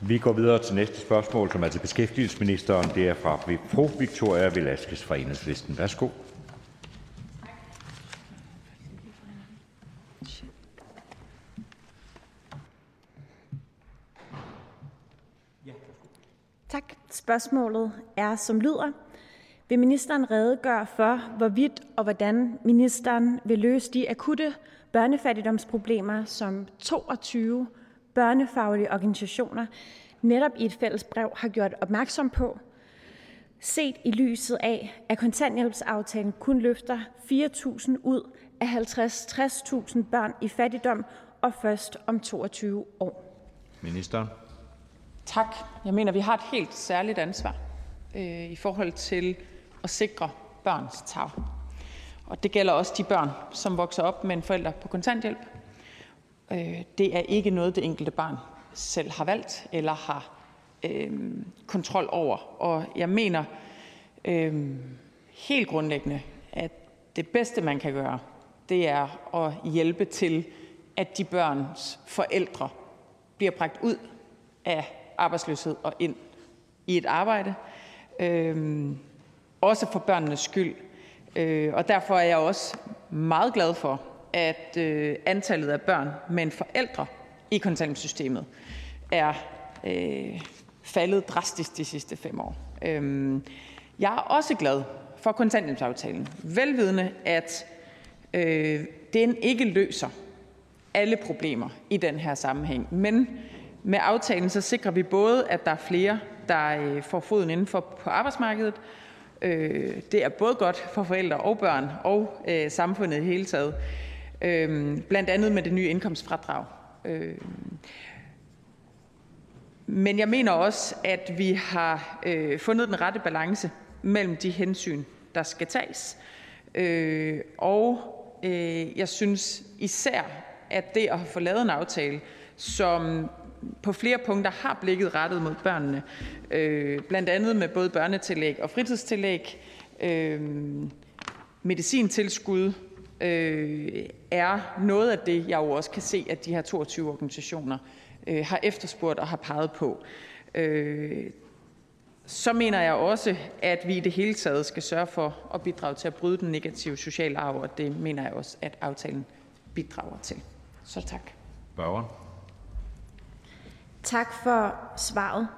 Vi går videre til næste spørgsmål, som er til beskæftigelsesministeren. Det er fra fru Victoria Velasquez fra Enhedslisten. Værsgo. Tak. Spørgsmålet er som lyder. Vil ministeren redegøre for, hvorvidt og hvordan ministeren vil løse de akutte børnefattigdomsproblemer, som 22 børnefaglige organisationer netop i et fælles brev har gjort opmærksom på, set i lyset af, at kontanthjælpsaftalen kun løfter 4.000 ud af 50-60.000 børn i fattigdom og først om 22 år. Minister. Tak. Jeg mener, vi har et helt særligt ansvar øh, i forhold til at sikre børns tag. Og det gælder også de børn, som vokser op med en forælder på kontanthjælp. Øh, det er ikke noget, det enkelte barn selv har valgt eller har øh, kontrol over. Og jeg mener øh, helt grundlæggende, at det bedste, man kan gøre, det er at hjælpe til, at de børns forældre bliver bragt ud af arbejdsløshed og ind i et arbejde. Øh, også for børnenes skyld. Øh, og derfor er jeg også meget glad for, at øh, antallet af børn med en forældre i kontanthjælpssystemet er øh, faldet drastisk de sidste fem år. Øhm, jeg er også glad for kontanthjælpsaftalen, velvidende, at øh, den ikke løser alle problemer i den her sammenhæng. Men med aftalen så sikrer vi både, at der er flere, der øh, får foden indenfor på arbejdsmarkedet. Øh, det er både godt for forældre og børn og øh, samfundet i hele taget. Øh, blandt andet med det nye indkomstfradrag. Øh, men jeg mener også, at vi har øh, fundet den rette balance mellem de hensyn, der skal tages. Øh, og øh, jeg synes især, at det at få lavet en aftale, som på flere punkter har blikket rettet mod børnene, øh, blandt andet med både børnetillæg og fritidstillæg, øh, medicintilskud, er noget af det, jeg jo også kan se, at de her 22 organisationer øh, har efterspurgt og har peget på. Øh, så mener jeg også, at vi i det hele taget skal sørge for at bidrage til at bryde den negative sociale arv, og det mener jeg også, at aftalen bidrager til. Så tak. Børger. Tak for svaret.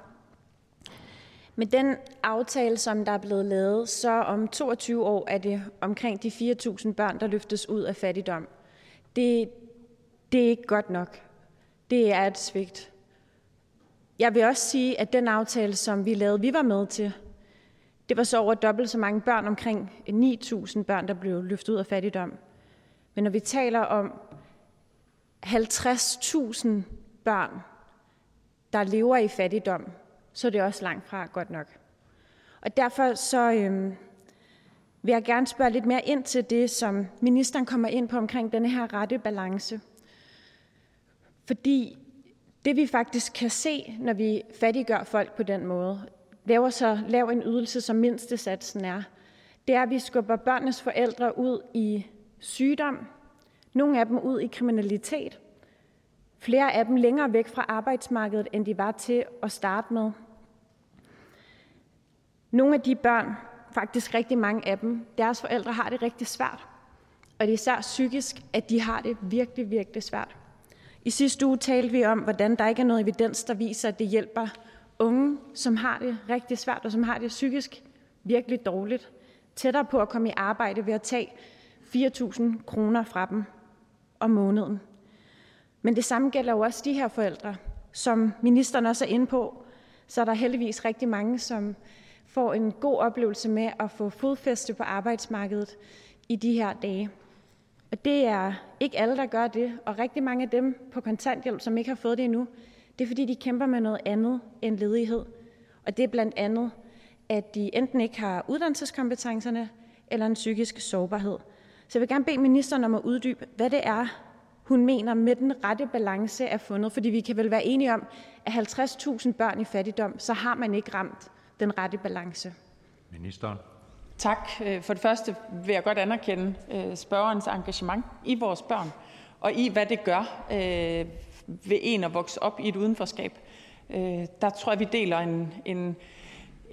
Med den aftale, som der er blevet lavet, så om 22 år er det omkring de 4.000 børn, der løftes ud af fattigdom. Det, det er ikke godt nok. Det er et svigt. Jeg vil også sige, at den aftale, som vi lavede, vi var med til, det var så over dobbelt så mange børn, omkring 9.000 børn, der blev løftet ud af fattigdom. Men når vi taler om, 50.000 børn, der lever i fattigdom, så er det også langt fra godt nok. Og derfor så øhm, vil jeg gerne spørge lidt mere ind til det, som ministeren kommer ind på omkring denne her rette balance. Fordi det vi faktisk kan se, når vi fattiggør folk på den måde, laver så lav en ydelse, som mindstesatsen er, det er, at vi skubber børnenes forældre ud i sygdom, nogle af dem ud i kriminalitet, flere af dem længere væk fra arbejdsmarkedet, end de var til at starte med. Nogle af de børn, faktisk rigtig mange af dem, deres forældre har det rigtig svært. Og det er især psykisk, at de har det virkelig, virkelig svært. I sidste uge talte vi om, hvordan der ikke er noget evidens, der viser, at det hjælper unge, som har det rigtig svært og som har det psykisk virkelig dårligt, tættere på at komme i arbejde ved at tage 4.000 kroner fra dem om måneden. Men det samme gælder jo også de her forældre. Som ministeren også er inde på, så er der heldigvis rigtig mange, som får en god oplevelse med at få fodfæste på arbejdsmarkedet i de her dage. Og det er ikke alle, der gør det, og rigtig mange af dem på kontanthjælp, som ikke har fået det endnu, det er fordi, de kæmper med noget andet end ledighed. Og det er blandt andet, at de enten ikke har uddannelseskompetencerne eller en psykisk sårbarhed. Så jeg vil gerne bede ministeren om at uddybe, hvad det er, hun mener med den rette balance er fundet. Fordi vi kan vel være enige om, at 50.000 børn i fattigdom, så har man ikke ramt den rette balance. Ministeren. Tak. Øh, for det første vil jeg godt anerkende øh, spørgerens engagement i vores børn, og i hvad det gør øh, ved en at vokse op i et udenforskab. Der tror jeg, vi deler en, en,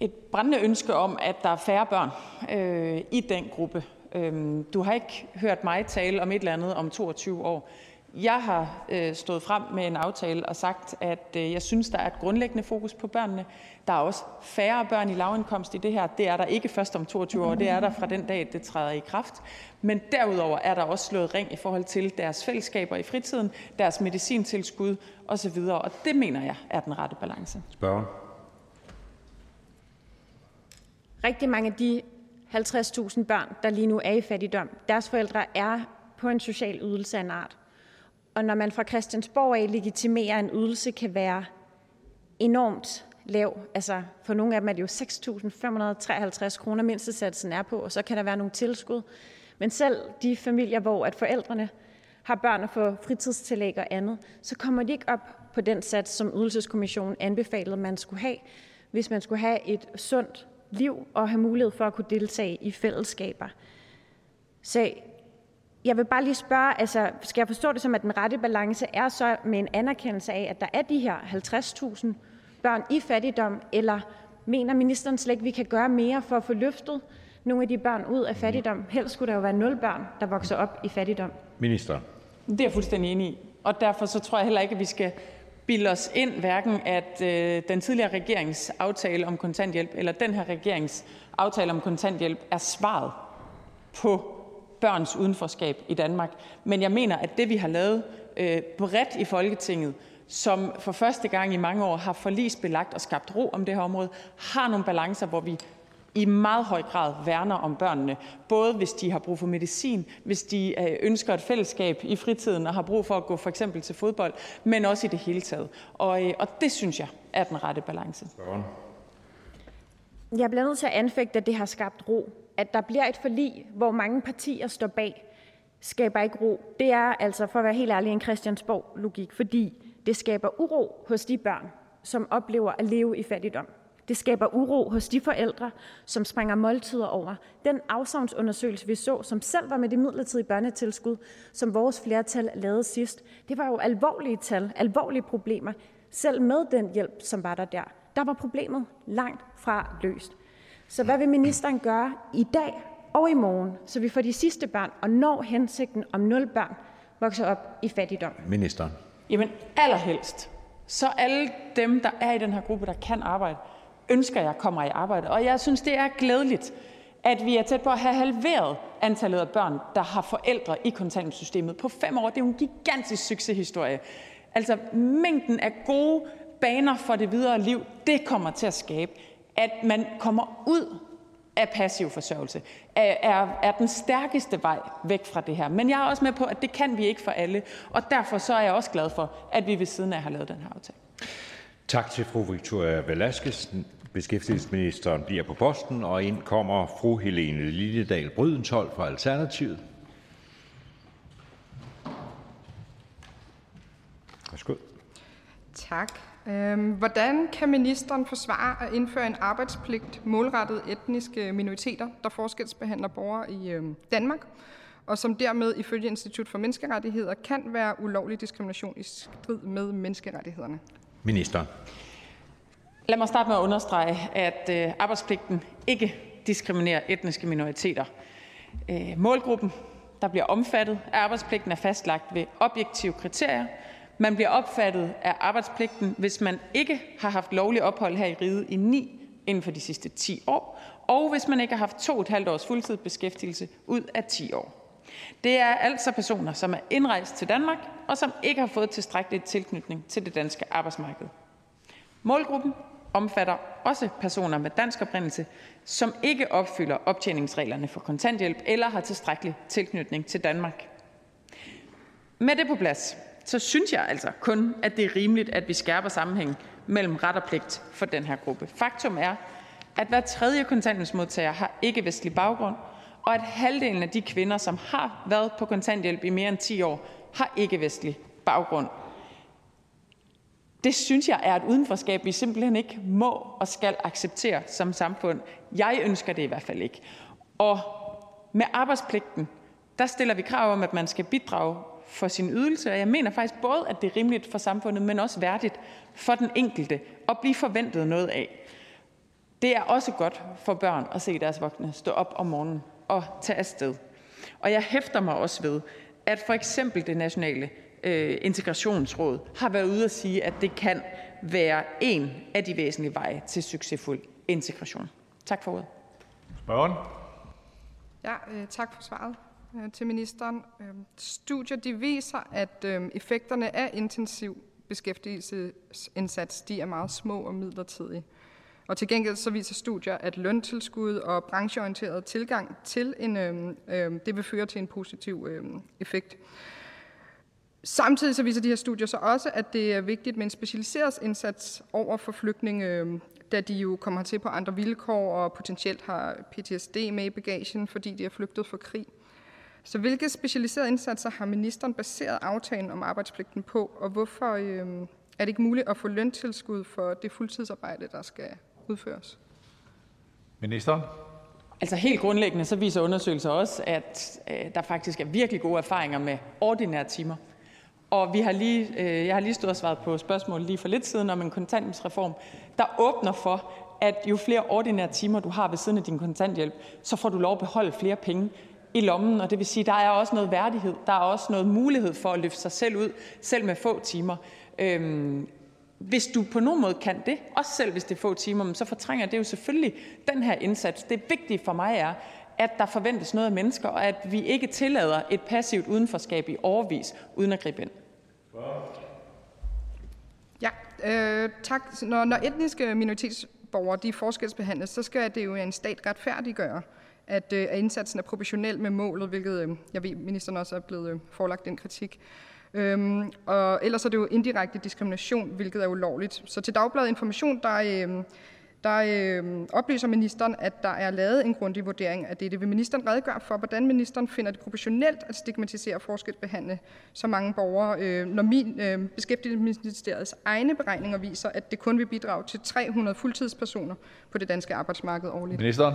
et brændende ønske om, at der er færre børn øh, i den gruppe. Øh, du har ikke hørt mig tale om et eller andet om 22 år. Jeg har øh, stået frem med en aftale og sagt, at øh, jeg synes, der er et grundlæggende fokus på børnene. Der er også færre børn i lavindkomst i det her. Det er der ikke først om 22 år. Det er der fra den dag, det træder i kraft. Men derudover er der også slået ring i forhold til deres fællesskaber i fritiden, deres medicintilskud osv. Og det mener jeg er den rette balance. Spørger. Rigtig mange af de 50.000 børn, der lige nu er i fattigdom, deres forældre er på en social ydelse af en art. Og når man fra Christiansborg af legitimerer, at en ydelse kan være enormt lav, altså for nogle af dem er det jo 6.553 kroner, mindstesatsen er på, og så kan der være nogle tilskud. Men selv de familier, hvor at forældrene har børn og får fritidstillæg og andet, så kommer de ikke op på den sats, som ydelseskommissionen anbefalede, man skulle have, hvis man skulle have et sundt liv og have mulighed for at kunne deltage i fællesskaber. Så jeg vil bare lige spørge, altså, skal jeg forstå det som, at den rette balance er så med en anerkendelse af, at der er de her 50.000 børn i fattigdom, eller mener ministeren slet ikke, at vi kan gøre mere for at få løftet nogle af de børn ud af fattigdom? Helst skulle der jo være nul børn, der vokser op i fattigdom. Minister. Det er jeg fuldstændig enig i, og derfor så tror jeg heller ikke, at vi skal bilde os ind, hverken at øh, den tidligere regerings aftale om kontanthjælp eller den her regerings aftale om kontanthjælp er svaret på børns udenforskab i Danmark. Men jeg mener, at det, vi har lavet øh, bredt i Folketinget, som for første gang i mange år har forlisbelagt og skabt ro om det her område, har nogle balancer, hvor vi i meget høj grad værner om børnene, både hvis de har brug for medicin, hvis de øh, ønsker et fællesskab i fritiden og har brug for at gå for eksempel til fodbold, men også i det hele taget. Og, øh, og det synes jeg er den rette balance. Jeg bliver nødt til at anfægte, at det har skabt ro. At der bliver et forlig, hvor mange partier står bag, skaber ikke ro. Det er altså, for at være helt ærlig, en Christiansborg-logik, fordi det skaber uro hos de børn, som oplever at leve i fattigdom. Det skaber uro hos de forældre, som springer måltider over. Den afsavnsundersøgelse, vi så, som selv var med det midlertidige børnetilskud, som vores flertal lavede sidst, det var jo alvorlige tal, alvorlige problemer, selv med den hjælp, som var der der. Der var problemet langt fra løst. Så hvad vil ministeren gøre i dag og i morgen, så vi får de sidste børn og når hensigten om nul børn vokser op i fattigdom? Ministeren. Jamen allerhelst. Så alle dem, der er i den her gruppe, der kan arbejde, ønsker jeg kommer i arbejde. Og jeg synes, det er glædeligt, at vi er tæt på at have halveret antallet af børn, der har forældre i kontanthjælpssystemet på fem år. Det er jo en gigantisk succeshistorie. Altså mængden af gode baner for det videre liv, det kommer til at skabe, at man kommer ud af passiv forsørgelse, er, er, er den stærkeste vej væk fra det her. Men jeg er også med på, at det kan vi ikke for alle, og derfor så er jeg også glad for, at vi ved siden af har lavet den her aftale. Tak til fru Victoria Velasquez. Beskæftigelsesministeren bliver på posten, og ind kommer fru Helene Lilledal Brydensholt fra Alternativet. Værsgo. Tak. Øhm, hvordan kan ministeren forsvare at indføre en arbejdspligt målrettet etniske minoriteter, der forskelsbehandler borgere i øhm, Danmark, og som dermed ifølge Institut for Menneskerettigheder kan være ulovlig diskrimination i strid med menneskerettighederne? Ministeren. Lad mig starte med at understrege, at øh, arbejdspligten ikke diskriminerer etniske minoriteter. Øh, målgruppen, der bliver omfattet af arbejdspligten, er fastlagt ved objektive kriterier. Man bliver opfattet af arbejdspligten, hvis man ikke har haft lovlig ophold her i riget i 9 inden for de sidste 10 år, og hvis man ikke har haft to et halvt års fuldtidsbeskæftigelse ud af 10 år. Det er altså personer, som er indrejst til Danmark, og som ikke har fået tilstrækkelig tilknytning til det danske arbejdsmarked. Målgruppen omfatter også personer med dansk oprindelse, som ikke opfylder optjeningsreglerne for kontanthjælp eller har tilstrækkelig tilknytning til Danmark. Med det på plads, så synes jeg altså kun, at det er rimeligt, at vi skærper sammenhængen mellem ret og pligt for den her gruppe. Faktum er, at hver tredje kontanthjælpsmodtager har ikke-vestlig baggrund, og at halvdelen af de kvinder, som har været på kontanthjælp i mere end 10 år, har ikke-vestlig baggrund. Det synes jeg er et udenforskab, vi simpelthen ikke må og skal acceptere som samfund. Jeg ønsker det i hvert fald ikke. Og med arbejdspligten, der stiller vi krav om, at man skal bidrage for sin ydelse, og jeg mener faktisk både, at det er rimeligt for samfundet, men også værdigt for den enkelte at blive forventet noget af. Det er også godt for børn at se deres voksne stå op om morgenen og tage afsted. Og jeg hæfter mig også ved, at for eksempel det nationale øh, integrationsråd har været ude at sige, at det kan være en af de væsentlige veje til succesfuld integration. Tak for ordet. Spørgen? Ja, øh, tak for svaret øh, til ministeren. Øh, studier de viser, at øh, effekterne af intensiv beskæftigelsesindsats de er meget små og midlertidige. Og til gengæld så viser studier, at løntilskud og brancheorienteret tilgang til en, øh, øh, det vil føre til en positiv øh, effekt. Samtidig så viser de her studier så også, at det er vigtigt med en specialiseret indsats over for flygtninge, øh, da de jo kommer til på andre vilkår og potentielt har PTSD med i bagagen, fordi de er flygtet fra krig. Så hvilke specialiserede indsatser har ministeren baseret aftalen om arbejdspligten på, og hvorfor øh, er det ikke muligt at få løntilskud for det fuldtidsarbejde, der skal udføres? Ministeren. Altså helt grundlæggende så viser undersøgelser også, at øh, der faktisk er virkelig gode erfaringer med ordinære timer. Og vi har lige, øh, jeg har lige stået og svaret på spørgsmål lige for lidt siden om en kontanthjælpsreform, der åbner for, at jo flere ordinære timer du har ved siden af din kontanthjælp, så får du lov at beholde flere penge i lommen. Og det vil sige, der er også noget værdighed. Der er også noget mulighed for at løfte sig selv ud, selv med få timer. Øhm, hvis du på nogen måde kan det, også selv hvis det er få timer, så fortrænger det jo selvfølgelig den her indsats. Det vigtige for mig er, at der forventes noget af mennesker, og at vi ikke tillader et passivt udenforskab i overvis, uden at gribe ind. Ja, øh, tak. Når, når etniske minoritetsborgere de forskelsbehandles, så skal det jo en stat retfærdiggøre, at, øh, at indsatsen er proportionel med målet, hvilket øh, jeg ved, ministeren også er blevet øh, forelagt den kritik. Øhm, og ellers er det jo indirekte diskrimination, hvilket er ulovligt. Så til Dagbladet Information, der, øh, der øh, oplyser ministeren, at der er lavet en grundig vurdering af det. Det vil ministeren redegøre for, hvordan ministeren finder det proportionelt at stigmatisere og forskelsbehandle så mange borgere, øh, når min øh, beskæftigelsesministeriets egne beregninger viser, at det kun vil bidrage til 300 fuldtidspersoner på det danske arbejdsmarked årligt. Ministeren.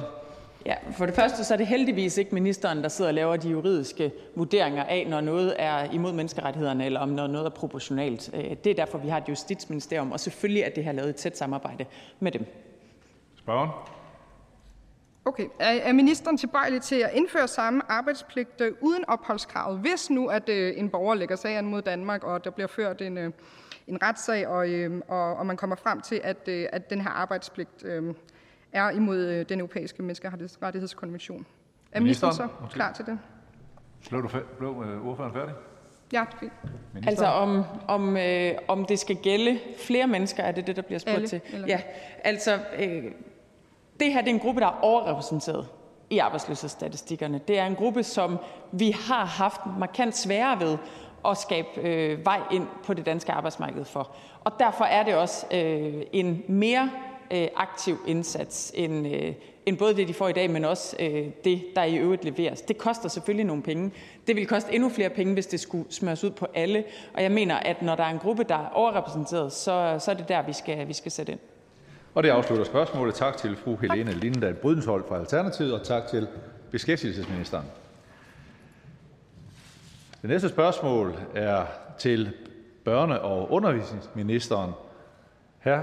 Ja, for det første så er det heldigvis ikke ministeren, der sidder og laver de juridiske vurderinger af, når noget er imod menneskerettighederne, eller om noget er proportionalt. Øh, det er derfor, vi har et justitsministerium, og selvfølgelig er det her lavet i tæt samarbejde med dem. Spørgen. Okay. Er, er ministeren tilbøjelig til at indføre samme arbejdspligt øh, uden opholdskravet, hvis nu at øh, en borger lægger sagen mod Danmark, og der bliver ført en, en retssag, og, og, og man kommer frem til, at, at den her arbejdspligt øh, er imod øh, den europæiske menneskerettighedskonvention. Er ministeren så klar til det? Blev, du blev øh, ordføreren færdig? Ja, det er fint. Ministeren. Altså om, om, øh, om det skal gælde flere mennesker, er det det, der bliver spurgt Alle, til? eller Ja, altså øh, Det her det er en gruppe, der er overrepræsenteret i arbejdsløshedsstatistikkerne. Det er en gruppe, som vi har haft markant sværere ved at skabe øh, vej ind på det danske arbejdsmarked for. Og derfor er det også øh, en mere øh, aktiv indsats end, øh, end både det, de får i dag, men også øh, det, der i øvrigt leveres. Det koster selvfølgelig nogle penge. Det vil koste endnu flere penge, hvis det skulle smøres ud på alle. Og jeg mener, at når der er en gruppe, der er overrepræsenteret, så, så er det der, vi skal, vi skal sætte ind. Og det afslutter spørgsmålet. Tak til fru Helene Lindendal Brydenshold fra Alternativet, og tak til beskæftigelsesministeren. Det næste spørgsmål er til børne- og undervisningsministeren. Hr.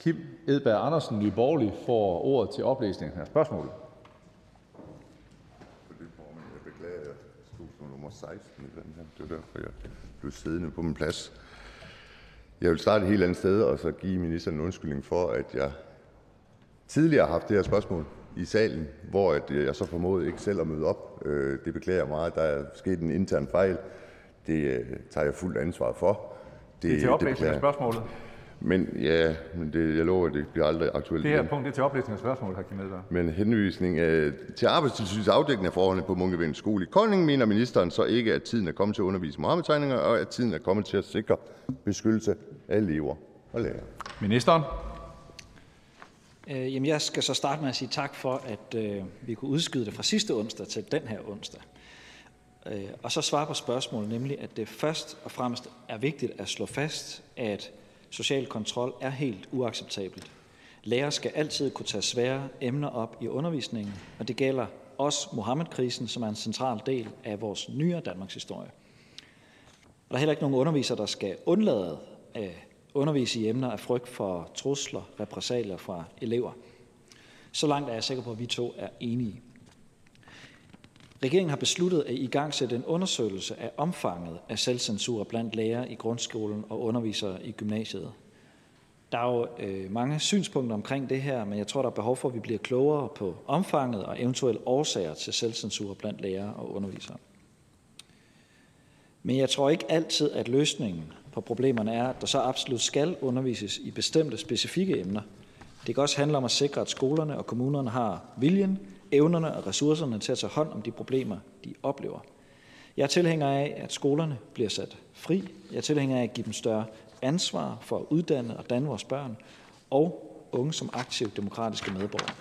Kim Edberg Andersen, Nye Borgerlige, får ordet til oplæsning af spørgsmålet. Jeg beklager, jeg stod som nummer 16 i den her. Det er derfor, jeg blev siddende på min plads. Jeg vil starte et helt andet sted, og så give ministeren en undskyldning for, at jeg tidligere har haft det her spørgsmål i salen, hvor at jeg så formodede ikke selv at møde op. Øh, det beklager jeg meget. Der er sket en intern fejl. Det øh, tager jeg fuldt ansvar for. Det er til oplæsning af spørgsmålet. Men ja, men det, jeg lover, at det bliver aldrig aktuelt Det her igen. punkt det er til oplæsning af spørgsmålet, hr. Kim Edberg. Men henvisning øh, til arbejdstilsynets afdækning af forholdene på Munkevind skole i Kolding, mener ministeren så ikke, at tiden er kommet til at undervise Mohammed-tegninger, og at tiden er kommet til at sikre beskyttelse af elever og lærere. Ministeren. Øh, jamen, jeg skal så starte med at sige tak for, at øh, vi kunne udskyde det fra sidste onsdag til den her onsdag. Øh, og så svare på spørgsmålet, nemlig at det først og fremmest er vigtigt at slå fast, at social kontrol er helt uacceptabelt. Lærere skal altid kunne tage svære emner op i undervisningen, og det gælder også Mohammed-krisen, som er en central del af vores nyere Danmarks historie. Og der er heller ikke nogen underviser, der skal undlade at undervise i emner af frygt for trusler, repressalier fra elever. Så langt er jeg sikker på, at vi to er enige. Regeringen har besluttet at igangsætte en undersøgelse af omfanget af selvcensur blandt lærere i grundskolen og undervisere i gymnasiet. Der er jo øh, mange synspunkter omkring det her, men jeg tror, der er behov for, at vi bliver klogere på omfanget og eventuelle årsager til selvcensur blandt lærere og undervisere. Men jeg tror ikke altid, at løsningen på problemerne er, at der så absolut skal undervises i bestemte specifikke emner. Det kan også handle om at sikre, at skolerne og kommunerne har viljen, evnerne og ressourcerne til at tage hånd om de problemer, de oplever. Jeg er tilhænger af, at skolerne bliver sat fri. Jeg er tilhænger af at give dem større ansvar for at uddanne og danne vores børn og unge som aktive demokratiske medborgere.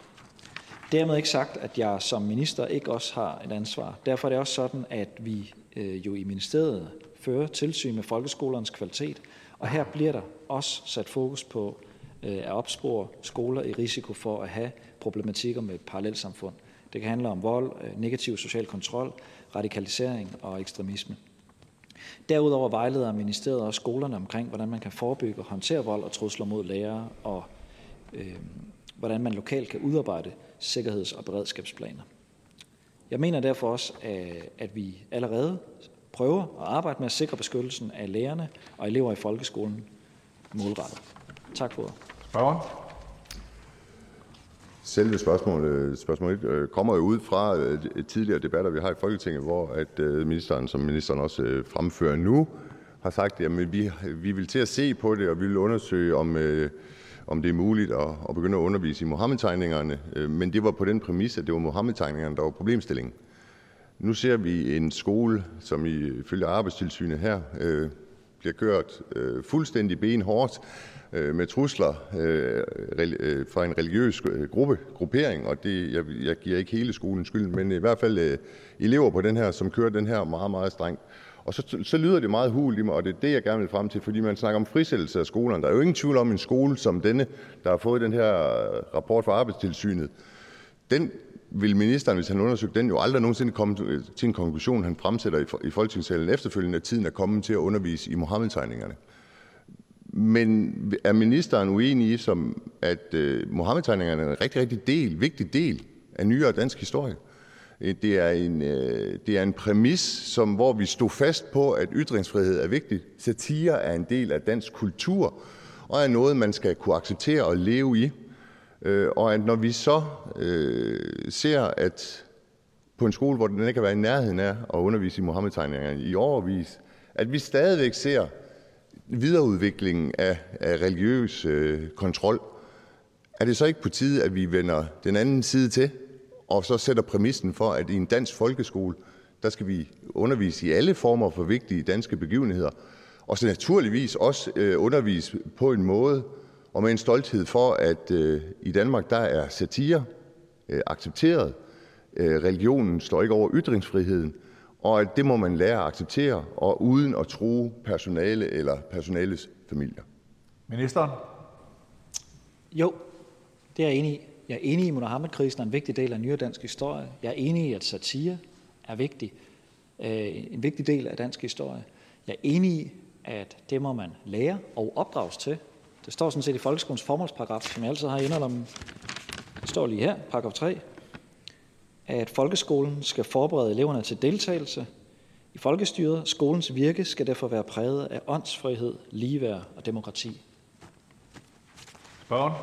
Dermed ikke sagt, at jeg som minister ikke også har et ansvar. Derfor er det også sådan, at vi øh, jo i ministeriet fører tilsyn med folkeskolernes kvalitet, og her bliver der også sat fokus på Øh, at opspore skoler i risiko for at have problematikker med parallelsamfund. Det kan handle om vold, øh, negativ social kontrol, radikalisering og ekstremisme. Derudover vejleder ministeriet også skolerne omkring, hvordan man kan forebygge og håndtere vold og trusler mod lærere, og øh, hvordan man lokalt kan udarbejde sikkerheds- og beredskabsplaner. Jeg mener derfor også, øh, at vi allerede prøver at arbejde med at sikre beskyttelsen af lærerne og elever i folkeskolen målrettet. Tak for ordet. Spørgeren. Selve spørgsmålet, øh, spørgsmålet øh, kommer jo ud fra øh, tidligere debatter, vi har i Folketinget, hvor at ministeren, som ministeren også fremfører nu, har sagt, at vi, vi vil til at se på det, og vi vil undersøge, om, om det er muligt at, at begynde at undervise i Mohammed-tegningerne. Men det var på den præmis, at det var Mohammed-tegningerne, der var problemstillingen. Nu ser vi en skole, som ifølge arbejdstilsynet her bliver kørt øh, fuldstændig benhårdt øh, med trusler øh, øh, fra en religiøs øh, gruppe, gruppering, og det, jeg, jeg giver ikke hele skolen skyld, men i hvert fald øh, elever på den her, som kører den her meget, meget strengt. Og så, så lyder det meget hul i mig, og det er det, jeg gerne vil frem til, fordi man snakker om frisættelse af skolerne. Der er jo ingen tvivl om en skole som denne, der har fået den her øh, rapport fra arbejdstilsynet. Vil ministeren, hvis han undersøgte den, jo aldrig nogensinde komme til øh, en konklusion, han fremsætter i Folketingssalen efterfølgende, at tiden er kommet til at undervise i Mohammed-tegningerne. Men er ministeren uenig i, som, at øh, uh, Mohammed-tegningerne er en rigtig, rigtig del, vigtig del af nyere dansk historie? Øh, det er en, uh, det er en præmis, som, hvor vi stod fast på, at ytringsfrihed er vigtig. Satire er en del af dansk kultur, og er noget, man skal kunne acceptere og leve i. Øh, og at når vi så øh, ser, at på en skole, hvor den ikke kan være i nærheden af at undervise i Mohammed-tegningerne i overvis, at vi stadigvæk ser videreudviklingen af, af religiøs øh, kontrol, er det så ikke på tide, at vi vender den anden side til og så sætter præmissen for, at i en dansk folkeskole der skal vi undervise i alle former for vigtige danske begivenheder, og så naturligvis også øh, undervise på en måde og med en stolthed for, at øh, i Danmark der er satire øh, accepteret. Religionen står ikke over ytringsfriheden, og at det må man lære at acceptere, og uden at true personale eller personales familier. Ministeren? Jo, det er jeg enig i. Jeg er enig i, at Muhammed-krisen er en vigtig del af nyere dansk historie. Jeg er enig i, at satire er vigtig, øh, en vigtig del af dansk historie. Jeg er enig i, at det må man lære og opdrages til. Det står sådan set i folkeskolens formålsparagraf, som jeg altid har indholdt Det står lige her, paragraf 3, at folkeskolen skal forberede eleverne til deltagelse i folkestyret. Skolens virke skal derfor være præget af åndsfrihed, ligeværd og demokrati. Spørgen?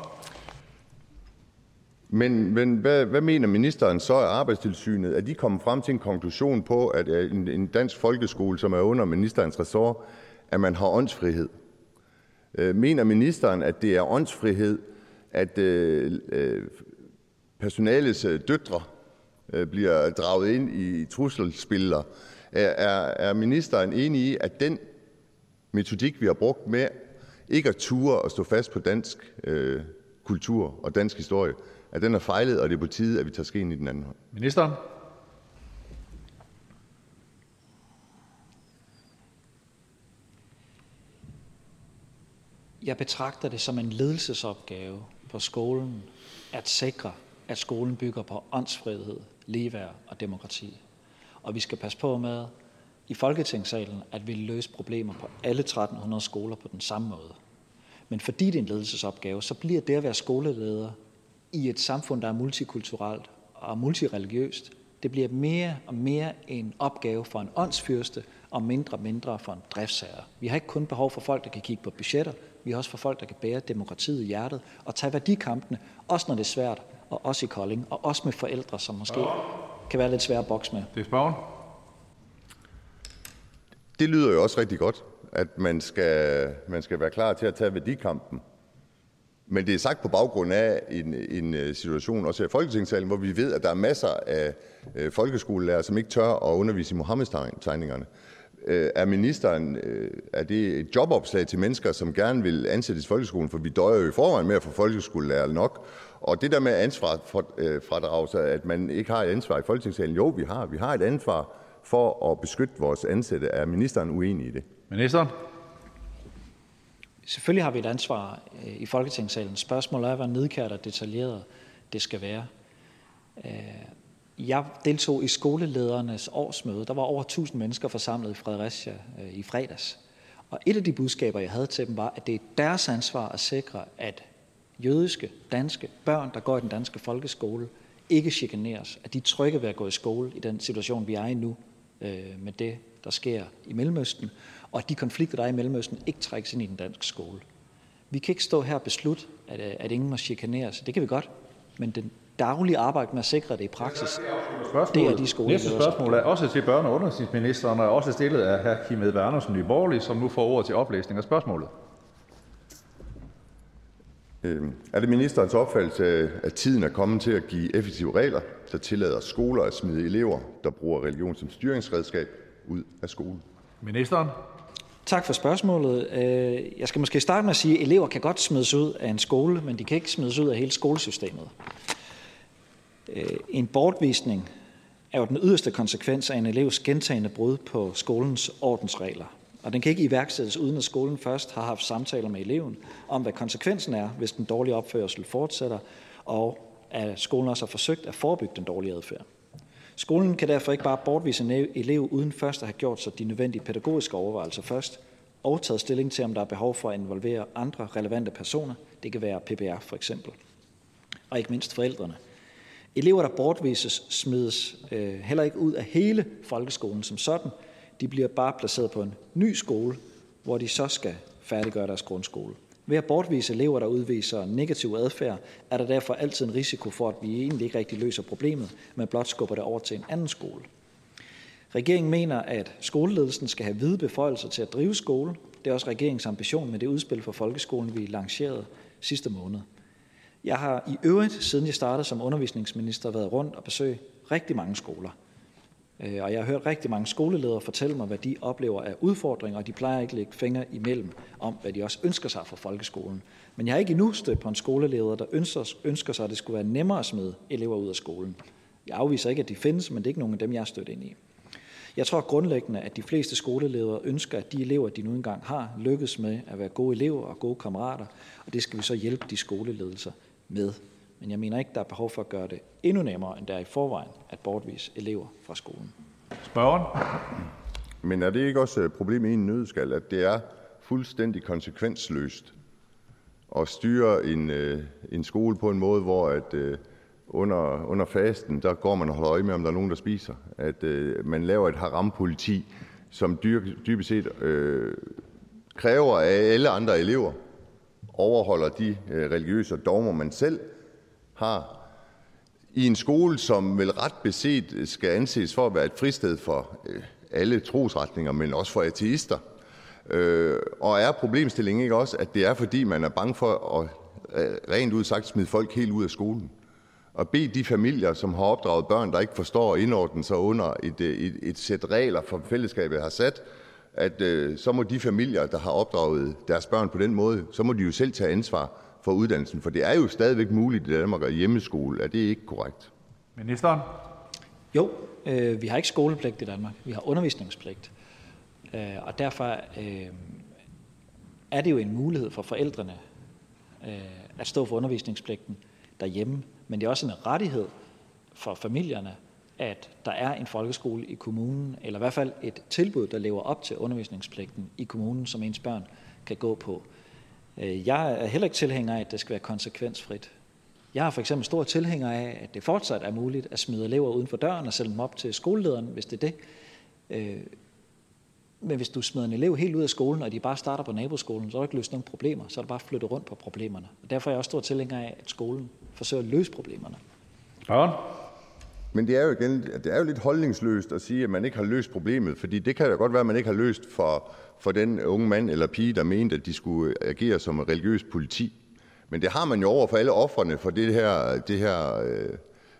Men men hvad hvad mener ministeren så, at Arbejdstilsynet er de kommet frem til en konklusion på, at en en dansk folkeskole, som er under ministerens ressort, at man har åndsfrihed? Øh, mener ministeren, at det er åndsfrihed, at øh, øh, personalets øh, døtre øh, bliver draget ind i trusselsbilleder? Er ministeren enig i, at den metodik, vi har brugt med ikke at ture og stå fast på dansk øh, kultur og dansk historie, at den er fejlet, og det er på tide, at vi tager skeen i den anden hånd? Ministeren. Jeg betragter det som en ledelsesopgave på skolen at sikre, at skolen bygger på åndsfrihed, ligeværd og demokrati. Og vi skal passe på med i Folketingssalen, at vi løser problemer på alle 1300 skoler på den samme måde. Men fordi det er en ledelsesopgave, så bliver det at være skoleleder i et samfund, der er multikulturelt og multireligiøst, det bliver mere og mere en opgave for en åndsfyrste og mindre og mindre for en driftsherre. Vi har ikke kun behov for folk, der kan kigge på budgetter, vi har også for folk, der kan bære demokratiet i hjertet og tage værdikampene, også når det er svært, og også i Kolding, og også med forældre, som måske kan være lidt svære at bokse med. Det er spørgen. Det lyder jo også rigtig godt, at man skal, man skal være klar til at tage værdikampen men det er sagt på baggrund af en en øh, situation, også her i Folketingssalen, hvor vi ved, at der er masser af øh, folkeskolelærere, som ikke tør at undervise i Muhammed-tegningerne. Øh, er ministeren er det et jobopslag til mennesker, som gerne vil ansættes i folkeskolen? For vi døjer jo i forvejen med at få folkeskolelærere nok. Og det der med ansvar ansvarsfradragelse, at man ikke har et ansvar i Folketingssalen, jo, vi har. Vi har et ansvar for at beskytte vores ansatte. Er ministeren uenig i det? Ministeren. Selvfølgelig har vi et ansvar øh, i Folketingssalen. Spørgsmålet er, hvor nedkært og detaljeret det skal være. Jeg deltog i skoleledernes årsmøde. Der var over 1000 mennesker forsamlet i Fredericia øh, i fredags. Og et af de budskaber, jeg havde til dem, var, at det er deres ansvar at sikre, at jødiske, danske børn, der går i den danske folkeskole, ikke chikaneres. At de er trygge ved at gå i skole i den situation, vi er i nu øh, med det, der sker i Mellemøsten og at de konflikter, der er i Mellemøsten, ikke trækkes ind i den danske skole. Vi kan ikke stå her og beslutte, at, øh, at ingen må chikaneres. Det kan vi godt, men den daglige arbejde med at sikre det i praksis, det er de skoler, Næste spørgsmål er også til børne- og undervisningsministeren, og er også stillet af hr. Kim Edberg Andersen, Nye Borgerlige, som nu får ordet til oplæsning af spørgsmålet. Øhm, er det ministerens opfattelse, at tiden er kommet til at give effektive regler, der tillader skoler at smide elever, der bruger religion som styringsredskab, ud af skolen? Ministeren. Tak for spørgsmålet. Øh, jeg skal måske starte med at sige, at elever kan godt smides ud af en skole, men de kan ikke smides ud af hele skolesystemet. Øh, en bortvisning er jo den yderste konsekvens af en elevs gentagende brud på skolens ordensregler. Og den kan ikke iværksættes, uden at skolen først har haft samtaler med eleven om, hvad konsekvensen er, hvis den dårlige opførsel fortsætter, og at skolen også har forsøgt at forebygge den dårlige adfærd. Skolen kan derfor ikke bare bortvise en elev uden først at have gjort sig de nødvendige pædagogiske overvejelser først og taget stilling til, om der er behov for at involvere andre relevante personer. Det kan være PPR for eksempel. Og ikke mindst forældrene. Elever, der bortvises, smides øh, heller ikke ud af hele folkeskolen som sådan. De bliver bare placeret på en ny skole, hvor de så skal færdiggøre deres grundskole. Ved at bortvise elever, der udviser negativ adfærd, er der derfor altid en risiko for, at vi egentlig ikke rigtig løser problemet, men blot skubber det over til en anden skole. Regeringen mener, at skoleledelsen skal have hvide beføjelser til at drive skole. Det er også regeringens ambition med det udspil for folkeskolen, vi lancerede sidste måned. Jeg har i øvrigt, siden jeg startede som undervisningsminister, været rundt og besøgt rigtig mange skoler. Øh, og jeg har hørt rigtig mange skoleledere fortælle mig, hvad de oplever af udfordringer, og de plejer ikke at lægge fingre imellem om, hvad de også ønsker sig for folkeskolen. Men jeg har ikke endnu stødt på en skoleleder, der ønsker, ønsker sig, at det skulle være nemmere at smide elever ud af skolen. Jeg afviser ikke, at de findes, men det er ikke nogen af dem, jeg har stødt ind i. Jeg tror grundlæggende, at de fleste skoleledere ønsker, at de elever, de nu engang har, lykkes med at være gode elever og gode kammerater, og det skal vi så hjælpe de skoleledelser med. Men jeg mener ikke, der er behov for at gøre det endnu nemmere, end der er i forvejen, at bortvise elever fra skolen. Spørgeren? Men er det ikke også et problem i en nødskal, at det er fuldstændig konsekvensløst at styre en, øh, en skole på en måde, hvor at, øh, under, under fasten, der går man og holder øje med, om der er nogen, der spiser. At øh, man laver et haram-politi, som dyr, dybest set øh, kræver af alle andre elever, overholder de øh, religiøse dogmer, man selv har i en skole, som vel ret beset øh, skal anses for at være et fristed for øh, alle trosretninger, men også for ateister. Øh, og er problemstillingen ikke også, at det er, fordi man er bange for at rent ud sagt smide folk helt ud af skolen? Og bede de familier, som har opdraget børn, der ikke forstår at indordne sig under et, et, et sæt regler, for fællesskabet har sat, at øh, så må de familier, der har opdraget deres børn på den måde, så må de jo selv tage ansvar for uddannelsen, for det er jo stadigvæk muligt i Danmark at hjemmeskole. Er det ikke korrekt? Ministeren? Jo, øh, vi har ikke skolepligt i Danmark. Vi har undervisningspligt. Øh, og derfor øh, er det jo en mulighed for forældrene øh, at stå for undervisningspligten derhjemme. Men det er også en rettighed for familierne, at der er en folkeskole i kommunen, eller i hvert fald et tilbud, der lever op til undervisningspligten i kommunen, som ens børn kan gå på. Øh, jeg er heller ikke tilhænger af, at det skal være konsekvensfrit. Jeg har for eksempel stor tilhænger af, at det fortsat er muligt at smide elever uden for døren og sælge dem op til skolelederen, hvis det er det. Øh, men hvis du smider en elev helt ud af skolen, og de bare starter på naboskolen, så er der ikke løst nogen problemer. Så er det bare flyttet rundt på problemerne. Og derfor er jeg også stor tilhænger af, at skolen forsøger at løse problemerne. Ja. Men det er, jo igen, det er jo lidt holdningsløst at sige, at man ikke har løst problemet, fordi det kan da godt være, at man ikke har løst for, for den unge mand eller pige, der mente, at de skulle agere som religiøs politi. Men det har man jo over for alle ofrene for det her, det her, øh,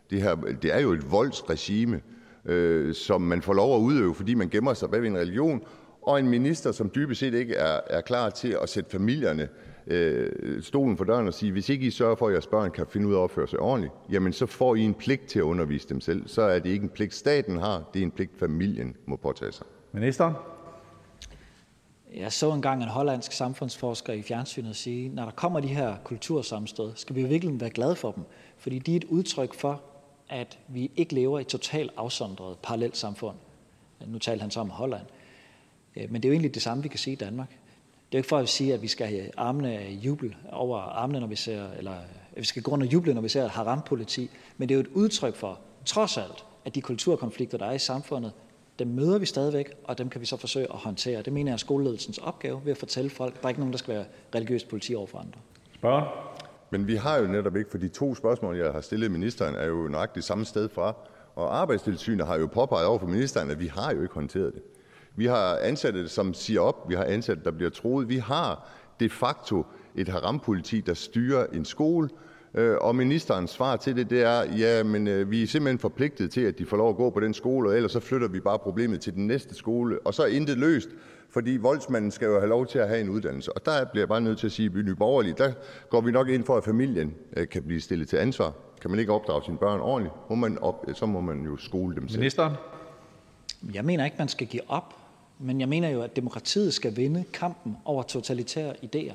det her, det er jo et voldsregime, øh, som man får lov at udøve, fordi man gemmer sig bag ved en religion, og en minister, som dybest set ikke er, er klar til at sætte familierne øh, stolen for døren og sige, hvis ikke I sørger for, at jeres børn kan finde ud af at opføre sig ordentligt, jamen så får I en pligt til at undervise dem selv. Så er det ikke en pligt, staten har, det er en pligt, familien må påtage sig. Ministeren? Jeg så engang en hollandsk samfundsforsker i fjernsynet sige, når der kommer de her kultursammenstød, skal vi jo virkelig være glade for dem, fordi de er et udtryk for, at vi ikke lever i totalt afsondret parallelt samfund. Nu talte han så om Holland. Øh, men det er jo egentlig det samme, vi kan sige i Danmark. Det er jo ikke for at sige, at vi skal have armene af jubel over armene, når vi ser, eller at vi skal gå rundt og juble, når vi ser et haram-politi. Men det er jo et udtryk for, trods alt, at de kulturkonflikter, der er i samfundet, dem møder vi stadigvæk, og dem kan vi så forsøge at håndtere. Det mener jeg er skoleledelsens opgave ved at fortælle folk, at der er ikke nogen, der skal være religiøst politi over for andre. Spørgen? Men vi har jo netop ikke, for de to spørgsmål, jeg har stillet ministeren, er jo nøjagtigt samme sted fra. Og Arbejdstilsynet har jo påpeget over for ministeren, at vi har jo ikke håndteret det. Vi har ansatte, som siger op. Vi har ansatte, der bliver troet. Vi har de facto et haram-politi, der styrer en skole, øh, og ministerens svar til det, det er, ja, men øh, vi er simpelthen forpligtet til, at de får lov at gå på den skole, og ellers så flytter vi bare problemet til den næste skole, og så er intet løst, fordi voldsmanden skal jo have lov til at have en uddannelse. Og der bliver jeg bare nødt til at sige, at i Nye Borgerlige, der går vi nok ind for, at familien øh, kan blive stillet til ansvar. Kan man ikke opdrage sine børn ordentligt, må man op, så må man jo skole dem selv. Ministeren? Jeg mener ikke, man skal give op men jeg mener jo, at demokratiet skal vinde kampen over totalitære idéer.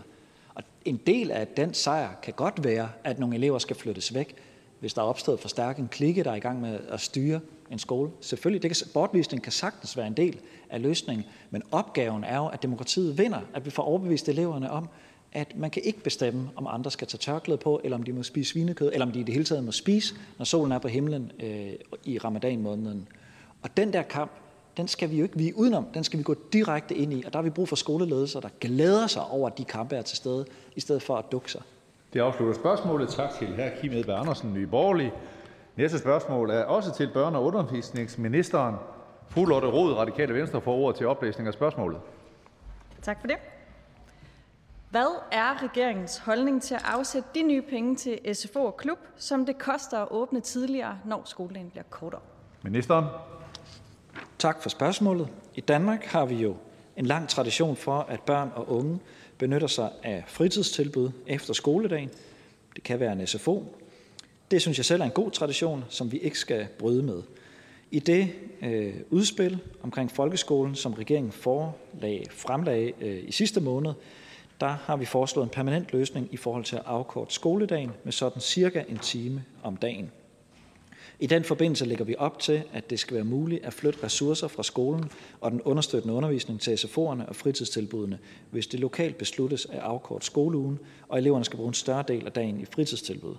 Og en del af den sejr kan godt være, at nogle elever skal flyttes væk, hvis der er opstået for stærk en klikke, der er i gang med at styre en skole. Selvfølgelig, det kan, bortvisning kan sagtens være en del af løsningen, men opgaven er jo, at demokratiet vinder, at vi får overbevist eleverne om, at man kan ikke bestemme, om andre skal tage tørklæde på, eller om de må spise svinekød, eller om de i det hele taget må spise, når solen er på himlen øh, i ramadan-måneden. Og den der kamp, den skal vi jo ikke vige udenom, den skal vi gå direkte ind i, og der har vi brug for skoleledelser, der glæder sig over, at de kampe er til stede, i stedet for at dukke sig. Det afslutter spørgsmålet. Tak til hr. Kim Edberg Andersen, Nye Borgerlige. Næste spørgsmål er også til børne- og undervisningsministeren. Fru Lotte Rod, Radikale Venstre, får ordet til oplæsning af spørgsmålet. Tak for det. Hvad er regeringens holdning til at afsætte de nye penge til SFO og klub, som det koster at åbne tidligere, når skoledagen bliver kortere? Ministeren. Tak for spørgsmålet. I Danmark har vi jo en lang tradition for, at børn og unge benytter sig af fritidstilbud efter skoledagen. Det kan være en SFO. Det synes jeg selv er en god tradition, som vi ikke skal bryde med. I det øh, udspil omkring folkeskolen, som regeringen forlag, fremlagde øh, i sidste måned, der har vi foreslået en permanent løsning i forhold til at afkorte skoledagen med sådan cirka en time om dagen. I den forbindelse lægger vi op til, at det skal være muligt at flytte ressourcer fra skolen og den understøttende undervisning til SFO'erne og fritidstilbudene, hvis det lokalt besluttes at afkorte skoleugen, og eleverne skal bruge en større del af dagen i fritidstilbud.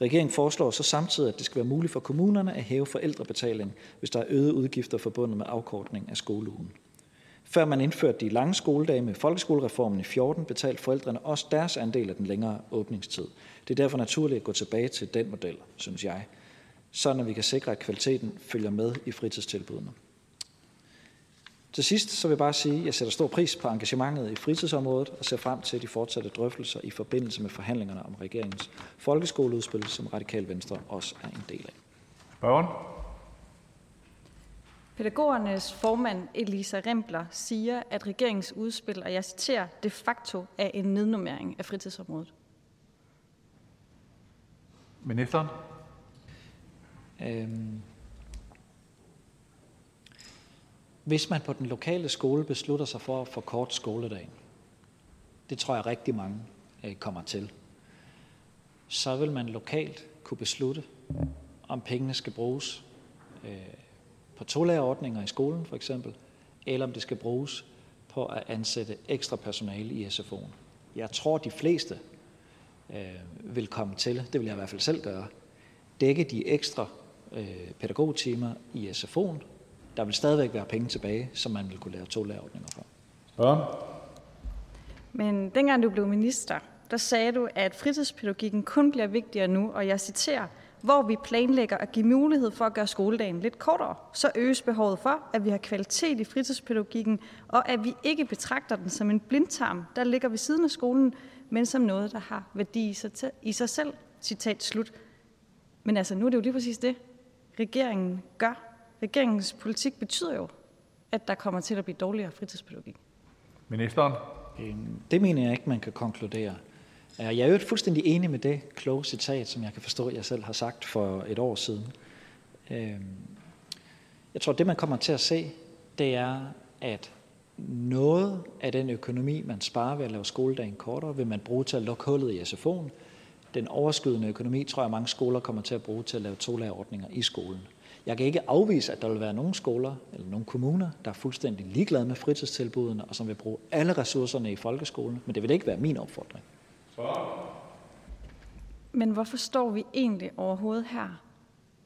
Regeringen foreslår så samtidig, at det skal være muligt for kommunerne at hæve forældrebetaling, hvis der er øgede udgifter forbundet med afkortning af skoleugen. Før man indførte de lange skoledage med folkeskolereformen i 14, betalte forældrene også deres andel af den længere åbningstid. Det er derfor naturligt at gå tilbage til den model, synes jeg, sådan at vi kan sikre, at kvaliteten følger med i fritidstilbudene. Til sidst så vil jeg bare sige, at jeg sætter stor pris på engagementet i fritidsområdet og ser frem til de fortsatte drøftelser i forbindelse med forhandlingerne om regeringens folkeskoleudspil, som Radikal Venstre også er en del af. Spørgen. Pædagogernes formand Elisa Rempler siger, at regeringens udspil, og jeg citerer, de facto er en nednummering af fritidsområdet. Ministeren. Øhm, hvis man på den lokale skole beslutter sig for at forkorte skoledagen, det tror jeg rigtig mange øh, kommer til, så vil man lokalt kunne beslutte, om pengene skal bruges øh, på tolærerordninger i skolen for eksempel, eller om det skal bruges på at ansætte ekstra personale i SFO'en. Jeg tror, de fleste øh, vil komme til, det vil jeg i hvert fald selv gøre, dække de ekstra pædagogtimer i SFO'en. Der vil stadigvæk være penge tilbage, som man vil kunne lave tolærerordninger for. Spørgen. Men dengang du blev minister, der sagde du, at fritidspædagogikken kun bliver vigtigere nu, og jeg citerer, hvor vi planlægger at give mulighed for at gøre skoledagen lidt kortere, så øges behovet for, at vi har kvalitet i fritidspædagogikken, og at vi ikke betragter den som en blindtarm, der ligger ved siden af skolen, men som noget, der har værdi i sig, i sig selv. Citat slut. Men altså, nu er det jo lige præcis det, regeringen gør. Regeringens politik betyder jo, at der kommer til at blive dårligere fritidspædagogik. Ministeren. Øhm, det mener jeg ikke, man kan konkludere. Jeg er jo fuldstændig enig med det kloge citat, som jeg kan forstå, at jeg selv har sagt for et år siden. Øhm, jeg tror, det man kommer til at se, det er, at noget af den økonomi, man sparer ved at lave skoledagen kortere, vil man bruge til at lukke hullet i SFO'en. Den overskydende økonomi tror jeg, mange skoler kommer til at bruge til at lave tolærerordninger i skolen. Jeg kan ikke afvise, at der vil være nogle skoler eller nogle kommuner, der er fuldstændig ligeglade med fritidstilbudene, og som vil bruge alle ressourcerne i folkeskolen, men det vil ikke være min opfordring. Men hvorfor står vi egentlig overhovedet her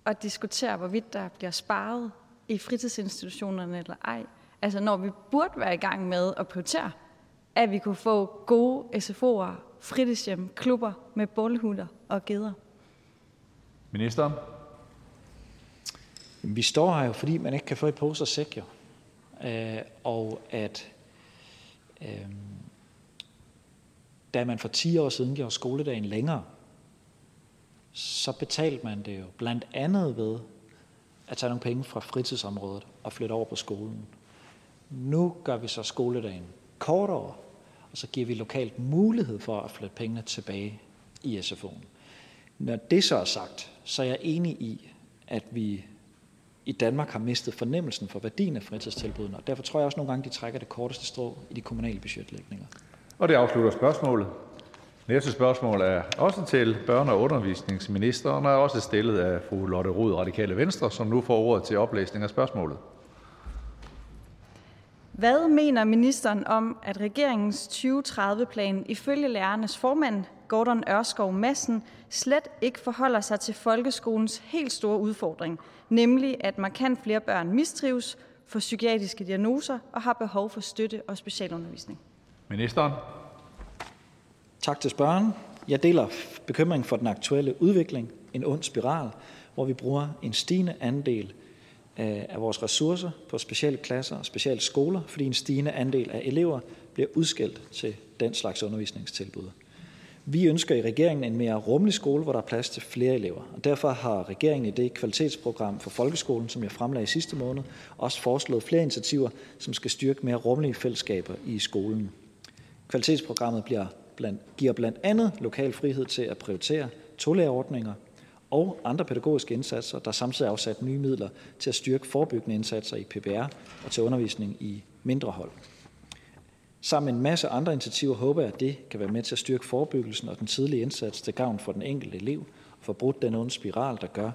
og diskuterer, hvorvidt der bliver sparet i fritidsinstitutionerne eller ej? Altså når vi burde være i gang med at prioritere, at vi kunne få gode SFO'er, fritidshjem, klubber med bålhutter og geder. Ministeren. Vi står her jo, fordi man ikke kan få et pose og sæk jo. Øh, og at øh, da man for 10 år siden gjorde skoledagen længere, så betalte man det jo blandt andet ved at tage nogle penge fra fritidsområdet og flytte over på skolen. Nu gør vi så skoledagen kortere, og så giver vi lokalt mulighed for at flytte pengene tilbage i SFO'en. Når det så er sagt, så er jeg enig i, at vi i Danmark har mistet fornemmelsen for værdien af fritidstilbudene, og derfor tror jeg også nogle gange, de trækker det korteste strå i de kommunale budgetlægninger. Og det afslutter spørgsmålet. Næste spørgsmål er også til børne- og undervisningsministeren, og er også stillet af fru Lotte Rod, Radikale Venstre, som nu får ordet til oplæsning af spørgsmålet. Hvad mener ministeren om, at regeringens 2030-plan ifølge lærernes formand, Gordon Ørskov Madsen, slet ikke forholder sig til folkeskolens helt store udfordring, nemlig at markant flere børn mistrives, får psykiatriske diagnoser og har behov for støtte og specialundervisning? Ministeren. Tak til spørgeren. Jeg deler bekymringen for den aktuelle udvikling, en ond spiral, hvor vi bruger en stigende andel Øh, af vores ressourcer på specielle klasser og specielle skoler, fordi en stigende andel af elever bliver udskilt til den slags undervisningstilbud. Vi ønsker i regeringen en mere rummelig skole, hvor der er plads til flere elever. Og derfor har regeringen i det kvalitetsprogram for folkeskolen, som jeg fremlagde sidste måned, også foreslået flere initiativer, som skal styrke mere rummelige fællesskaber i skolen. Kvalitetsprogrammet bliver blandt, giver blandt andet lokal frihed til at prioritere tolærerordninger og andre pædagogiske indsatser, der samtidig er afsat nye midler til at styrke forebyggende indsatser i PBR og til undervisning i mindre hold. Sammen med en masse andre initiativer håber jeg, at det kan være med til at styrke forebyggelsen og den tidlige indsats til gavn for den enkelte elev og få brudt den onde spiral, der gør,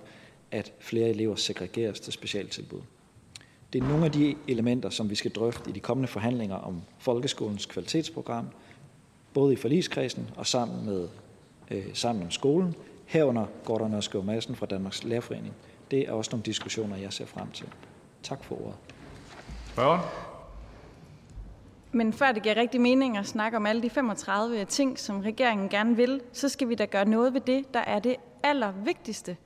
at flere elever segregeres til specialtilbud. Det er nogle af de elementer, som vi skal drøfte i de kommende forhandlinger om folkeskolens kvalitetsprogram, både i forligskredsen og sammen med øh, sammen om skolen, herunder Gordon Ørskov Madsen fra Danmarks Lærerforening. Det er også nogle diskussioner, jeg ser frem til. Tak for ordet. Spørgen? Men før det giver rigtig mening at snakke om alle de 35 ting, som regeringen gerne vil, så skal vi da gøre noget ved det, der er det allervigtigste.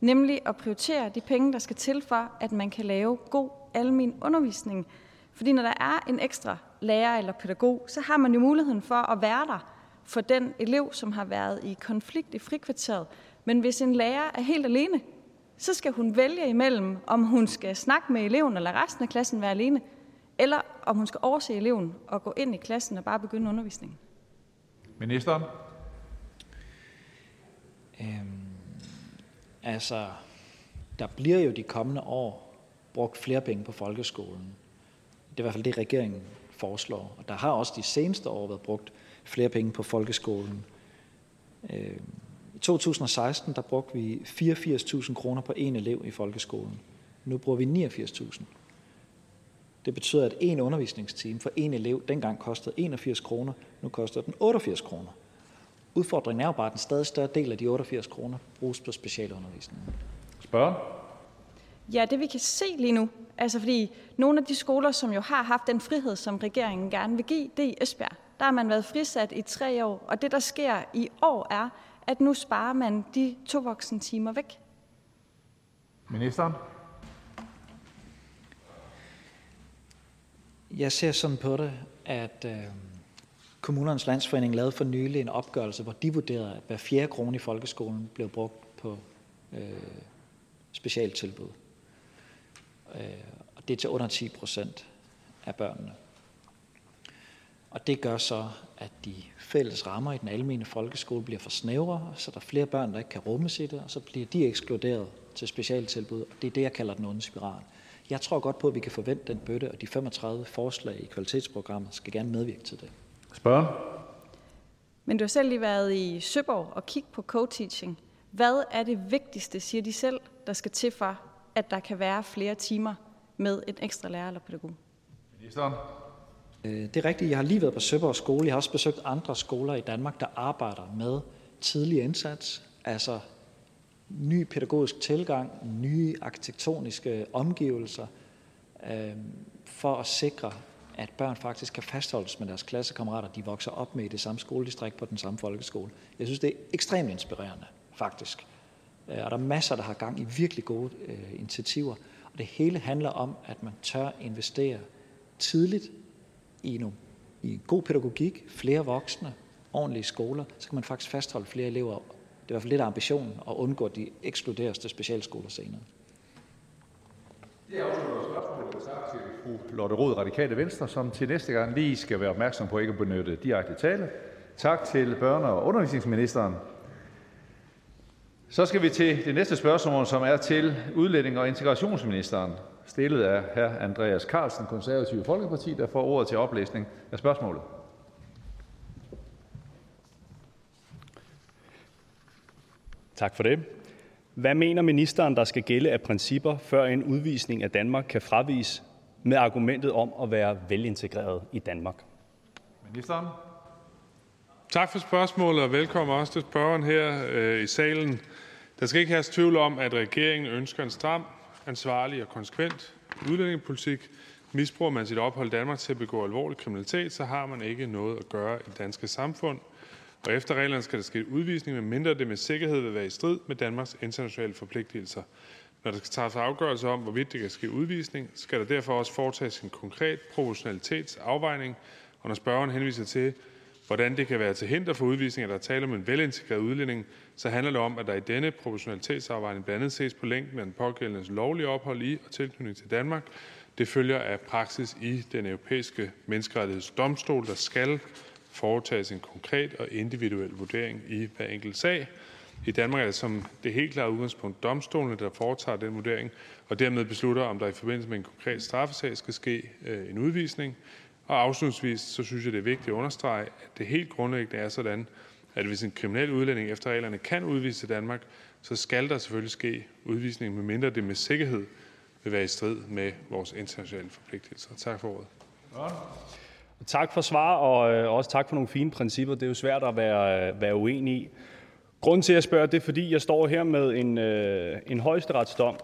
Nemlig at prioritere de penge, der skal til for, at man kan lave god almen undervisning. Fordi når der er en ekstra lærer eller pædagog, så har man jo muligheden for at være der for den elev, som har været i konflikt i frikvarteret. Men hvis en lærer er helt alene, så skal hun vælge imellem, om hun skal snakke med eleven eller resten af klassen være alene, eller om hun skal overse eleven og gå ind i klassen og bare begynde undervisningen. Ministeren? Øhm, altså, der bliver jo de kommende år brugt flere penge på folkeskolen. Det er i hvert fald det, regeringen foreslår. Og der har også de seneste år været brugt flere penge på folkeskolen. Øhm, I 2016 der brugte vi 84.000 kroner på en elev i folkeskolen. Nu bruger vi 89.000. Det betyder, at en undervisningstime for en elev dengang kostede 81 kroner, nu koster den 88 kroner. Udfordringen er jo bare, at en stadig større del af de 88 kroner bruges på specialundervisning. Spørg. Ja, det vi kan se lige nu, altså fordi nogle af de skoler, som jo har haft den frihed, som regeringen gerne vil give, det er i Esbjerg. Der har man været frisat i tre år, og det der sker i år er, at nu sparer man de to voksne timer væk. Ministeren? Jeg ser sådan på det, at øh, Kommunernes Landsforening lavede for nylig en opgørelse, hvor de vurderede, at hver fjerde krone i folkeskolen blev brugt på øh, specialtilbud. Øh, og det er til under 10 procent af børnene. Og det gør så, at de fælles rammer i den almene folkeskole bliver for snævre, så der er flere børn, der ikke kan rummes i det, og så bliver de ekskluderet til specialtilbud. Det er det, jeg kalder den onde spiral. Jeg tror godt på, at vi kan forvente den bøtte, og de 35 forslag i kvalitetsprogrammet skal gerne medvirke til det. Spørg. Men du har selv lige været i Søborg og kigge på co-teaching. Hvad er det vigtigste, siger de selv, der skal til for, at der kan være flere timer med en ekstra lærer eller pædagog? Ministeren? Øh, det er rigtigt. Jeg har lige været på Søborg skole. Jeg har også besøgt andre skoler i Danmark, der arbejder med tidlig indsats, altså ny pædagogisk tilgang, nye arkitektoniske omgivelser, øh, for at sikre, at børn faktisk kan fastholdes med deres klassekammerater, de vokser op med i det samme skoledistrikt på den samme folkeskole. Jeg synes, det er ekstremt inspirerende, faktisk. Øh, og der er masser, der har gang i virkelig gode øh, initiativer. Og det hele handler om, at man tør investere tidligt i, nu, i god pædagogik, flere voksne, ordentlige skoler, så kan man faktisk fastholde flere elever. Det er i hvert fald lidt af ambitionen at undgå, at de ekskluderes til specialskoler senere. Det afslutter spørgsmålet. Tak til fru Lotte Rod, Radikale Venstre, som til næste gang lige skal være opmærksom på ikke at benytte direkte tale. Tak til børne- og undervisningsministeren. Så skal vi til det næste spørgsmål, som er til udlænding- og integrationsministeren, stillet af hr. Andreas Carlsen, Konservative Folkeparti, der får ordet til oplæsning af spørgsmålet. Tak for det. Hvad mener ministeren, der skal gælde af principper, før en udvisning af Danmark kan fraviges med argumentet om at være velintegreret i Danmark? Ministeren? Tak for spørgsmålet, og velkommen også til spørgeren her øh, i salen. Der skal ikke have tvivl om, at regeringen ønsker en stram, ansvarlig og konsekvent udlændingepolitik. Misbruger man sit ophold i Danmark til at begå alvorlig kriminalitet, så har man ikke noget at gøre i det danske samfund. Og efter reglerne skal der ske udvisning, medmindre det med sikkerhed vil være i strid med Danmarks internationale forpligtelser. Når der skal træffes afgørelse om, hvorvidt det kan ske udvisning, skal der derfor også foretages en konkret proportionalitetsafvejning, Og når spørgeren henviser til, hvordan det kan være til hinder for udvisning, at der er tale om en velintegreret udlænding, så handler det om, at der i denne proportionalitetsafvejning blandt andet ses på længden af den pågældendes lovlige ophold i og tilknytning til Danmark. Det følger af praksis i den europæiske menneskerettighedsdomstol, der skal foretages en konkret og individuel vurdering i hver enkelt sag. I Danmark er det som det helt klare udgangspunkt domstolene, der foretager den vurdering, og dermed beslutter, om der i forbindelse med en konkret straffesag skal ske øh, en udvisning. Og afslutningsvis så synes jeg, det er vigtigt at understrege, at det helt grundlæggende er sådan, at hvis en kriminel udlænding efter reglerne kan udvise til Danmark, så skal der selvfølgelig ske udvisning, medmindre det med sikkerhed vil være i strid med vores internationale forpligtelser. Tak for ordet. Tak for svar, og øh, også tak for nogle fine principper. Det er jo svært at være, øh, være uenig i. Grunden til, at jeg spørger, det er, fordi jeg står her med en, øh, en højesteretsdom,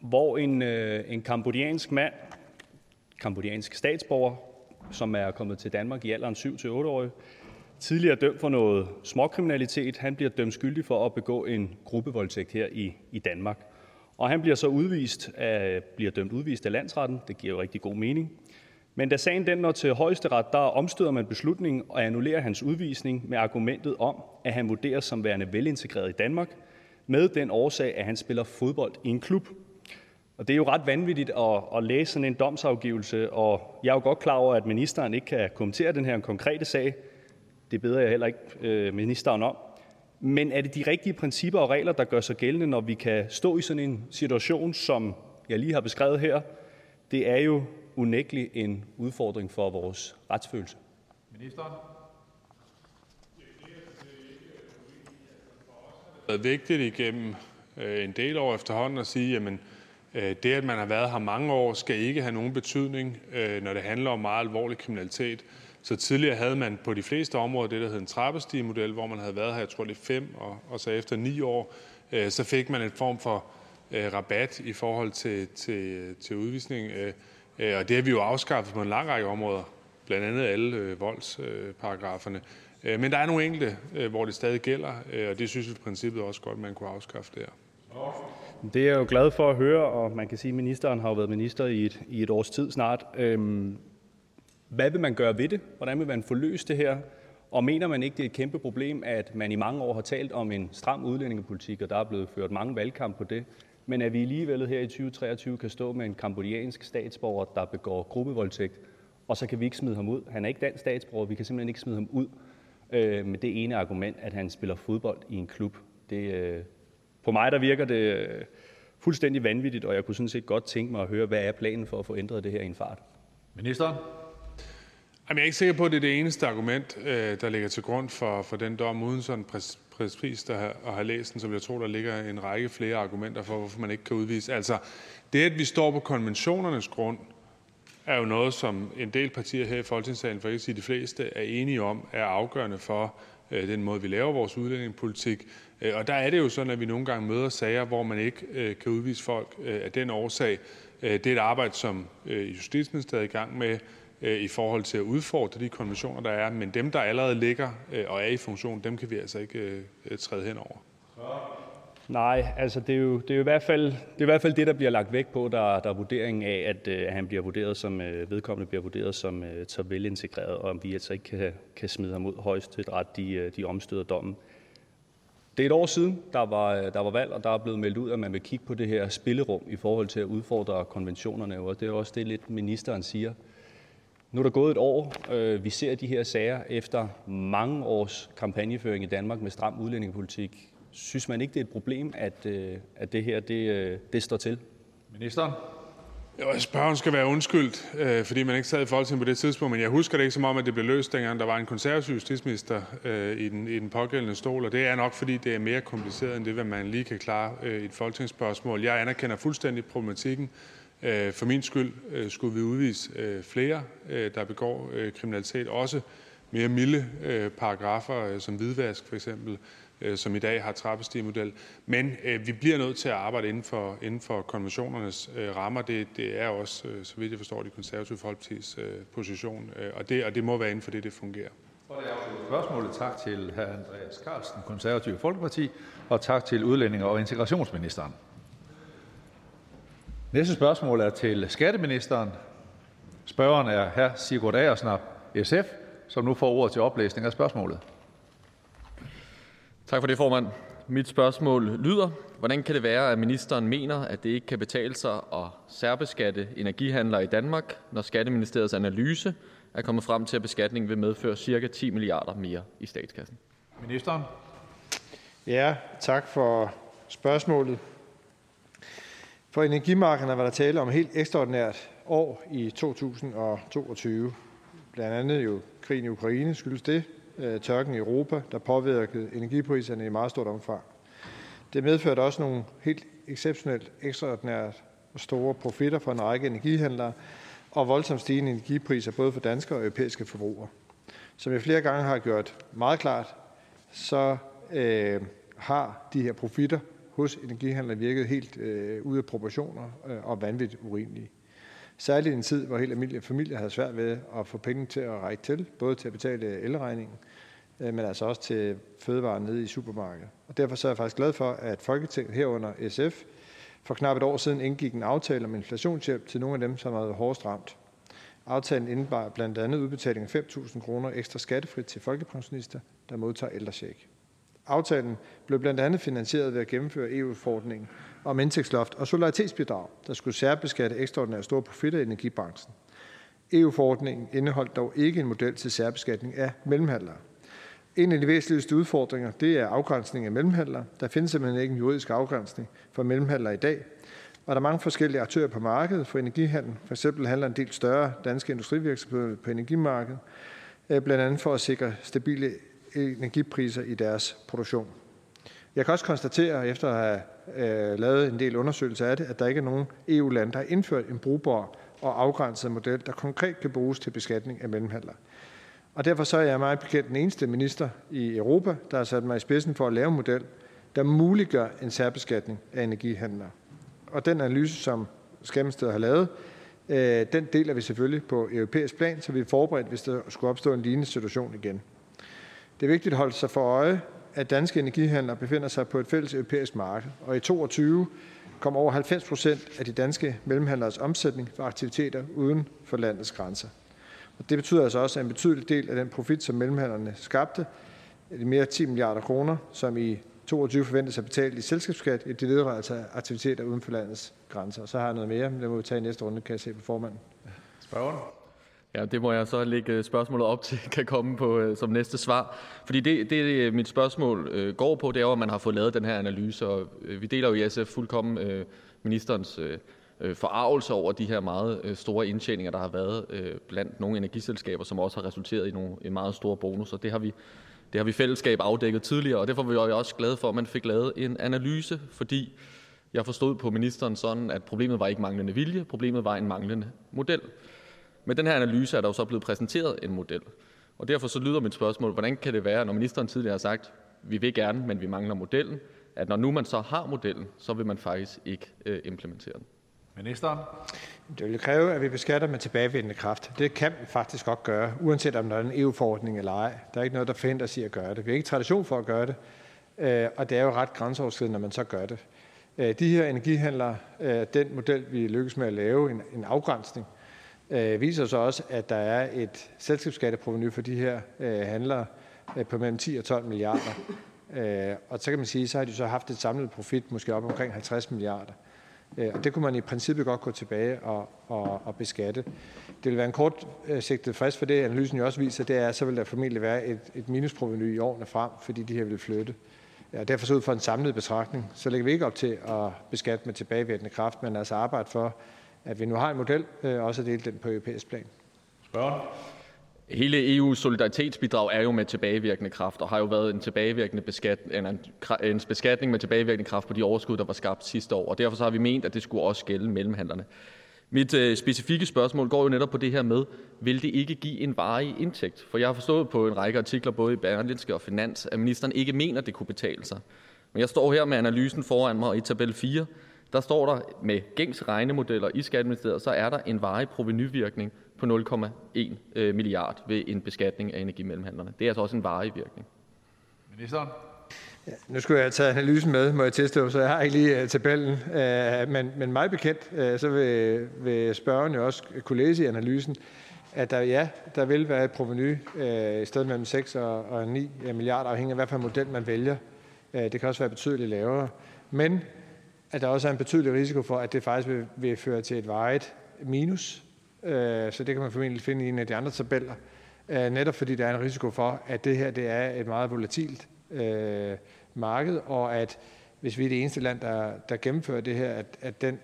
hvor en, øh, en kambodjansk mand, kambodjansk statsborger, som er kommet til Danmark i alderen 7-8 tidligere dømt for noget småkriminalitet. Han bliver dømt skyldig for at begå en gruppevoldtægt her i, i Danmark. Og han bliver så udvist af, bliver dømt udvist af landsretten. Det giver jo rigtig god mening. Men da sagen den når til højesteret, der omstøder man beslutningen og annullerer hans udvisning med argumentet om, at han vurderes som værende velintegreret i Danmark, med den årsag, at han spiller fodbold i en klub. Og det er jo ret vanvittigt at, at læse sådan en domsafgivelse, og jeg er jo godt klar over, at ministeren ikke kan kommentere den her konkrete sag. Det beder jeg heller ikke øh, ministeren om. Men er det de rigtige principper og regler, der gør sig gældende, når vi kan stå i sådan en situation, som jeg lige har beskrevet her? Det er jo unægteligt en udfordring for vores retsfølelse. Ministeren? Det er vigtigt igennem øh, en del år efterhånden at sige, jamen øh, det, at man har været her mange år, skal ikke have nogen betydning, øh, når det handler om meget alvorlig kriminalitet. Så tidligere havde man på de fleste områder det, der hed en trappestigemodel, hvor man havde været her, jeg tror det er fem, og, og så efter ni år, øh, så fik man en form for øh, rabat i forhold til, til, til udvisning. Øh, Øh, og det har vi jo afskaffet på en lang række områder, blandt andet alle øh, voldsparagraferne. Øh, men der er nogle enkelte, øh, hvor det stadig gælder, øh, og det synes vi i princippet også godt, man kunne afskaffe der. Det er jeg jo glad for at høre, og man kan sige, at ministeren har jo været minister i et, i et års tid snart. Øhm, hvad vil man gøre ved det? Hvordan vil man få løst det her? Og mener man ikke, det er et kæmpe problem, at man i mange år har talt om en stram udlændingepolitik, og der er blevet ført mange valgkamp på det, men at vi alligevel her i 2023 kan stå med en kambodjansk statsborger, der begår gruppevoldtægt, og så kan vi ikke smide ham ud. Han er ikke dansk statsborger, vi kan simpelthen ikke smide ham ud øh, med det ene argument, at han spiller fodbold i en klub. Det, øh, på mig der virker det øh, fuldstændig vanvittigt, og jeg kunne sådan set godt tænke mig at høre, hvad er planen for at få ændret det her i en fart? Minister? Jamen, jeg er ikke sikker på, at det er det eneste argument, øh, der ligger til grund for, for den dom, uden sådan præcis der har, at have læst den, så vil jeg tro, der ligger en række flere argumenter for, hvorfor man ikke kan udvise. Altså, det, at vi står på konventionernes grund, er jo noget, som en del partier her i Folketingssalen, for ikke at sige de fleste, er enige om, er afgørende for øh, den måde, vi laver vores udlændingepolitik. Øh, og der er det jo sådan, at vi nogle gange møder sager, hvor man ikke øh, kan udvise folk øh, af den årsag. Øh, det er et arbejde, som øh, Justitsministeriet er i gang med Øh, Øh, i forhold til at udfordre de konventioner, der er. Men dem, der allerede ligger øh, og er i funktion, dem kan vi altså ikke øh, træde hen over. Nej, altså det er jo, det er jo i, hvert fald, det er i hvert fald det, der bliver lagt væk på, der, der er vurderingen af, at, at han bliver vurderet som, vedkommende bliver vurderet som så velintegreret, og om vi altså ikke kan, kan smide ham ud højst til ret, de, de omstøder dommen. Det er et år siden, der var, der var valg, og der er blevet meldt ud, at man vil kigge på det her spillerum i forhold til at udfordre konventionerne, og det er også det lidt ministeren siger. Nu er der gået et år. Øh, vi ser de her sager efter mange års kampagneføring i Danmark med stram udlændingepolitik. Synes man ikke, det er et problem, at, øh, at det her det, øh, det står til? Ministeren? Jo, spørgen skal være undskyldt, øh, fordi man ikke sad i Folketinget på det tidspunkt, men jeg husker det ikke som om, at det blev løst dengang, der var en konservativ justitsminister øh, i, den, i den pågældende stol, og det er nok, fordi det er mere kompliceret end det, hvad man lige kan klare øh, i et folketingsspørgsmål. Jeg anerkender fuldstændig problematikken, Øh, for min skyld øh, skulle vi udvise øh, flere, der begår kriminalitet, også mere milde paragrafer som hvidvask for eksempel, som i dag har trappestigemodel. Men vi bliver nødt til at arbejde inden for, inden for konventionernes rammer. Det, det er også, så vidt jeg forstår, de konservative folkepartis position, og det, og det må være inden for det, det fungerer. Og det er spørgsmålet. Tak til hr. Andreas Carlsen, konservative Folkeparti, og tak til udlændinge- og integrationsministeren. Næste spørgsmål er til skatteministeren. Spørgeren er hr. Sigurd Agersnap, SF, som nu får ordet til oplæsning af spørgsmålet. Tak for det, formand. Mit spørgsmål lyder: Hvordan kan det være, at ministeren mener, at det ikke kan betale sig at særbeskatte energihandlere i Danmark, når Skatteministeriets analyse er kommet frem til, at beskatningen vil medføre ca. 10 milliarder mere i statskassen? Ministeren. Ja, tak for spørgsmålet. For energimarkederne var der tale om et helt ekstraordinært år i 2022. Blandt andet jo krigen i Ukraine skyldes det, øh, tørken i Europa, der påvirkede energipriserne i meget stort omfang. Det medførte også nogle helt exceptionelt ekstraordinært store profitter for en række energihandlere og voldsomt stigende energipriser både for danske og europæiske forbrugere. Som jeg flere gange har gjort meget klart, så øh, har de her profitter hos energihandlere virkede helt øh, ude af proportioner øh, og vanvittigt urimelige. Særligt i en tid, hvor helt almindelige familier havde svært ved at få penge til at række til, både til at betale elregningen, øh, men altså også til fødevarer nede i supermarkedet. Og derfor så er jeg faktisk glad for, at Folketinget herunder SF for knap et år siden indgik en aftale om inflationshjælp til nogle af dem, som har været hårdest ramt. Aftalen indebar blandt andet udbetaling af 5.000 kroner ekstra skattefrit til folkepensionister, der modtager ældrecheck. Aftalen blev blandt andet finansieret ved at gennemføre EU-forordningen om indtægtsloft og solidaritetsbidrag, der skulle særbeskatte ekstraordinære store profitter i energibranchen. EU-forordningen indeholdt dog ikke en model til særbeskatning af mellemhandlere. En af de væsentligste udfordringer det er afgrænsning af mellemhandlere. Der findes simpelthen ikke en juridisk afgrænsning for mellemhandlere i dag, og der er mange forskellige aktører på markedet for energihandel. For eksempel handler en del større danske industrivirksomheder på energimarkedet, øh, blandt andet for at sikre stabile energipriser i deres produktion. Jeg kan også konstatere, efter at have øh, lavet en del undersøgelser af det, at der ikke er nogen EU-lande, der har indført en brugbar og afgrænset model, der konkret kan bruges til beskatning af mellemhandlere. Og derfor så er jeg meget bekendt den eneste minister i Europa, der har sat mig i spidsen for at lave en model, der muliggør en særbeskatning af energihandlere. Og den analyse, som Skatteministeriet har lavet, øh, den deler vi selvfølgelig på europæisk plan, så vi er forberedt, hvis der skulle opstå en lignende situation igen. Det er vigtigt at holde sig for øje, at danske energihandlere befinder sig på et fælles europæisk marked, og i 2022 kom over 90 procent af de danske mellemhandleres omsætning fra aktiviteter uden for landets grænser. Og det betyder altså også, at en betydelig del af den profit, som mellemhandlerne skabte, de mere 10 milliarder kroner, som i 22 forventes at betale i selskabsskat, det vedrører altså aktiviteter uden for landets grænser. Så har jeg noget mere, men det må vi tage i næste runde, kan jeg se på formanden. Spørgeren. Ja, det må jeg så lægge øh, spørgsmålet op til, kan komme på øh, som næste svar. Fordi det, det øh, mit spørgsmål øh, går på, det er jo, at man har fået lavet den her analyse, og øh, vi deler jo i SF fuldkommen øh, ministerens øh, øh, forarvelse over de her meget øh, store indtjeninger, der har været øh, blandt nogle energiselskaber, som også har resulteret i nogle en meget store bonusser. det har vi det har vi fællesskab afdækket tidligere, og derfor var jeg også glad for, at man fik lavet en analyse, fordi jeg forstod på ministeren sådan, at problemet var ikke manglende vilje, problemet var en manglende model. Med den her analyse er der jo så blevet præsenteret en model. Og derfor så lyder mit spørgsmål, hvordan kan det være, når ministeren tidligere har sagt, vi vil gerne, men vi mangler modellen, at når nu man så har modellen, så vil man faktisk ikke øh, implementere den? Ministeren. Det vil kræve, at vi beskatter med tilbagevirkende kraft. Det kan vi faktisk godt gøre, uanset om der er en EU-forordning eller ej. Der er ikke noget, der forhindrer sig at gøre det. Vi har ikke tradition for at gøre det, øh, og det er jo ret grænseoverskridende, når man så gør det. Øh, de her energihandlere, øh, den model, vi lykkes med at lave, en afgrænsning, Øh, viser så også, at der er et selskabsskatteproveny for de her øh, handlere øh, på mellem 10 og 12 milliarder. Og så kan man sige, så har de så haft et samlet profit måske op omkring 50 milliarder. Øh, og det kunne man i princippet godt gå tilbage og, og, og beskatte. Det vil være en kortsigtet frist for det, analysen jo også viser, det er, så vil der formentlig være et, et minusproveny i årene frem, fordi de her vil flytte. Ja, derfor så ud fra en samlet betragtning, så lægger vi ikke op til at beskatte med tilbagevirkende kraft, men altså arbejde for, at vi nu har en model, øh, også at dele den på europæisk plan. Spørgen? Hele EU's solidaritetsbidrag er jo med tilbagevirkende kraft og har jo været en, tilbagevirkende beskat, en, en beskatning med tilbagevirkende kraft på de overskud, der var skabt sidste år. Og derfor så har vi ment, at det skulle også gælde mellemhandlerne. Mit øh, specifikke spørgsmål går jo netop på det her med, vil det ikke give en varig indtægt? For jeg har forstået på en række artikler, både i Berlinske og Finans, at ministeren ikke mener, at det kunne betale sig. Men jeg står her med analysen foran mig, og i tabel 4, der står der med gængs regnemodeller i Skatteministeriet, så er der en varig provenyvirkning på 0,1 øh, milliard ved en beskatning af energimellemhandlerne. Det er altså også en varig virkning. Ministeren? Ja, nu skulle jeg taget analysen med, må jeg tilstå, så jeg har ikke lige uh, tabellen. Uh, men, men meget bekendt, uh, så vil, vil spørgeren jo også kunne læse i analysen, at der, ja, der vil være et proveny øh, i stedet mellem 6 og, og 9 milliarder, afhængig af hvad for en model man vælger. Øh, det kan også være betydeligt lavere. Men at der også er en betydelig risiko for, at det faktisk vil, vil føre til et vejet minus. Øh, så det kan man formentlig finde i en af de andre tabeller. Øh, netop fordi der er en risiko for, at det her det er et meget volatilt øh, marked, og at hvis vi er det eneste land, der, der gennemfører det her, at, at den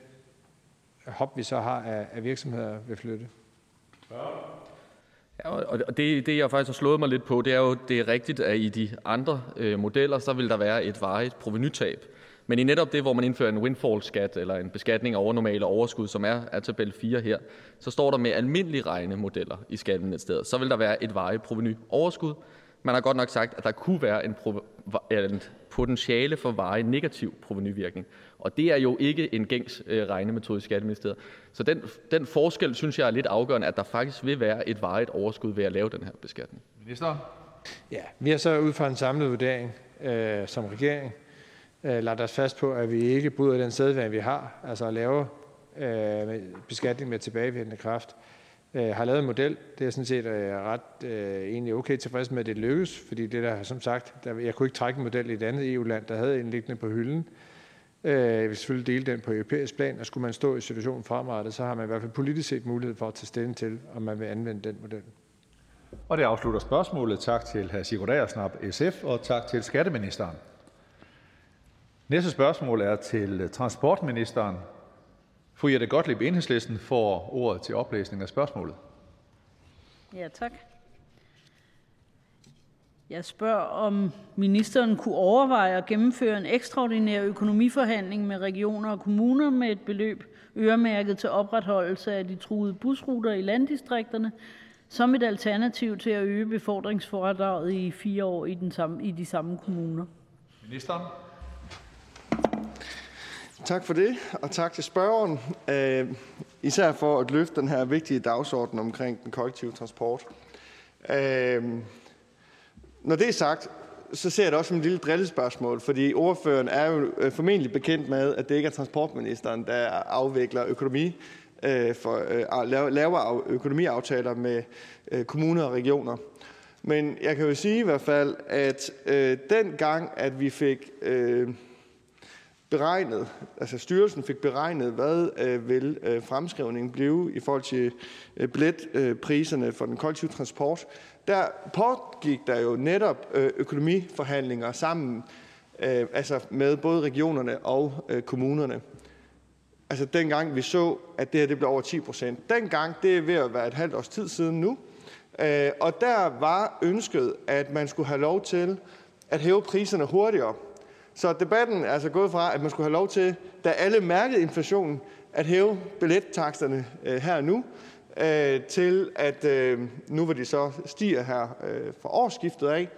hop, vi så har af, af virksomheder, vil flytte. Ja, og det, det, jeg faktisk har slået mig lidt på, det er jo, det er rigtigt, at i de andre øh, modeller, så vil der være et varigt provenytab. Men i netop det, hvor man indfører en windfall-skat eller en beskatning af overnormale overskud, som er, er tabel 4 her, så står der med almindelige regnemodeller i Skatteministeriet. Så vil der være et varigt proveny overskud. Man har godt nok sagt, at der kunne være en, en potentiale for varig negativ provenyvirkning. Og det er jo ikke en gængs øh, regnemetode i Skatteministeriet. Så den, den forskel synes jeg er lidt afgørende, at der faktisk vil være et varigt overskud ved at lave den her beskatning. Minister? Ja, vi har så ud fra en samlet vurdering øh, som regering øh, lagt os fast på, at vi ikke bryder den sædvane, vi har, altså at lave øh, beskatning med tilbagevirkende kraft. Øh, har lavet en model. Det er sådan set øh, ret øh, egentlig okay tilfreds med, at det lykkes, fordi det der, som sagt, der, jeg kunne ikke trække en model i et andet EU-land, der havde en liggende på hylden. Øh, jeg vil selvfølgelig dele den på europæisk plan, og skulle man stå i situationen fremadrettet, så har man i hvert fald politisk set mulighed for at tage stilling til, om man vil anvende den model. Og det afslutter spørgsmålet. Tak til hr. Sigurd Aersnap, SF, og tak til skatteministeren. Næste spørgsmål er til transportministeren. Fru Jette Gottlieb, Enhedslisten, får ordet til oplæsning af spørgsmålet. Ja, tak. Jeg spørger, om ministeren kunne overveje at gennemføre en ekstraordinær økonomiforhandling med regioner og kommuner med et beløb øremærket til opretholdelse af de truede busruter i landdistrikterne, som et alternativ til at øge befordringsfordraget i fire år i, den samme, i de samme kommuner. Ministeren? Tak for det, og tak til spørgeren, øh, især for at løfte den her vigtige dagsorden omkring den kollektive transport. Øh, når det er sagt, så ser jeg det også som et lille drillespørgsmål, fordi ordføreren er jo øh, formentlig bekendt med, at det ikke er transportministeren, der afvikler økonomi, øh, for, øh, laver økonomiaftaler med øh, kommuner og regioner. Men jeg kan jo sige i hvert fald, at øh, den gang, at vi fik øh, beregnet, altså styrelsen fik beregnet, hvad øh, vil øh, fremskrivningen blive i forhold til øh, billetpriserne for den kollektive transport, der pågik der jo netop øh, økonomiforhandlinger sammen øh, altså med både regionerne og øh, kommunerne. Altså dengang vi så, at det her det blev over 10 procent. Dengang, det er ved at være et halvt års tid siden nu, øh, og der var ønsket, at man skulle have lov til at hæve priserne hurtigere. Så debatten er altså gået fra, at man skulle have lov til, da alle mærkede inflationen, at hæve billettaksterne øh, her nu, øh, til at øh, nu hvor de så stiger her øh, fra årsskiftet af,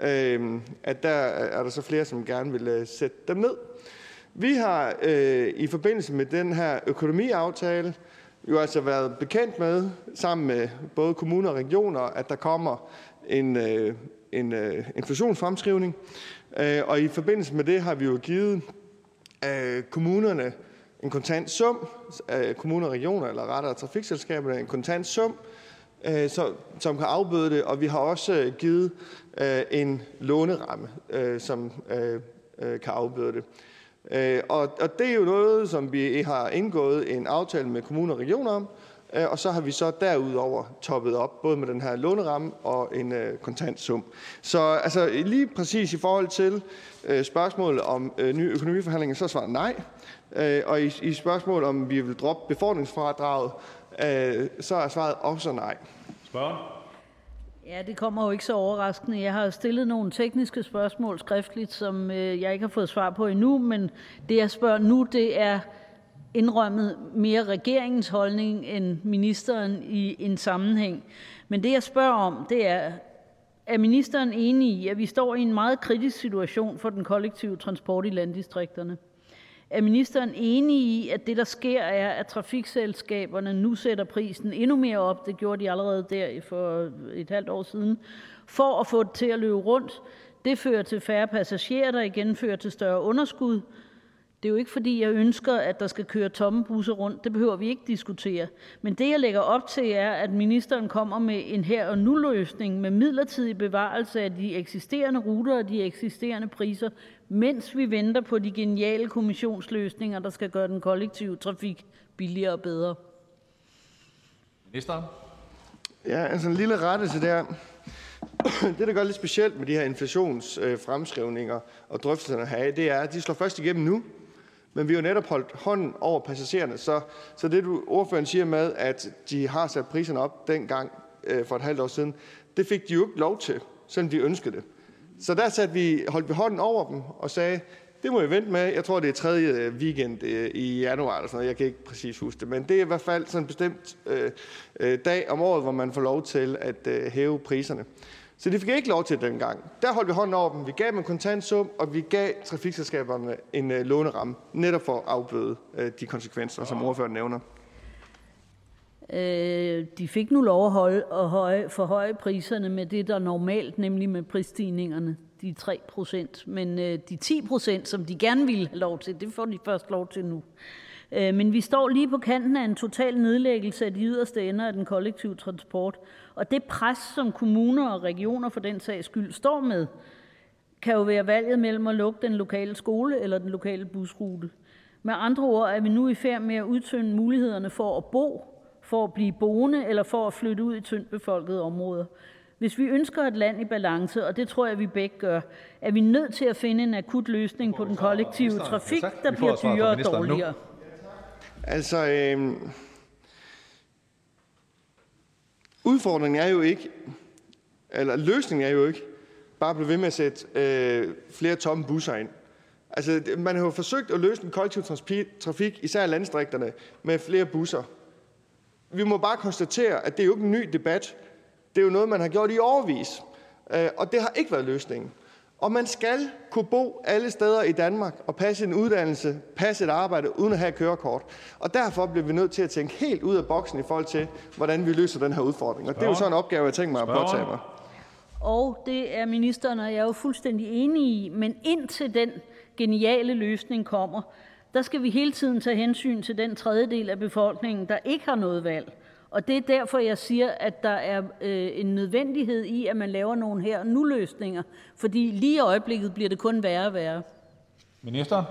øh, at der er der så flere, som gerne vil øh, sætte dem ned. Vi har øh, i forbindelse med den her økonomiaftale jo altså været bekendt med, sammen med både kommuner og regioner, at der kommer en, øh, en øh, inflationsfremskrivning. Øh, og i forbindelse med det har vi jo givet øh, kommunerne en kontant sum, øh, kommuner og regioner, eller rettere trafikselskaberne, en kontant sum, øh, som, som kan afbøde det, og vi har også givet en låneramme, som kan afbøde det. Og, og det er jo noget, som vi har indgået en aftale med kommuner og regioner om, og så har vi så derudover toppet op, både med den her låneramme og en øh, kontant sum. Så altså, lige præcis i forhold til øh, spørgsmålet om øh, nye økonomiforhandlinger, så svarer nej. Øh, og i, i spørgsmål om vi vil droppe befordringsfradraget, øh, så er svaret også nej. Spørgen? Ja, det kommer jo ikke så overraskende. Jeg har stillet nogle tekniske spørgsmål skriftligt, som øh, jeg ikke har fået svar på endnu, men det jeg spørger nu, det er indrømmet mere regeringens holdning end ministeren i en sammenhæng. Men det jeg spørger om, det er, er ministeren enig i, at vi står i en meget kritisk situation for den kollektive transport i landdistrikterne? Er ministeren enig i, at det, der sker, er, at trafikselskaberne nu sætter prisen endnu mere op, det gjorde de allerede der for et halvt år siden, for at få det til at løbe rundt? Det fører til færre passagerer, der igen fører til større underskud. Det er jo ikke, fordi jeg ønsker, at der skal køre tomme busser rundt. Det behøver vi ikke diskutere. Men det, jeg lægger op til, er, at ministeren kommer med en her og nu-løsning med midlertidig bevarelse af de eksisterende ruter og de eksisterende priser, mens vi venter på de geniale kommissionsløsninger, der skal gøre den kollektive trafik billigere og bedre. Ministeren? Ja, altså en lille rettelse der. Det, der gør lidt specielt med de her inflationsfremskrivninger og drøftelserne her, det er, at de slår først igennem nu. Men vi har jo netop holdt hånden over passagererne. Så, så det, du ordføreren siger med, at de har sat priserne op dengang øh, for et halvt år siden, det fik de jo ikke lov til, selvom de ønskede det. Så der satte vi, holdt vi hånden over dem og sagde, det må vi vente med. Jeg tror, det er tredje øh, weekend øh, i januar eller sådan noget. Jeg kan ikke præcis huske det. Men det er i hvert fald sådan en bestemt øh, øh, dag om året, hvor man får lov til at øh, hæve priserne. Så de fik ikke lov til dengang. Der holdt vi hånden over dem. Vi gav dem en kontantsum, og vi gav trafikselskaberne en øh, låneramme, netop for at afbøde øh, de konsekvenser, som ordføreren nævner. Øh, de fik nu lov at, holde, at høje, forhøje priserne med det, der er normalt, nemlig med prisstigningerne, de 3 procent. Men øh, de 10 procent, som de gerne ville have lov til, det får de først lov til nu. Øh, men vi står lige på kanten af en total nedlæggelse af de yderste ender af den kollektive transport. Og det pres, som kommuner og regioner for den sags skyld står med, kan jo være valget mellem at lukke den lokale skole eller den lokale busrute. Med andre ord er vi nu i færd med at udtynde mulighederne for at bo, for at blive boende eller for at flytte ud i tyndt befolkede områder. Hvis vi ønsker et land i balance, og det tror jeg, vi begge gør, er vi nødt til at finde en akut løsning på den kollektive trafik, der bliver dyrere og dårligere. Altså, øh, udfordringen er jo ikke, eller løsningen er jo ikke, bare at blive ved med at sætte øh, flere tomme busser ind. Altså, man har jo forsøgt at løse den kollektive trafik, især i landstrikterne, med flere busser. Vi må bare konstatere, at det er jo ikke en ny debat. Det er jo noget, man har gjort i overvis. Øh, og det har ikke været løsningen. Og man skal kunne bo alle steder i Danmark og passe en uddannelse, passe et arbejde uden at have kørekort. Og derfor bliver vi nødt til at tænke helt ud af boksen i forhold til, hvordan vi løser den her udfordring. Og det er jo sådan en opgave, jeg tænker mig at påtage mig. Og det er ministeren og jeg er jo fuldstændig enige i. Men indtil den geniale løsning kommer, der skal vi hele tiden tage hensyn til den tredjedel af befolkningen, der ikke har noget valg. Og det er derfor, jeg siger, at der er øh, en nødvendighed i, at man laver nogle her nu-løsninger. Fordi lige i øjeblikket bliver det kun værre og værre. Minister?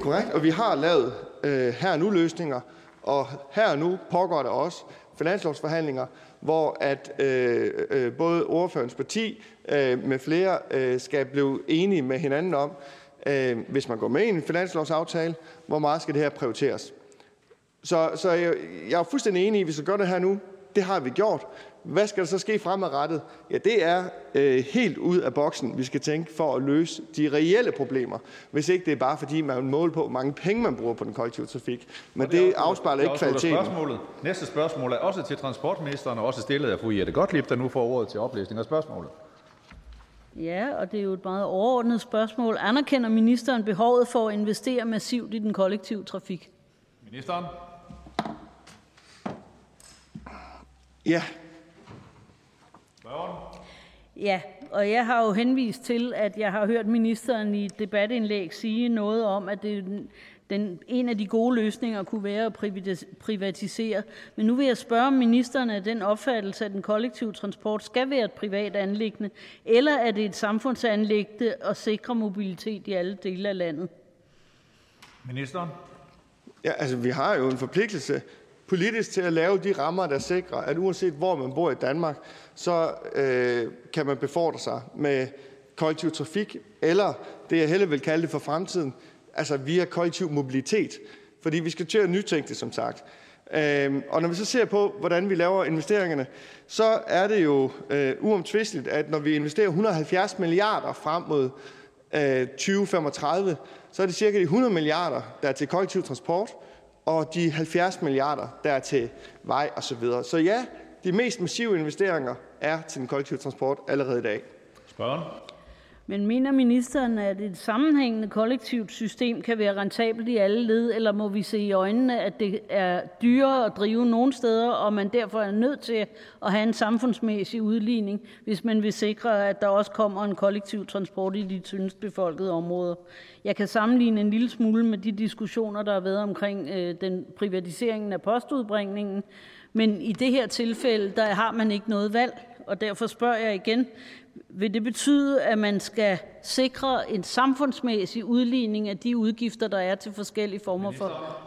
Korrekt, og vi har lavet øh, her nu løsninger, og her nu pågår der også finanslovsforhandlinger, hvor at øh, øh, både ordførens parti øh, med flere øh, skal blive enige med hinanden om, øh, hvis man går med i en finanslovsaftale, hvor meget skal det her prioriteres. Så, så jeg, jeg er fuldstændig enig i, at vi skal gøre det her nu. Det har vi gjort. Hvad skal der så ske fremadrettet? Ja, det er øh, helt ud af boksen, vi skal tænke for at løse de reelle problemer. Hvis ikke det er bare fordi, man vil måle på, hvor mange penge man bruger på den kollektive trafik. Men det, det afspejler ikke kvaliteten. Spørgsmålet. Næste spørgsmål er også til transportministeren, og også stillet af fru Jette Gottlieb, der nu får ordet til oplæsning af spørgsmålet. Ja, og det er jo et meget overordnet spørgsmål. Anerkender ministeren behovet for at investere massivt i den kollektive trafik? Ministeren? Ja. Ja, og jeg har jo henvist til, at jeg har hørt ministeren i et debatindlæg sige noget om, at det, den, en af de gode løsninger kunne være at privatisere. Men nu vil jeg spørge, om ministeren er den opfattelse, at den kollektive transport skal være et privat anlæggende, eller er det et samfundsanlæggende at sikre mobilitet i alle dele af landet? Ministeren? Ja, altså vi har jo en forpligtelse politisk til at lave de rammer, der sikrer, at uanset hvor man bor i Danmark, så øh, kan man befordre sig med kollektiv trafik, eller det jeg hellere vil kalde det for fremtiden, altså via kollektiv mobilitet. Fordi vi skal til at nytænke det, som sagt. Øh, og når vi så ser på, hvordan vi laver investeringerne, så er det jo øh, uomtvisteligt, at når vi investerer 170 milliarder frem mod øh, 2035, så er det cirka de 100 milliarder, der er til kollektiv transport, og de 70 milliarder, der er til vej og Så videre. Så ja, de mest massive investeringer er til den kollektive transport allerede i dag. Men mener ministeren, at et sammenhængende kollektivt system kan være rentabelt i alle led, eller må vi se i øjnene, at det er dyrere at drive nogle steder, og man derfor er nødt til at have en samfundsmæssig udligning, hvis man vil sikre, at der også kommer en kollektiv transport i de tyndest befolkede områder? Jeg kan sammenligne en lille smule med de diskussioner, der har været omkring øh, den privatiseringen af postudbringningen, men i det her tilfælde, der har man ikke noget valg, og derfor spørger jeg igen, vil det betyde, at man skal sikre en samfundsmæssig udligning af de udgifter, der er til forskellige former for...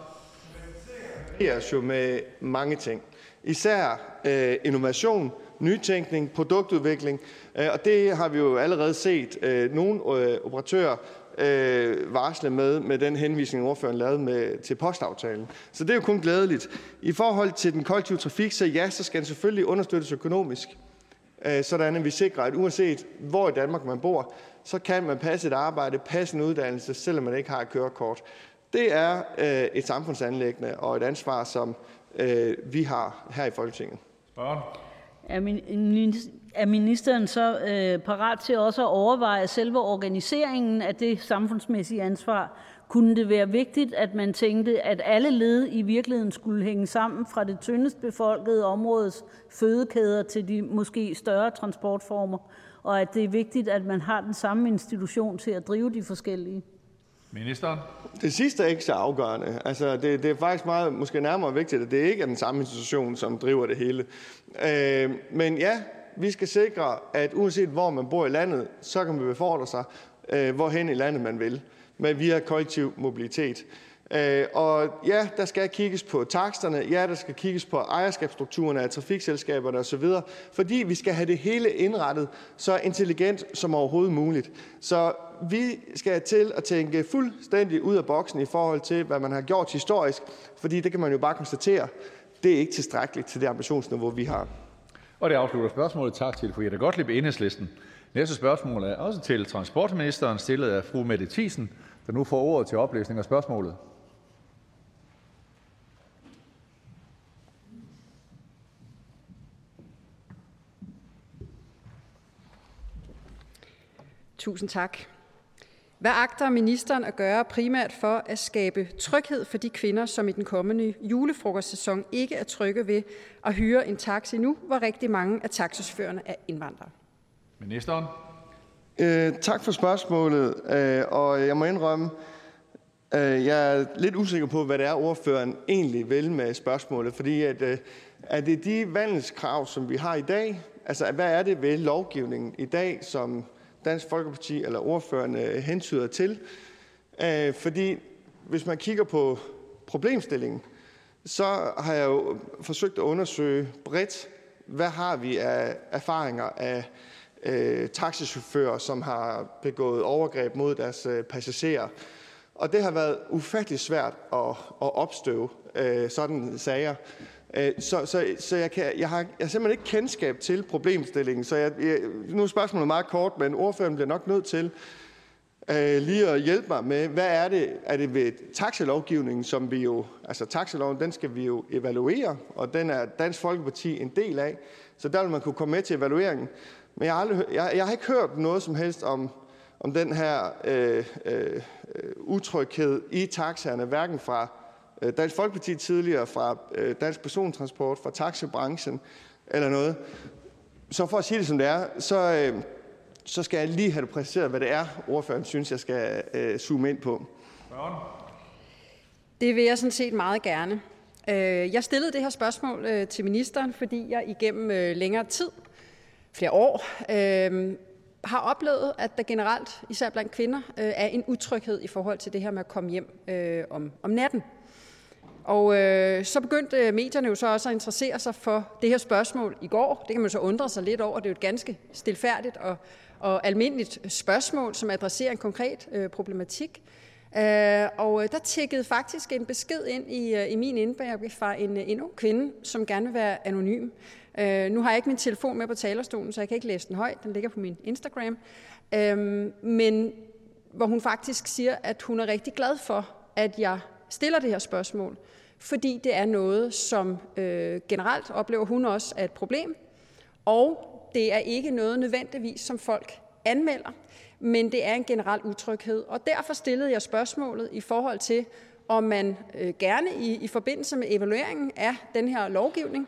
Det er jo med mange ting. Især øh, innovation, nytænkning, produktudvikling, øh, og det har vi jo allerede set øh, nogle øh, operatører øh, varsle med, med den henvisning, ordføreren lavede med, til postaftalen. Så det er jo kun glædeligt. I forhold til den kollektive trafik, så ja, så skal den selvfølgelig understøttes økonomisk. Øh, sådan at vi sikrer, at uanset hvor i Danmark man bor, så kan man passe et arbejde, passe en uddannelse, selvom man ikke har et kørekort. Det er øh, et samfundsanlæggende og et ansvar, som øh, vi har her i Folketinget. Er ministeren så parat til også at overveje selve organiseringen af det samfundsmæssige ansvar? Kunne det være vigtigt, at man tænkte, at alle led i virkeligheden skulle hænge sammen fra det tyndest befolkede områdes fødekæder til de måske større transportformer, og at det er vigtigt, at man har den samme institution til at drive de forskellige? Ministeren? Det sidste er ikke så afgørende. Altså, det, det er faktisk meget, måske nærmere vigtigt, at det ikke er den samme institution, som driver det hele. Øh, men ja, vi skal sikre, at uanset hvor man bor i landet, så kan man befordre sig, øh, hvorhen i landet man vil med via kollektiv mobilitet. Øh, og ja, der skal kigges på taksterne, ja, der skal kigges på ejerskabsstrukturerne af trafikselskaberne osv., fordi vi skal have det hele indrettet så intelligent som overhovedet muligt. Så vi skal til at tænke fuldstændig ud af boksen i forhold til, hvad man har gjort historisk, fordi det kan man jo bare konstatere, det er ikke tilstrækkeligt til det ambitionsniveau, vi har. Og det afslutter spørgsmålet. Tak til fru Jette Gottlieb, Enhedslisten. Næste spørgsmål er også til transportministeren, stillet af fru Mette Thiesen, der nu får ordet til oplæsning af spørgsmålet. Tusind tak. Hvad agter ministeren at gøre primært for at skabe tryghed for de kvinder, som i den kommende julefrokostsæson ikke er trygge ved at hyre en taxi nu, hvor rigtig mange af taxichaufførerne er indvandrere? Ministeren. Øh, tak for spørgsmålet, øh, og jeg må indrømme, øh, jeg er lidt usikker på, hvad det er, ordføreren egentlig vil med spørgsmålet, fordi at, øh, er det de vandelskrav, som vi har i dag? Altså, hvad er det ved lovgivningen i dag, som Dansk Folkeparti eller ordføreren øh, hentyder til? Øh, fordi hvis man kigger på problemstillingen, så har jeg jo forsøgt at undersøge bredt, hvad har vi af erfaringer af øh, taxichauffører, som har begået overgreb mod deres øh, passagerer. Og det har været ufattelig svært at, at opstøve øh, sådan sager. Øh, så, så, så jeg, kan, jeg, har, jeg har simpelthen ikke kendskab til problemstillingen. Så jeg, jeg, nu er spørgsmålet meget kort, men ordføreren bliver nok nødt til øh, lige at hjælpe mig med, hvad er det? Er det ved taxalovgivningen, som vi jo, altså taxaloven, den skal vi jo evaluere, og den er Dansk Folkeparti en del af. Så der vil man kunne komme med til evalueringen. Men jeg har, aldrig, jeg, jeg har ikke hørt noget som helst om, om den her øh, øh, utryghed i taxaerne, hverken fra øh, Dansk Folkeparti tidligere, fra øh, Dansk Persontransport, fra taxabranchen eller noget. Så for at sige det som det er, så, øh, så skal jeg lige have det præciseret, hvad det er, ordføreren synes, jeg skal øh, zoome ind på. Det vil jeg sådan set meget gerne. Øh, jeg stillede det her spørgsmål øh, til ministeren, fordi jeg igennem øh, længere tid flere år øh, har oplevet, at der generelt, især blandt kvinder, øh, er en utryghed i forhold til det her med at komme hjem øh, om, om natten. Og øh, så begyndte øh, medierne jo så også at interessere sig for det her spørgsmål i går. Det kan man så undre sig lidt over. Det er jo et ganske stilfærdigt og, og almindeligt spørgsmål, som adresserer en konkret øh, problematik. Øh, og øh, der tikkede faktisk en besked ind i, øh, i min indbakke fra en, en ung kvinde, som gerne vil være anonym. Øh, nu har jeg ikke min telefon med på talerstolen, så jeg kan ikke læse den højt. Den ligger på min Instagram. Øh, men hvor hun faktisk siger, at hun er rigtig glad for, at jeg stiller det her spørgsmål, fordi det er noget, som øh, generelt oplever hun også er et problem, og det er ikke noget nødvendigvis, som folk anmelder, men det er en generel utryghed. Og derfor stillede jeg spørgsmålet i forhold til, om man øh, gerne i, i forbindelse med evalueringen af den her lovgivning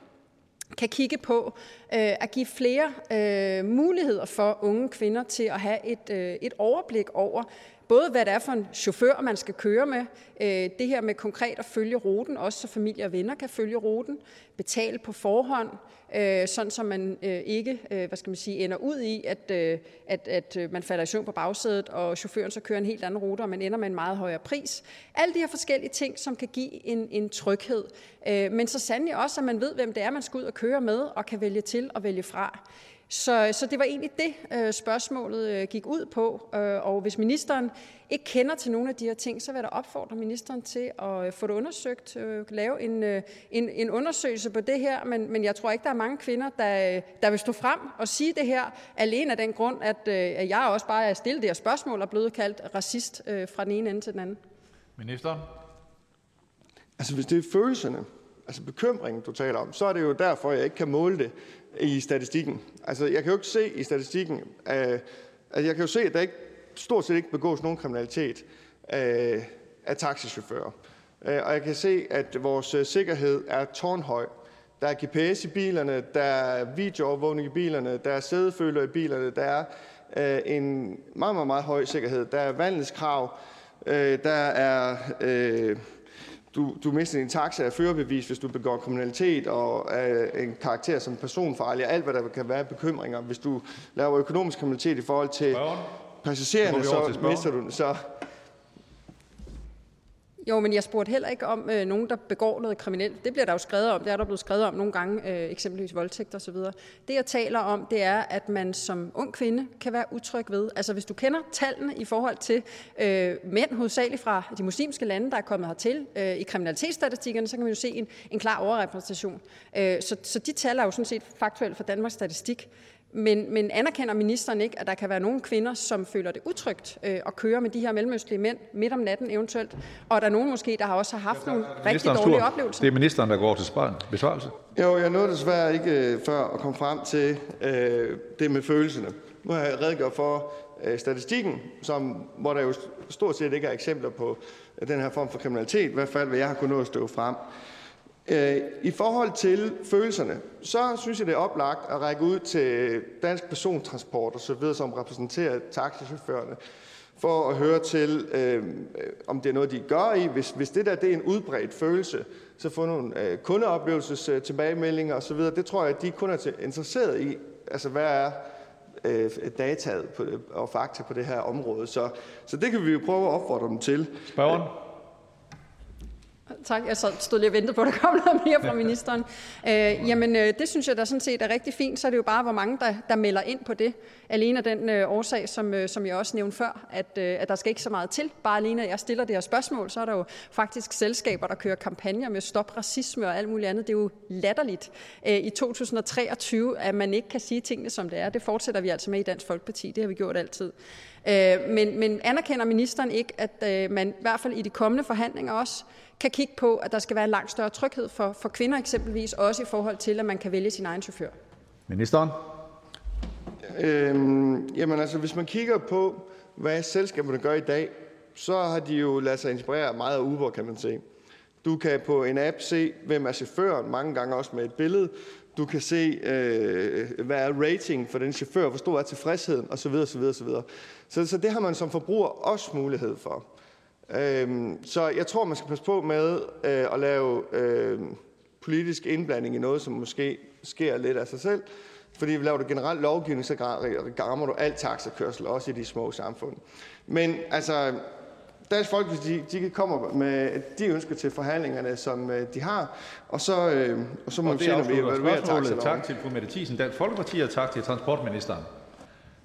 kan kigge på øh, at give flere øh, muligheder for unge kvinder til at have et, øh, et overblik over, både hvad det er for en chauffør, man skal køre med, øh, det her med konkret at følge ruten, også så familie og venner kan følge ruten, betale på forhånd, øh, sådan så man øh, ikke øh, hvad skal man sige, ender ud i, at, øh, at, at øh, man falder i søvn på bagsædet, og chaufføren så kører en helt anden rute, og man ender med en meget højere pris. Alle de her forskellige ting, som kan give en, en tryghed, øh, men så sandelig også, at man ved, hvem det er, man skal ud og køre med, og kan vælge til og vælge fra. Så, så det var egentlig det, øh, spørgsmålet øh, gik ud på. Øh, og hvis ministeren ikke kender til nogle af de her ting, så vil jeg da opfordre ministeren til at få det undersøgt, lave en, en, en undersøgelse på det her. Men, men jeg tror ikke, der er mange kvinder, der, der vil stå frem og sige det her, alene af den grund, at, at jeg også bare er stillet det her spørgsmål og blevet kaldt racist fra den ene ende til den anden. Ministeren? Altså hvis det er følelserne, altså bekymringen, du taler om, så er det jo derfor, jeg ikke kan måle det i statistikken. Altså, jeg kan jo ikke se i statistikken, øh, altså, jeg kan jo se, at der ikke, stort set ikke begås nogen kriminalitet øh, af taxichauffører. Øh, og jeg kan se, at vores øh, sikkerhed er tårnhøj. Der er GPS i bilerne, der er videoovervågning i bilerne, der er sædeføler i bilerne, der er øh, en meget, meget, meget høj sikkerhed. Der er vandelskrav, øh, der er... Øh, du, du mister din taxa af førerbevis, hvis du begår kriminalitet og er en karakter som personfarlig, alt hvad der kan være bekymringer. Hvis du laver økonomisk kriminalitet i forhold til passagererne, så mister du den. Så jo, men jeg spurgte heller ikke om øh, nogen, der begår noget kriminelt. Det bliver der jo skrevet om. Det er der blevet skrevet om nogle gange, øh, eksempelvis voldtægt osv. Det jeg taler om, det er, at man som ung kvinde kan være utryg ved. Altså hvis du kender tallene i forhold til øh, mænd, hovedsageligt fra de muslimske lande, der er kommet hertil øh, i kriminalitetsstatistikkerne, så kan man jo se en, en klar overrepræsentation. Øh, så, så de tal er jo sådan set faktuelt for Danmarks Statistik. Men, men anerkender ministeren ikke, at der kan være nogle kvinder, som føler det utrygt øh, at køre med de her mellemøstlige mænd midt om natten eventuelt, og er der nogen måske, der har også har haft nogle rigtig dårlige oplevelser? Det er ministeren, der går til besvarelse. Jo, jeg nåede desværre ikke øh, før at komme frem til øh, det med følelserne. Nu har jeg redegjort for øh, statistikken, som, hvor der jo stort set ikke er eksempler på øh, den her form for kriminalitet, i hvert fald hvad jeg har kunnet nå at stå frem. Øh, I forhold til følelserne, så synes jeg, det er oplagt at række ud til Dansk Persontransport og så videre, som repræsenterer taxichaufførerne, for at høre til, øh, om det er noget, de gør i. Hvis, hvis det der det er en udbredt følelse, så få nogle øh, kundeoplevelses øh, tilbagemeldinger osv. Det tror jeg, at de kun er interesseret i. Altså, hvad er øh, dataet på, og fakta på det her område. Så, så det kan vi jo prøve at opfordre dem til. Spørgeren? Tak. Jeg stod lige og ventede på, at der kom noget mere fra ministeren. Øh, jamen, øh, det synes jeg da sådan set er rigtig fint. Så er det jo bare, hvor mange der, der melder ind på det. Alene af den øh, årsag, som, øh, som jeg også nævnte før, at, øh, at der skal ikke så meget til. Bare alene, at jeg stiller det her spørgsmål, så er der jo faktisk selskaber, der kører kampagner med stop racisme og alt muligt andet. Det er jo latterligt øh, i 2023, at man ikke kan sige tingene, som det er. Det fortsætter vi altså med i Dansk Folkeparti. Det har vi gjort altid. Øh, men, men anerkender ministeren ikke, at øh, man i hvert fald i de kommende forhandlinger også kan kigge på, at der skal være en langt større tryghed for, for kvinder eksempelvis, også i forhold til, at man kan vælge sin egen chauffør? Ministeren? Øhm, jamen altså, hvis man kigger på, hvad selskaberne gør i dag, så har de jo ladet sig inspirere meget af Uber, kan man se. Du kan på en app se, hvem er chaufføren, mange gange også med et billede. Du kan se, øh, hvad er rating for den chauffør, hvor stor er tilfredsheden, osv. osv., osv. Så, så det har man som forbruger også mulighed for. Øhm, så jeg tror, man skal passe på med øh, at lave øh, politisk indblanding i noget, som måske sker lidt af sig selv. Fordi vi laver du generelt lovgivning, så rammer du alt taxakørsel, også i de små samfund. Men altså, Dansk Folkeparti, de, de kommer med de ønsker til forhandlingerne, som øh, de har, og så, øh, og så må vi se, når vi evaluerer taxaloven. Tak til fru Mette Thiesen, Dansk Folkeparti, og tak til transportministeren.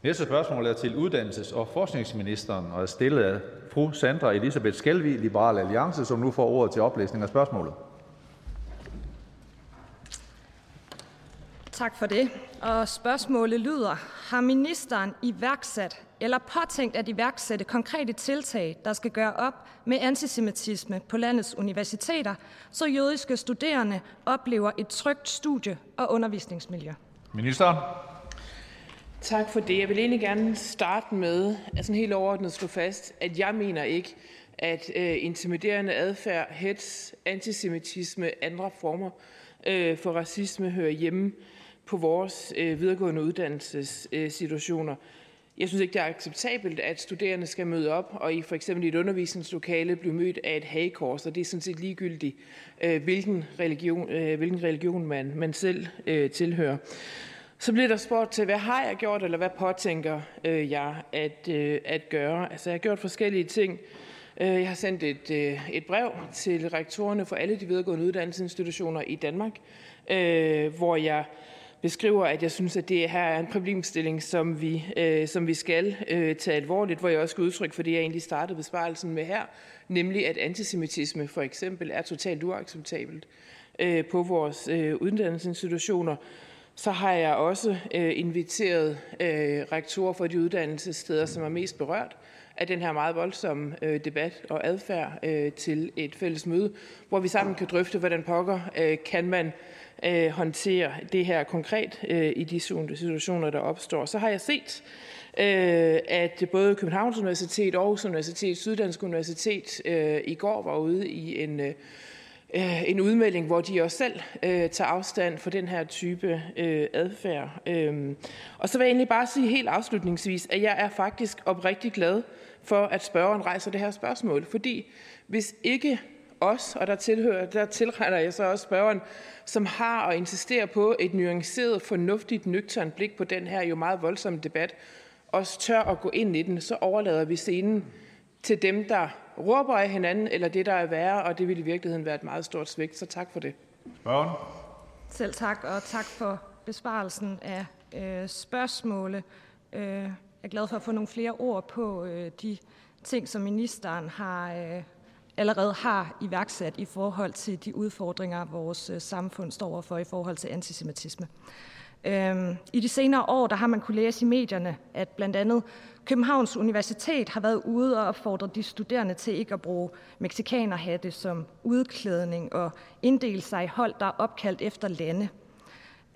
Næste spørgsmål er til uddannelses- og forskningsministeren og er stillet af fru Sandra Elisabeth Skelvig, Liberal Alliance, som nu får ordet til oplæsning af spørgsmålet. Tak for det. Og spørgsmålet lyder, har ministeren iværksat eller påtænkt at iværksætte konkrete tiltag, der skal gøre op med antisemitisme på landets universiteter, så jødiske studerende oplever et trygt studie- og undervisningsmiljø? Ministeren? Tak for det. Jeg vil egentlig gerne starte med at sådan helt overordnet slå fast, at jeg mener ikke, at øh, intimiderende adfærd, hets, antisemitisme, andre former øh, for racisme hører hjemme på vores øh, videregående uddannelsessituationer. Jeg synes ikke, det er acceptabelt, at studerende skal møde op og i for eksempel et undervisningslokale blive mødt af et hagekors, og det er sådan set ligegyldigt, øh, hvilken religion, øh, hvilken religion man, man selv øh, tilhører. Så bliver der spurgt til, hvad har jeg gjort, eller hvad påtænker øh, jeg at, øh, at gøre? Altså, jeg har gjort forskellige ting. Øh, jeg har sendt et, øh, et brev til rektorerne for alle de videregående uddannelsesinstitutioner i Danmark, øh, hvor jeg beskriver, at jeg synes, at det her er en problemstilling, som vi, øh, som vi skal øh, tage alvorligt, hvor jeg også skal udtrykke for det, jeg egentlig startede besvarelsen med her, nemlig at antisemitisme for eksempel er totalt uacceptabelt øh, på vores øh, uddannelsesinstitutioner. Så har jeg også øh, inviteret øh, rektorer for de uddannelsessteder, som er mest berørt af den her meget voldsomme øh, debat og adfærd øh, til et fælles møde, hvor vi sammen kan drøfte, hvordan pokker øh, kan man øh, håndtere det her konkret øh, i de situationer, der opstår. Så har jeg set, øh, at både Københavns Universitet, Aarhus Universitet, Syddansk Universitet øh, i går var ude i en øh, øh, en udmelding, hvor de også selv øh, tager afstand for den her type øh, adfærd. Øh, og så vil jeg egentlig bare sige helt afslutningsvis, at jeg er faktisk oprigtig glad for, at spørgeren rejser det her spørgsmål. Fordi hvis ikke os, og der, tilhører, der tilretter jeg så også spørgeren, som har og insisterer på et nuanceret, fornuftigt, nøgternt blik på den her jo meget voldsomme debat, også tør at gå ind i den, så overlader vi scenen til dem, der råber af hinanden, eller det, der er værre, og det vil i virkeligheden være et meget stort svigt. Så tak for det. Spørgen. Selv tak, og tak for besvarelsen af øh, spørgsmåle. Øh, jeg er glad for at få nogle flere ord på øh, de ting, som ministeren har øh, allerede har iværksat i forhold til de udfordringer, vores øh, samfund står overfor i forhold til antisemitisme. Øhm, I de senere år der har man kunne læse i medierne, at blandt andet Københavns Universitet har været ude og opfordret de studerende til ikke at bruge meksikanerhatte som udklædning og inddele sig i hold, der er opkaldt efter lande.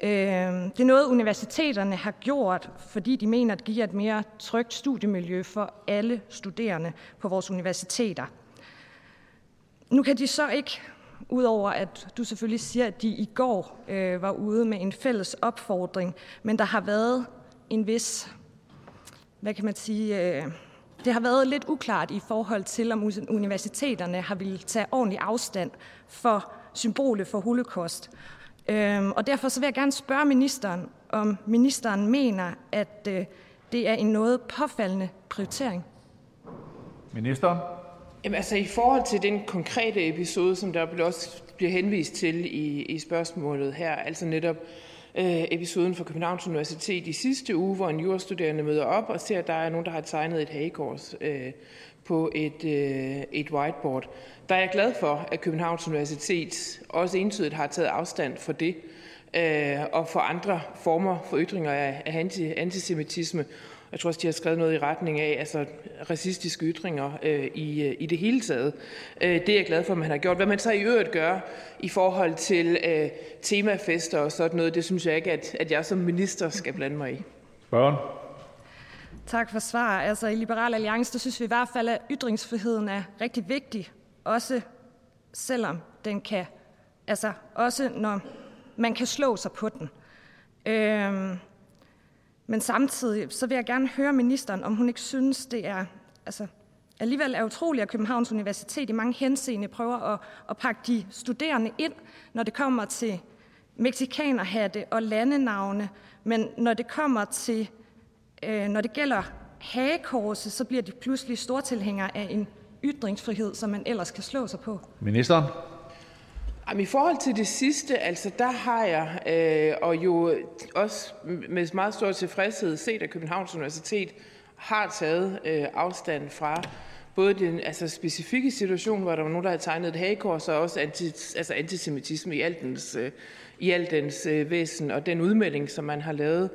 Øhm, det er noget, universiteterne har gjort, fordi de mener, at det giver et mere trygt studiemiljø for alle studerende på vores universiteter. Nu kan de så ikke Udover at du selvfølgelig siger, at de i går øh, var ude med en fælles opfordring, men der har været en vis, hvad kan man sige, øh, det har været lidt uklart i forhold til, om universiteterne har ville tage ordentlig afstand for symbolet for holocaust. Øh, og derfor så vil jeg gerne spørge ministeren, om ministeren mener, at øh, det er en noget påfaldende prioritering. Minister. Jamen, altså, I forhold til den konkrete episode, som der også bliver henvist til i, i spørgsmålet her, altså netop øh, episoden fra Københavns Universitet i sidste uge, hvor en jurastuderende møder op og ser, at der er nogen, der har tegnet et hagekors øh, på et, øh, et whiteboard. Der er jeg glad for, at Københavns Universitet også entydigt har taget afstand for det, øh, og for andre former for ytringer af, af anti, antisemitisme, jeg tror også, de har skrevet noget i retning af altså, racistiske ytringer øh, i, øh, i det hele taget. Øh, det er jeg glad for, at man har gjort. Hvad man så i øvrigt gør i forhold til øh, temafester og sådan noget, det synes jeg ikke, at, at jeg som minister skal blande mig i. Spørgen. Tak for svar. Altså, I Liberal Alliance, der synes vi i hvert fald, at ytringsfriheden er rigtig vigtig. Også selvom den kan, altså også når man kan slå sig på den. Øhm, men samtidig så vil jeg gerne høre ministeren, om hun ikke synes, det er altså, alligevel er utroligt, at Københavns Universitet i mange henseende prøver at, at pakke de studerende ind, når det kommer til meksikanerhatte og landenavne, men når det kommer til, øh, når det gælder hagekorset, så bliver de pludselig stortilhængere af en ytringsfrihed, som man ellers kan slå sig på. Ministeren. Jamen, I forhold til det sidste, altså der har jeg, øh, og jo også med meget stor tilfredshed set, at Københavns Universitet har taget øh, afstand fra både den altså, specifikke situation, hvor der var nogen, der havde tegnet et hagekors, og også anti, altså antisemitisme i alt dens, øh, i alt dens øh, væsen, og den udmelding, som man har lavet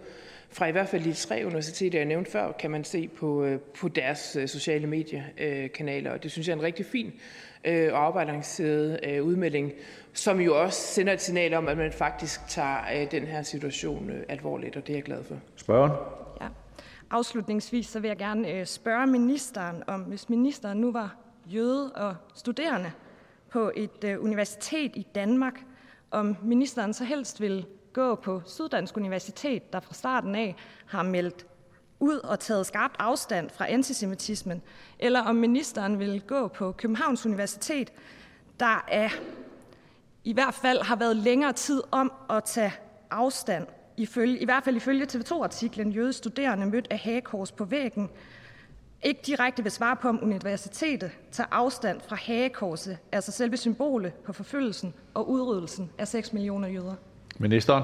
fra i hvert fald de tre universiteter, jeg nævnte før, kan man se på, øh, på deres øh, sociale mediekanaler, og det synes jeg er en rigtig fin øh, og afbalanceret øh, udmelding, som jo også sender et signal om, at man faktisk tager øh, den her situation øh, alvorligt, og det er jeg glad for. Spørgen? Ja. Afslutningsvis så vil jeg gerne øh, spørge ministeren om, hvis ministeren nu var jøde og studerende på et øh, universitet i Danmark, om ministeren så helst vil gå på Syddansk Universitet, der fra starten af har meldt ud og taget skarpt afstand fra antisemitismen, eller om ministeren vil gå på Københavns Universitet, der er, i hvert fald har været længere tid om at tage afstand, ifølge, i hvert fald ifølge TV2-artiklen Jøde studerende mødt af hagekors på væggen, ikke direkte vil svare på, om universitetet tager afstand fra hagekorset, altså selve symbolet på forfølgelsen og udryddelsen af 6 millioner jøder. Ministeren.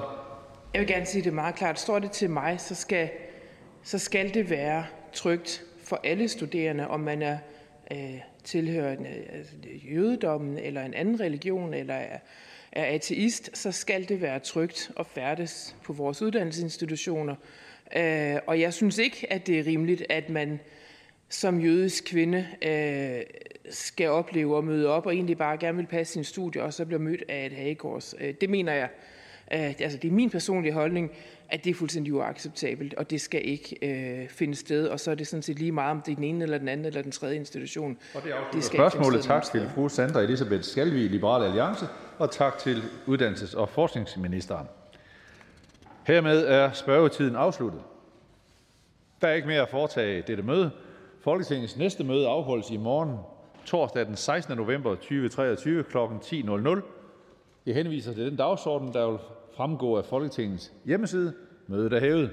Jeg vil gerne sige det meget klart. Står det til mig, så skal, så skal det være trygt for alle studerende, om man er øh, tilhørende altså, jødedommen eller en anden religion eller er, er ateist, så skal det være trygt at færdes på vores uddannelsesinstitutioner. Øh, og jeg synes ikke, at det er rimeligt, at man som jødisk kvinde øh, skal opleve at møde op og egentlig bare gerne vil passe sin studie, og så bliver mødt af et hagekors. Øh, det mener jeg, øh, altså det er min personlige holdning, at det er fuldstændig uacceptabelt, og det skal ikke øh, finde sted. Og så er det sådan set lige meget, om det er den ene eller den anden eller den tredje institution. Og det, det skal Spørgsmålet tak til fru Sandra Elisabeth Skalvig, Liberale Alliance, og tak til uddannelses- og forskningsministeren. Hermed er spørgetiden afsluttet. Der er ikke mere at foretage dette møde. Folketingets næste møde afholdes i morgen, torsdag den 16. november 2023 kl. 10.00. Jeg henviser til den dagsorden, der vil fremgå af Folketingets hjemmeside. Mødet er hævet.